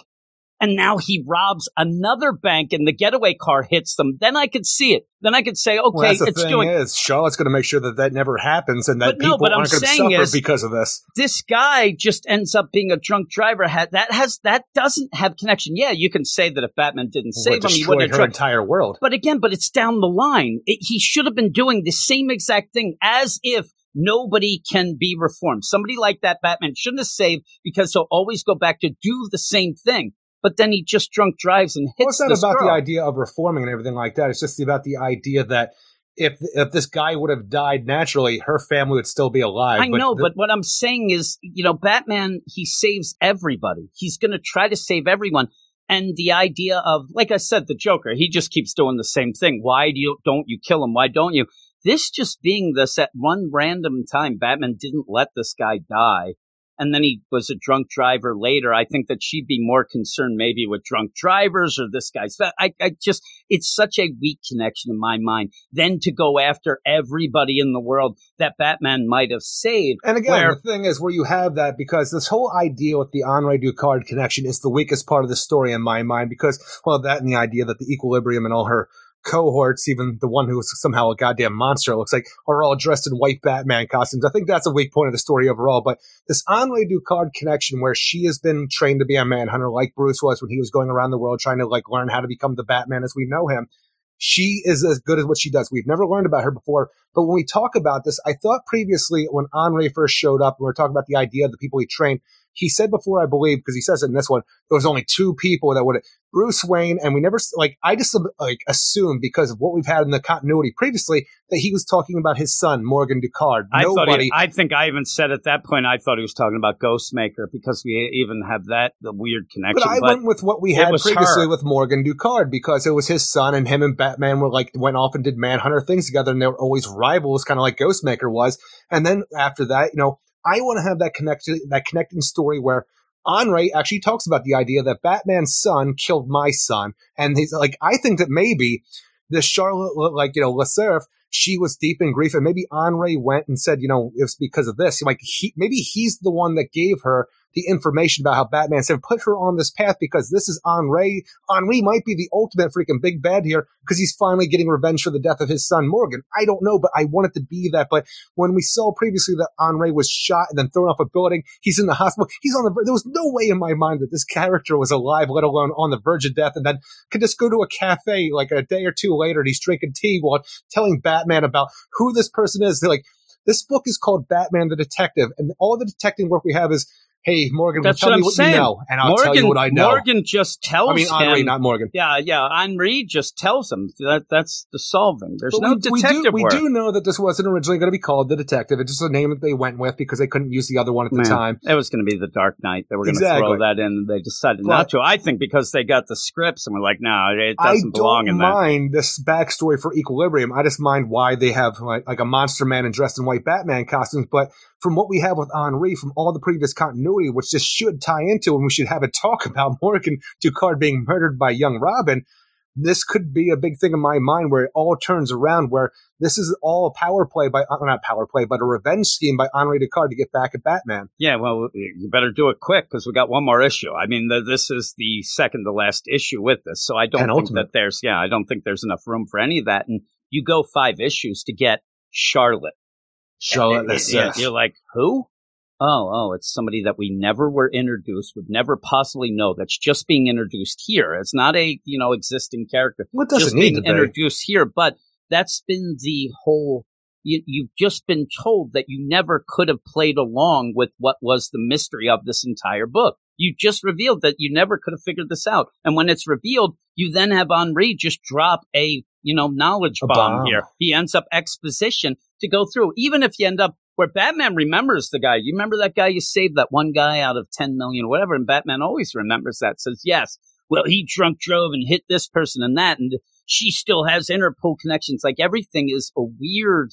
and now he robs another bank and the getaway car hits them, then I could see it. Then I could say, okay, well, the it's thing doing is, Charlotte's going to make sure that that never happens and that But no, people I'm aren't going to suffer is- because of this. this guy just ends up being a drunk driver. That has that doesn't have connection. Yeah, you can say that if Batman didn't What save him, he wouldn't have her entire world. But again, but it's down the line. It, he should have been doing the same exact thing as if nobody can be reformed. Somebody like that Batman shouldn't have saved because he'll always go back to do the same thing. But then he just drunk drives and hits Well, it's not about girl. the idea of reforming and everything like that. It's just about the idea that if if this guy would have died naturally, her family would still be alive. I know, the- but what I'm saying is, you know, Batman, he saves everybody. He's going to try to save everyone. And the idea of, like I said, the Joker, he just keeps doing the same thing. Why do you, don't you kill him? Why don't you? this just being this at one random time, Batman didn't let this guy die. And then he was a drunk driver later. I think that she'd be more concerned maybe with drunk drivers or this guy's. I, I just, it's such a weak connection in my mind. Then to go after everybody in the world that Batman might have saved. And again, where- the thing is where you have that because this whole idea with the Henri Ducard connection is the weakest part of the story in my mind because, well, that and the idea that the equilibrium and all her cohorts, even the one who's somehow a goddamn monster, looks like, are all dressed in white Batman costumes. I think that's a weak point of the story overall. But this Henri Ducard connection where she has been trained to be a manhunter like Bruce was when he was going around the world trying to like learn how to become the Batman as we know him. She is as good as what she does. We've never learned about her before. But when we talk about this, I thought previously when Henri first showed up, and we were talking about the idea of the people he trained, he said before, I believe, because he says it in this one, there was only two people that would have. Bruce Wayne, and we never like I just like assumed because of what we've had in the continuity previously that he was talking about his son Morgan Ducard. I Nobody. he, I think I even said at that point I thought he was talking about Ghostmaker because we even have that the weird connection. but I went with what we had previously her. with Morgan Ducard because it was his son and him and Batman were like went off and did Manhunter things together and they were always rivals, kind of like Ghostmaker was. And then after that, you know, I want to have that connection, that connecting story where Henri actually talks about the idea that Batman's son killed my son, and he's like, I think that maybe this Charlotte, like you know, Lacerf, she was deep in grief, and maybe Henri went and said, you know, it's because of this. Like he, maybe he's the one that gave her the information about how Batman said put her on this path because this is Henri. Henri might be the ultimate freaking big bad here because he's finally getting revenge for the death of his son Morgan. I don't know, but I want it to be that. But when we saw previously that Henri was shot and then thrown off a building, he's in the hospital. He's on the. There was no way in my mind that this character was alive, let alone on the verge of death, and then could just go to a cafe like a day or two later and he's drinking tea while telling Batman about who this person is. They're like. This book is called Batman the Detective, and all the detecting work we have is, hey, Morgan, That's tell what me I'm what saying. you know, and I'll Morgan, tell you what I know. Morgan just tells him. I mean, Henri, him. not Morgan. yeah, yeah. Henri just tells him that that's the solving. There's But no we, we detective do, we do know that this wasn't originally going to be called The Detective. It's just a name that they went with because they couldn't use the other one at the time. It was going to be the Dark Knight. They were going to Exactly. throw that in. and They decided But- not to. I think because they got the scripts and were like, no, it I doesn't belong in that. I don't mind this backstory for Equilibrium. I just mind why they have like, like a monster man and dressed in white Batman costumes. But from what we have with Henri from all the previous continuity, which this should tie into, and we should have a talk about Morgan Ducard being murdered by young Robin. This could be a big thing in my mind where it all turns around, where this is all a power play by, uh, not power play, but a revenge scheme by Henri Ducard to get back at Batman. Yeah, well, you better do it quick because we got one more issue. I mean, th this is the second to last issue with this, so I don't think Penultimate. that there's yeah, I don't think there's enough room for any of that. And you go five issues to get Charlotte. Charlotte Yeah, Lacerf. You're like, who? Oh, oh, it's somebody that we never were introduced, would never possibly know. That's just being introduced here. It's not a you know existing character. What doesn't just need being to be. introduced here, but that's been the whole. You, you've just been told that you never could have played along with what was the mystery of this entire book. You just revealed that you never could have figured this out, and when it's revealed, you then have Henri just drop a you know knowledge bomb, bomb. here. He ends up exposition to go through. Even if you end up where Batman remembers the guy, you remember that guy you saved, that one guy out of ten million, or whatever, and Batman always remembers that. Says yes, well, he drunk drove and hit this person and that, and she still has Interpol connections. Like everything is a weird,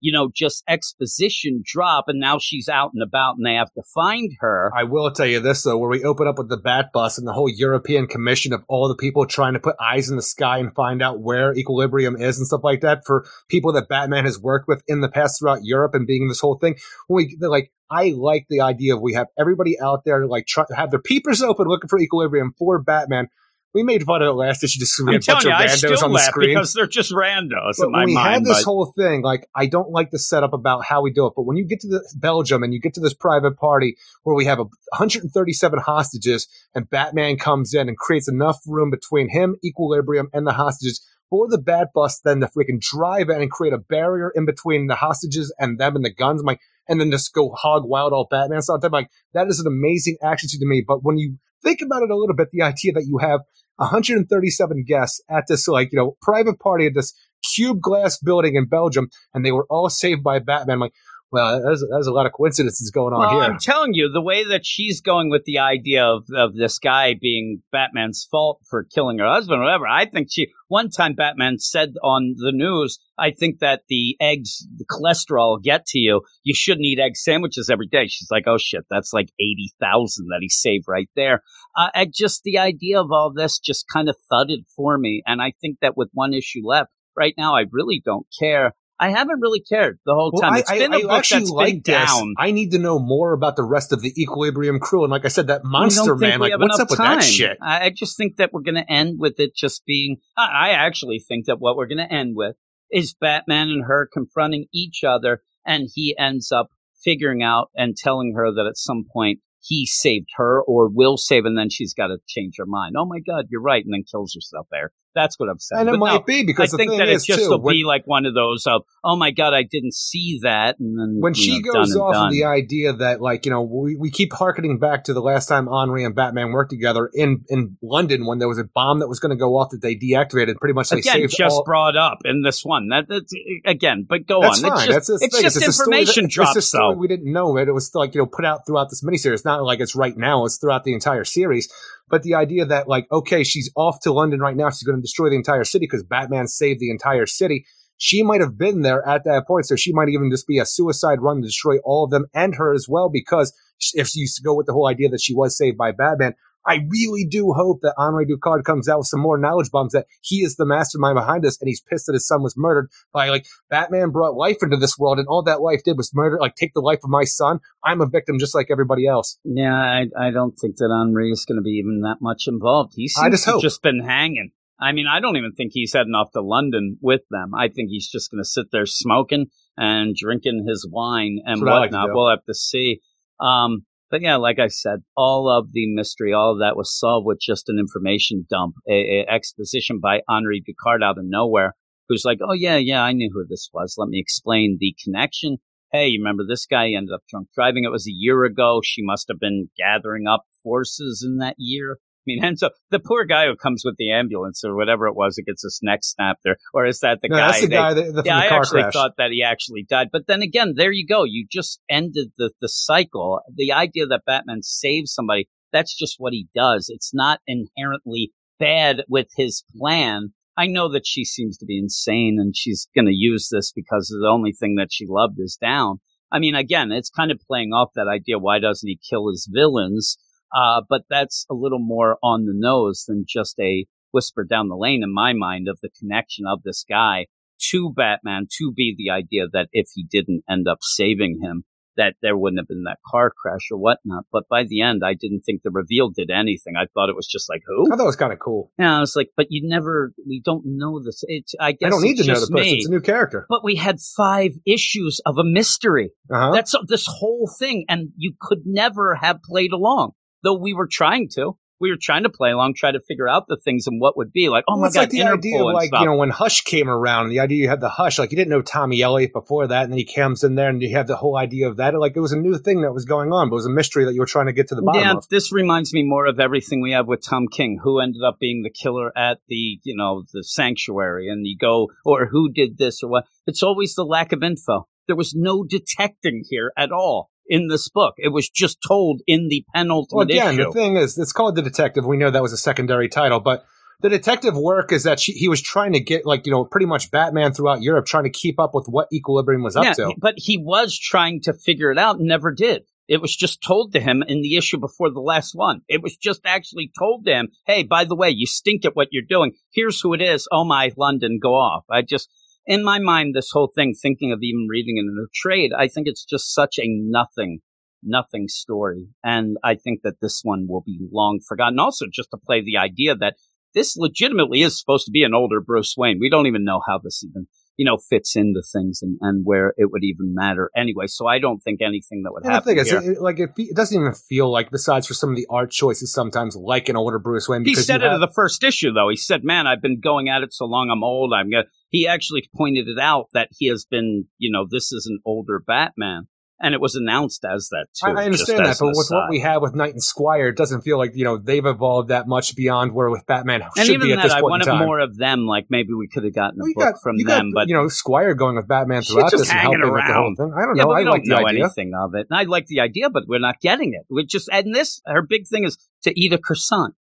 you know, just exposition drop, and now she's out and about, and they have to find her. I will tell you this though, where we open up with the Bat Bus and the whole European Commission of all the people trying to put eyes in the sky and find out where equilibrium is and stuff like that for people that Batman has worked with in the past throughout Europe and being this whole thing. When we like, I like the idea of we have everybody out there like try have their peepers open looking for equilibrium for Batman. We made fun of it last issue just we I'm had a bunch you, of I randos still on the laugh screen. because they're just randos But in my we mind. have this but- whole thing, like I don't like the setup about how we do it, but when you get to the Belgium and you get to this private party where we have a 137 hostages and Batman comes in and creates enough room between him, Equilibrium, and the hostages for the Bat Bus then to freaking drive in and create a barrier in between the hostages and them and the guns, I'm like, and then just go hog wild all Batman stuff. I'm like, that is an amazing action scene to me. But when you think about it a little bit, the idea that you have 137 guests at this like you know private party at this cube glass building in Belgium, and they were all saved by Batman. Like, Well, there's, there's a lot of coincidences going on Well, here. I'm telling you, the way that she's going with the idea of, of this guy being Batman's fault for killing her husband, or whatever. I think she. One time, Batman said on the news, "I think that the eggs, the cholesterol, get to you. You shouldn't eat egg sandwiches every day." She's like, "Oh shit, that's like eighty thousand that he saved right there." Uh, I just the idea of all this just kind of thudded for me, and I think that with one issue left right now, I really don't care. I haven't really cared the whole time. I, It's I- been a I book actually that's like been this. down. I need to know more about the rest of the Equilibrium crew, and like I said, that monster man, like what's up with that shit? I, I just think that we're going to end with it just being. I, I actually think that what we're going to end with is Batman and her confronting each other, and he ends up figuring out and telling her that at some point he saved her or will save, and then she's got to change her mind. Oh my God, you're right, and then kills herself there. That's what I'm saying. And it But might no, be because I the think that it just too, will when, be like one of those of, oh my God, I didn't see that, and then when she know, goes off done. of the idea that like you know we, we keep harkening back to the last time Henri and Batman worked together in in London when there was a bomb that was going to go off that they deactivated. Pretty much they again saved just all. brought up in this one. That that's again, but go That's on. fine. It's just, it's just a story information that, drops, It's though. we didn't know it. It was like you know put out throughout this miniseries. It's not like it's right now. It's throughout the entire series. But the idea that like okay, she's off to London right now. She's going to destroy the entire city because Batman saved the entire city. She might have been there at that point, so she might even just be a suicide run to destroy all of them and her as well. Because if you go with the whole idea that she was saved by Batman, I really do hope that Henri Ducard comes out with some more knowledge bombs that he is the mastermind behind this and he's pissed that his son was murdered by like Batman brought life into this world and all that life did was murder, like take the life of my son. I'm a victim just like everybody else. Yeah, I, I don't think that Henri is going to be even that much involved. He seems I just just been hanging. I mean, I don't even think he's heading off to London with them. I think he's just going to sit there smoking and drinking his wine and That's what like whatnot. we'll have to see. Um, but yeah, like I said, all of the mystery, all of that was solved with just an information dump, a, a exposition by Henri Ducard out of nowhere, who's like, "Oh yeah, yeah, I knew who this was. Let me explain the connection." Hey, you remember this guy ended up drunk driving? It was a year ago. She must have been gathering up forces in that year. I mean, and so the poor guy who comes with the ambulance or whatever it was, that gets his neck snapped there, or is that the No, guy? that's the they- guy that, that yeah, the I actually crash. thought that he actually died. But then again, there you go. You just ended the, the cycle. The idea that Batman saves somebody, that's just what he does. It's not inherently bad with his plan. I know that she seems to be insane and she's going to use this because the only thing that she loved is down. I mean, again, it's kind of playing off that idea. Why doesn't he kill his villains? Uh, but that's a little more on the nose than just a whisper down the lane in my mind of the connection of this guy to Batman to be the idea that if he didn't end up saving him, that there wouldn't have been that car crash or whatnot. But by the end, I didn't think the reveal did anything. I thought it was just like, who? I thought it was kind of cool. Yeah, I was like, but you never, we don't know this. It's, I guess I don't need to know the person. me. It's a new character. But we had five issues of a mystery. Uh-huh. That's this whole thing, and you could never have played along, though we were trying to. We were trying to play along, try to figure out the things and what would be like. Oh Well, my god, like the Interpol idea of like stuff. you know when Hush came around, the idea you had the Hush, like you didn't know Tommy Elliott before that, and then he comes in there and you have the whole idea of that. Like it was a new thing that was going on, but it was a mystery that you were trying to get to the bottom yeah, of. this reminds me more of everything we have with Tom King, who ended up being the killer at the, you know, the sanctuary, and you go, or who did this or what. It's always the lack of info. There was no detecting here at all in this book. It was just told in the Well, penultimate again, issue. the thing is, it's called the detective. We know that was a secondary title, but the detective work is that she, he was trying to get like you know pretty much Batman throughout Europe, trying to keep up with what Equilibrium was up yeah, to. but he was trying to figure it out and never did. It was just told to him in the issue before the last one. It was just actually told to him, hey, by the way, you stink at what you're doing. Here's who it is. Oh my, London, go off. I just, in my mind, this whole thing, thinking of even reading it in a trade, I think it's just such a nothing, nothing story. And I think that this one will be long forgotten. Also, just to play the idea that this legitimately is supposed to be an older Bruce Wayne. We don't even know how this even, you know, fits into things and, and where it would even matter anyway. So I don't think anything that would And the happen thing is, here. it, like it, it doesn't even feel like, besides for some of the art choices, sometimes like an older Bruce Wayne. He said it have- in the first issue, though. He said, "Man, I've been going at it so long. I'm old. I'm gonna." He actually pointed it out that he has been, you know, this is an older Batman. and it was announced as that too. I, I understand that, but with what we have with Knight and Squire, it doesn't feel like you know they've evolved that much beyond where with Batman and should even be at that, this I point in wanted time. more of them. Like maybe we could have gotten a Well, book got from them, got, but you know Squire going with Batman throughout just this and helping with the whole around. thing. I don't know. but I like don't the know idea. anything of it. And I like the idea, but we're not getting it. We just and this her big thing is to eat a croissant.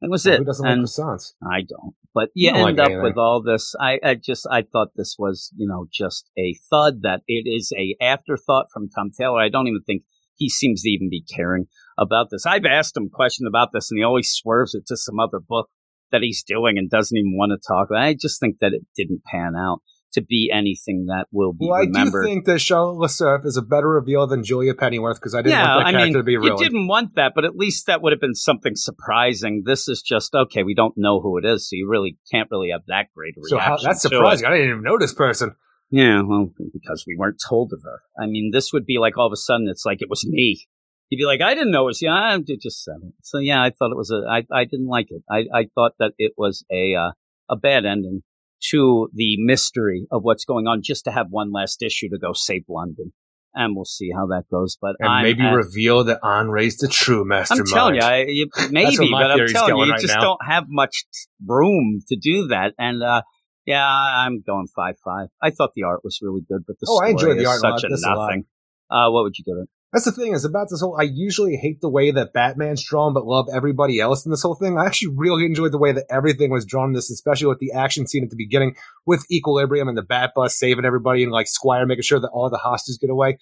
That was it. Who doesn't and like croissants? I don't. But you don't end like up anything. with all this. I, I just I thought this was you know just a thud. That it is a afterthought from Tom Taylor. I don't even think he seems to even be caring about this. I've asked him questions about this, and he always swerves it to some other book that he's doing and doesn't even want to talk. I just think that it didn't pan out to be anything that will be remembered. Well, I do remembered. think that Charlotte LaSurf is a better reveal than Julia Pennyworth because I didn't yeah, want that I character mean, to be you didn't want that, but at least that would have been something surprising. This is just okay. We don't know who it is, so you really can't really have that great a So how, that's surprising. I didn't even know this person. Yeah, well, because we weren't told of her. I mean, this would be like all of a sudden it's like it was me. You'd be like, I didn't know it was you. I just said it. So yeah, I thought it was a. I I didn't like it. I I thought that it was a uh, a bad ending to the mystery of what's going on. Just to have one last issue to go save London, and we'll see how that goes. But And I'm maybe at- reveal that Henri's the true I'm mastermind. telling you, I, you maybe, but I'm telling you, you right just now. don't have much room to do that. And uh, yeah, I'm going five five. I thought the art was really good, but the Oh, I enjoyed the is art a lot. such a a nothing. Uh, what would you give it? That's the thing is about this whole. I usually hate the way that Batman's drawn, but love everybody else in this whole thing. I actually really enjoyed the way that everything was drawn in this, especially with the action scene at the beginning with Equilibrium and the Bat Bus saving everybody and like Squire making sure that all the hostages get away.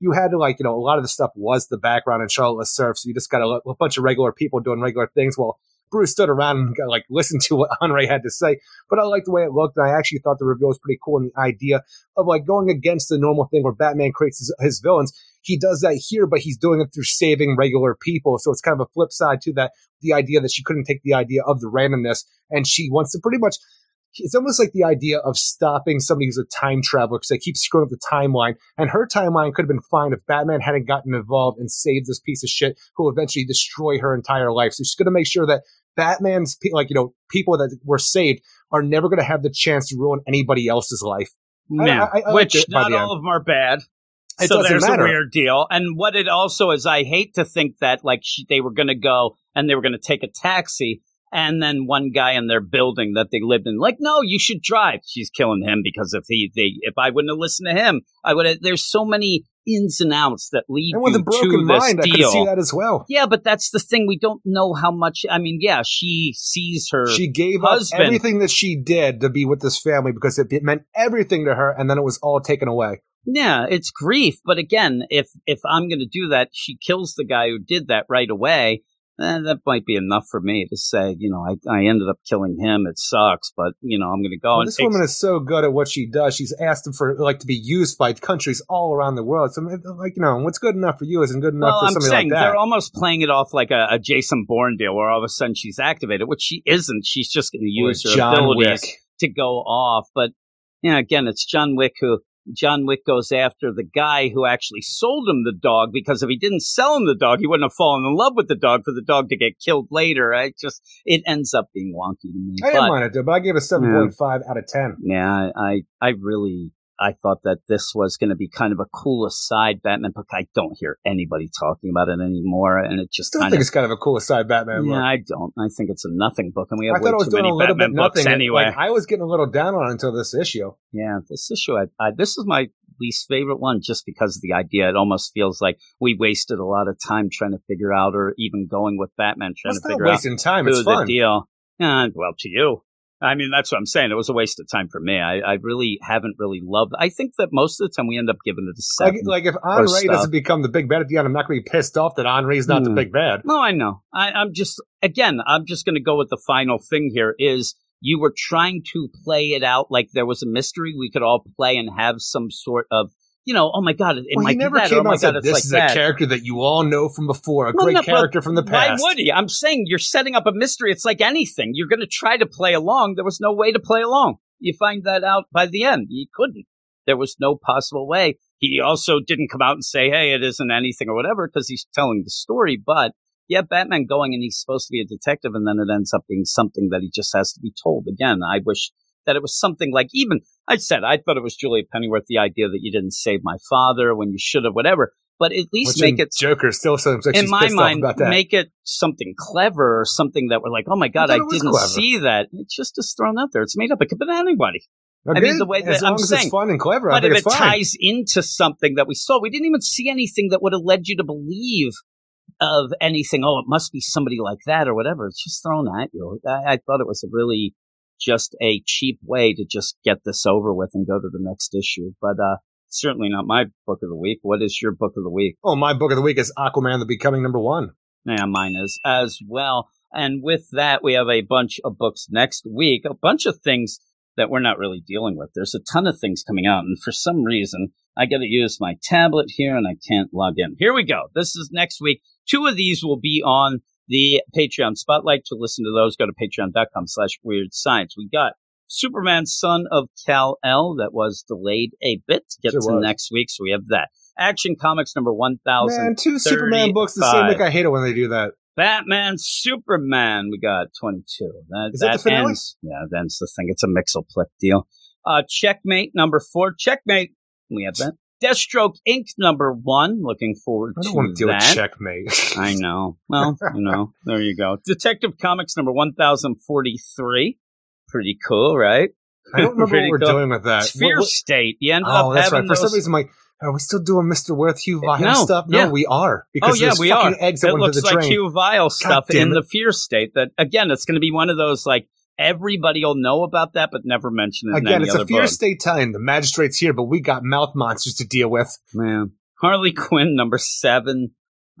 You had to like, you know, a lot of the stuff was the background in Charlotte LaSurf, so you just got a, a bunch of regular people doing regular things while Bruce stood around and got, like listened to what Henri had to say. But I liked the way it looked, and I actually thought the reveal was pretty cool. And the idea of like going against the normal thing where Batman creates his, his villains, he does that here, but he's doing it through saving regular people. So it's kind of a flip side to that. The idea that she couldn't take the idea of the randomness, and she wants to pretty much. It's almost like the idea of stopping somebody who's a time traveler because they keep screwing up the timeline. And her timeline could have been fine if Batman hadn't gotten involved and saved this piece of shit who will eventually destroy her entire life. So she's going to make sure that Batman's pe- like you know people that were saved are never going to have the chance to ruin anybody else's life. I- I- I which not all of them are bad. It so there's matter. a weird deal. And what it also is, I hate to think that like she, they were going to go and they were going to take a taxi, and then one guy in their building that they lived in, like, no, you should drive. She's killing him because if he, they, if I wouldn't have listened to him, I would have. There's so many ins and outs that lead And with you a broken to this mind, I could deal. see that as well. Yeah, but that's the thing. We don't know how much. I mean, yeah, she sees her. She gave husband. everything that she did to be with this family because it, it meant everything to her, and then it was all taken away. Yeah, it's grief. But again, if if I'm going to do that, she kills the guy who did that right away. Eh, that might be enough for me to say, you know, I, I ended up killing him. It sucks, but you know, I'm going to go Well, and this woman is so good at what she does. She's asked them for like to be used by countries all around the world. So, like you know, what's good enough for you isn't good enough well, for I'm somebody saying like that. they're almost playing it off like a, a Jason Bourne deal, where all of a sudden she's activated, which she isn't. She's just going to Or use her John abilities Wick. to go off. But yeah, you know, again, it's John Wick who John Wick goes after the guy who actually sold him the dog because if he didn't sell him the dog, he wouldn't have fallen in love with the dog for the dog to get killed later. I just it ends up being wonky to me. I didn't mind it, but I gave it a seven point five out of ten. yeah, I I really I thought that this was going to be kind of a cool aside Batman book. I don't hear anybody talking about it anymore, and it just kind think of it's kind of a cool aside Batman yeah. book. I don't. I think it's a nothing book, and we have I way I too many a little Batman books nothing. anyway. Like, I was getting a little down on it until this issue. Yeah, this issue, I, I, this is my least favorite one just because of the idea. It almost feels like we wasted a lot of time trying to figure out, or even going with Batman trying It's to figure out wasting time. It's the fun. deal. Uh, well, to you. I mean, that's what I'm saying. It was a waste of time for me. I, I really haven't really loved. I think that most of the time we end up giving it a Like, seven. like if Henri doesn't become the big bad at the end, I'm not going to be pissed off that Henri's not the Hmm. big bad. No, I know. I, I'm just again. I'm just going to go with the final thing here. Is you were trying to play it out like there was a mystery we could all play and have some sort of, you know, oh my god, it, Well, might he never be that. came oh out my and god, "This like is that. a character that you all know from before, a Well, great no, character from the past. Why past." would he? I'm saying you're setting up a mystery. It's like anything. You're going to try to play along. There was no way to play along. You find that out by the end. You couldn't. There was no possible way. He also didn't come out and say, hey, it isn't anything or whatever because he's telling the story. But yeah, Batman going and he's supposed to be a detective and then it ends up being something that he just has to be told. Again, I wish that it was something like even I said I thought it was Julia Pennyworth. The idea that you didn't save my father when you should have, whatever. But at least Which make it Joker still seems like in my mind, that. make it something clever or something that we're like, oh my god, I didn't clever. see that. It's just is thrown out there. It's made up. It could have been anybody. Okay, I mean, the way as long I'm as saying- it's fun and clever, I But if it fine. ties into something that we saw, we didn't even see anything that would have led you to believe of anything. Oh, it must be somebody like that or whatever. It's just thrown at you. I, I thought it was a really just a cheap way to just get this over with and go to the next issue. But uh, certainly not my book of the week. What is your book of the week? Oh, my book of the week is Aquaman: The Becoming number one. Yeah, mine is as well. And with that, we have a bunch of books next week, a bunch of things that we're not really dealing with. There's a ton of things coming out, and for some reason, I got to use my tablet here and I can't log in. Here we go. This is next week. Two of these will be on the Patreon spotlight. To listen to those, go to patreon.com slash weird science. We got Superman, son of Kal El, that was delayed a bit to get Sure to was. next week. So we have that. Action Comics number 1000. Man, two Superman books the same 35. week. I hate it when they do that. Batman, Superman. We got 22. That, Is that the finale? ends. Yeah, that ends the thing. It's a Mxyzptlk deal. Uh, Checkmate number four. Checkmate. We have that. Deathstroke Inc. number one. Looking forward I don't to want to deal that. with checkmate. I know. Well, you know, there you go. Detective Comics number 1043. Pretty cool, right? I don't remember what we're cool. doing with that. Fear What- what- State. You ended oh, up that's right. For some reason, I'm like, are we still doing Mr. Worth, Hugh eh, Vile No, stuff? No, yeah. we are. Oh, because oh yeah, we are. eggs that it looks like. Hugh Vile stuff in it. the Fear State. That again, it's going to be one of those like everybody will know about that, but never mention it. in Again, it's a Fear book. State time. The magistrate's here, but we got mouth monsters to deal with, Man, Harley Quinn number seven.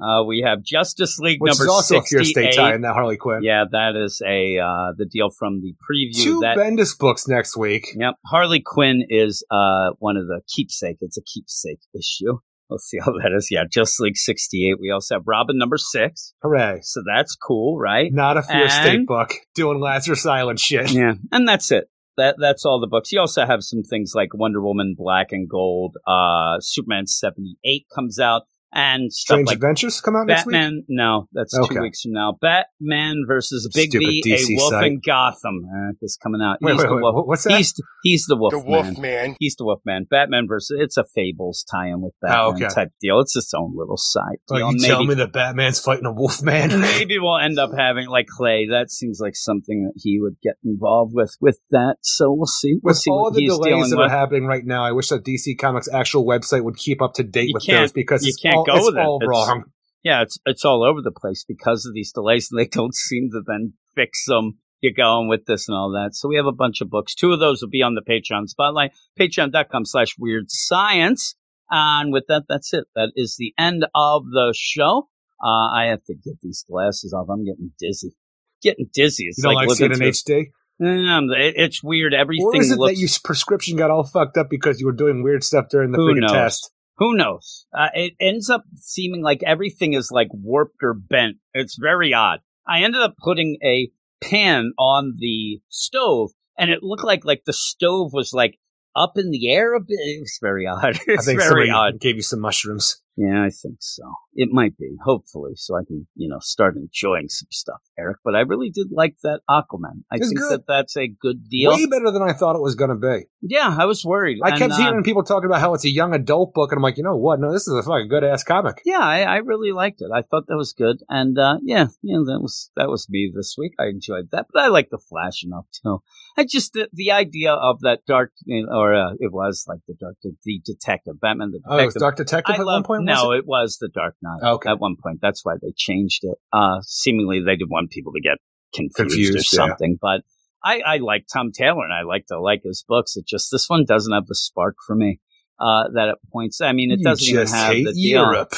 Uh, we have Justice League which number is also a Fear State 68. tie in that Harley Quinn. Yeah, that is a uh, the deal from the preview. Two that Bendis books next week. Yep. Harley Quinn is uh, one of the keepsake. It's a keepsake issue. Let's see how that is. Yeah, Justice League 68. We also have Robin number six. Hooray. So that's cool, right? Not a Fear And- State book. Doing Lazarus Island shit. Yeah. And that's it. That That's all the books. You also have some things like Wonder Woman Black and Gold. Uh, Superman 78 comes out. And stuff Strange like Adventures come out next week? Batman, no, that's Okay. two weeks from now. Batman versus Bigby, Stupid a DC wolf site. in Gotham. Uh, is coming out. Wait, he's wait, the wait, wolf. what's that? He's he's the wolf. The Wolf Man. He's the wolf man. Batman versus it's a Fables tie-in with Batman Oh, okay. type deal. It's its own little side Oh, deal. you maybe, tell me that Batman's fighting a wolf man? maybe we'll end up having like Clay. That seems like something that he would get involved with with that. So we'll see. We'll With see all what the he's delays that with. are happening right now, I wish that DC Comics actual website would keep up to date You with those because you it's can't all, go it's with it. all It's- wrong. yeah, it's it's all over the place because of these delays, and they don't seem to then fix them. You're going with this and all that. So we have a bunch of books. Two of those will be on the Patreon spotlight. Patreon.com slash weird science. And with that, that's it. That is the end of the show. Uh, I have to get these glasses off. I'm getting dizzy. Getting dizzy. It's You don't like, like, seeing an HD? Mm, it- it's weird. Everything Or is it looks that your prescription got all fucked up because you were doing weird stuff during the Who freaking knows? test? Who knows? Uh, it ends up seeming like everything is like warped or bent. It's very odd. I ended up putting a pan on the stove, and it looked like like the stove was like up in the air a bit. It was very odd. I It's think very odd. gave you some mushrooms. Yeah, I think so. It might be, hopefully, so I can, you know, start enjoying some stuff, Eric. But I really did like that Aquaman. I It's think good. that that's a good deal. Way better than I thought it was going to be. yeah, I was worried. I And, kept uh, hearing people talking about how it's a young adult book, and I'm like, you know what? No, this is a fucking good ass comic. yeah, I, I really liked it. I thought that was good, and uh, yeah, yeah, that was that was me this week. I enjoyed that, but I like the Flash enough too. I just the, the idea of that dark, you know, or uh, it was like the dark, the, the detective, Batman, the Oh, it was. Dark Detective I at one point? No, was it? was the Dark Knight. Okay. At one point, that's why they changed it. Uh, seemingly, they didn't want people to get confused, or Confused, yeah. something. But I, I like Tom Taylor, and I like to like his books. It just this one doesn't have the spark for me. Uh, that it points. I mean, it You doesn't even have the deal. Europe.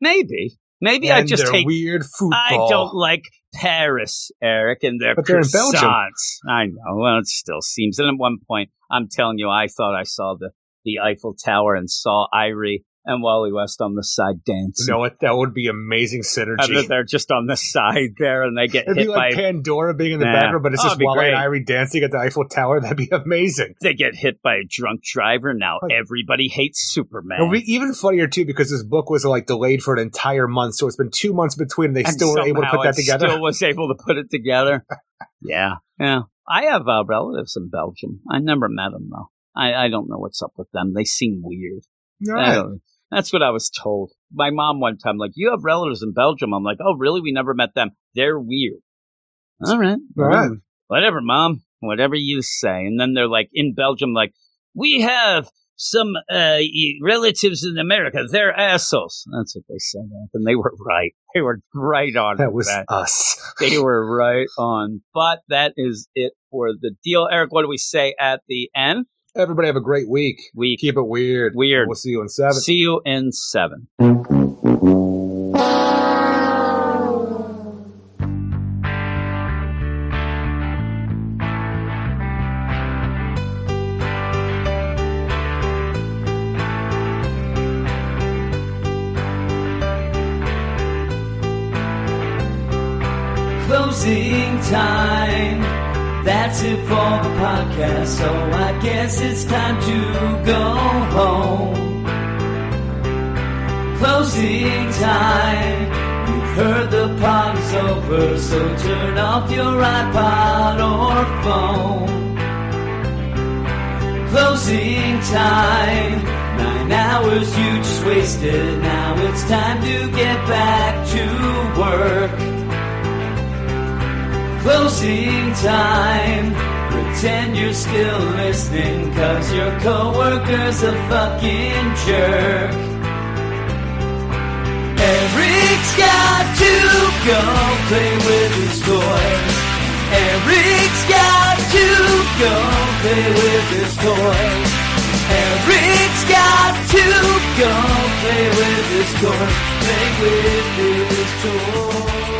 Maybe, maybe I just hate. weird football. I don't like Paris, Eric, and their But they're in Belgium. croissants. I know. Well, it still seems. And at one point, I'm telling you, I thought I saw the the Eiffel Tower and saw Irey and Wally West on the side dancing. You know what? That would be amazing synergy. they're just on the side there, and they get It'd hit be like by Pandora being in the Nah. background, but it's Oh, just it'd be Wally and. Irey dancing at the Eiffel Tower. That'd be amazing. they get hit by a drunk driver. Now Like- everybody hates Superman. It would be even funnier too because this book was like delayed for an entire month, so it's been two months between. And they And still were able to somehow put that it together. Still was able to put it together. yeah, yeah. I have uh, relatives in Belgium. I never met them though. I, I don't know what's up with them. They seem weird. All I right. don't- That's what I was told. My mom one time, like, you have relatives in Belgium. I'm like, oh, really? We never met them. They're weird. All right. All right. Whatever, mom. Whatever you say. And then they're like, in Belgium, like, we have some uh, relatives in America. They're assholes. That's what they said. And they were right. They were right on. That was us. they were right on. But that is it for the deal. Eric, what do we say at the end? Everybody have a great week. We Keep it weird. Weird. We'll see you in seven. see you in seven. Closing time. That's it for the podcast. So I guess it's time to go home. Closing time. You've heard the is over, so turn off your iPod or phone. Closing time. Nine hours you just wasted. Now it's time to get back to work. Closing time. Pretend you're still listening, cause your coworker's a fucking jerk. Eric's got to go play with his toys. Eric's got to go play with his toys. Eric's got to go play with his toys. Play with his toys.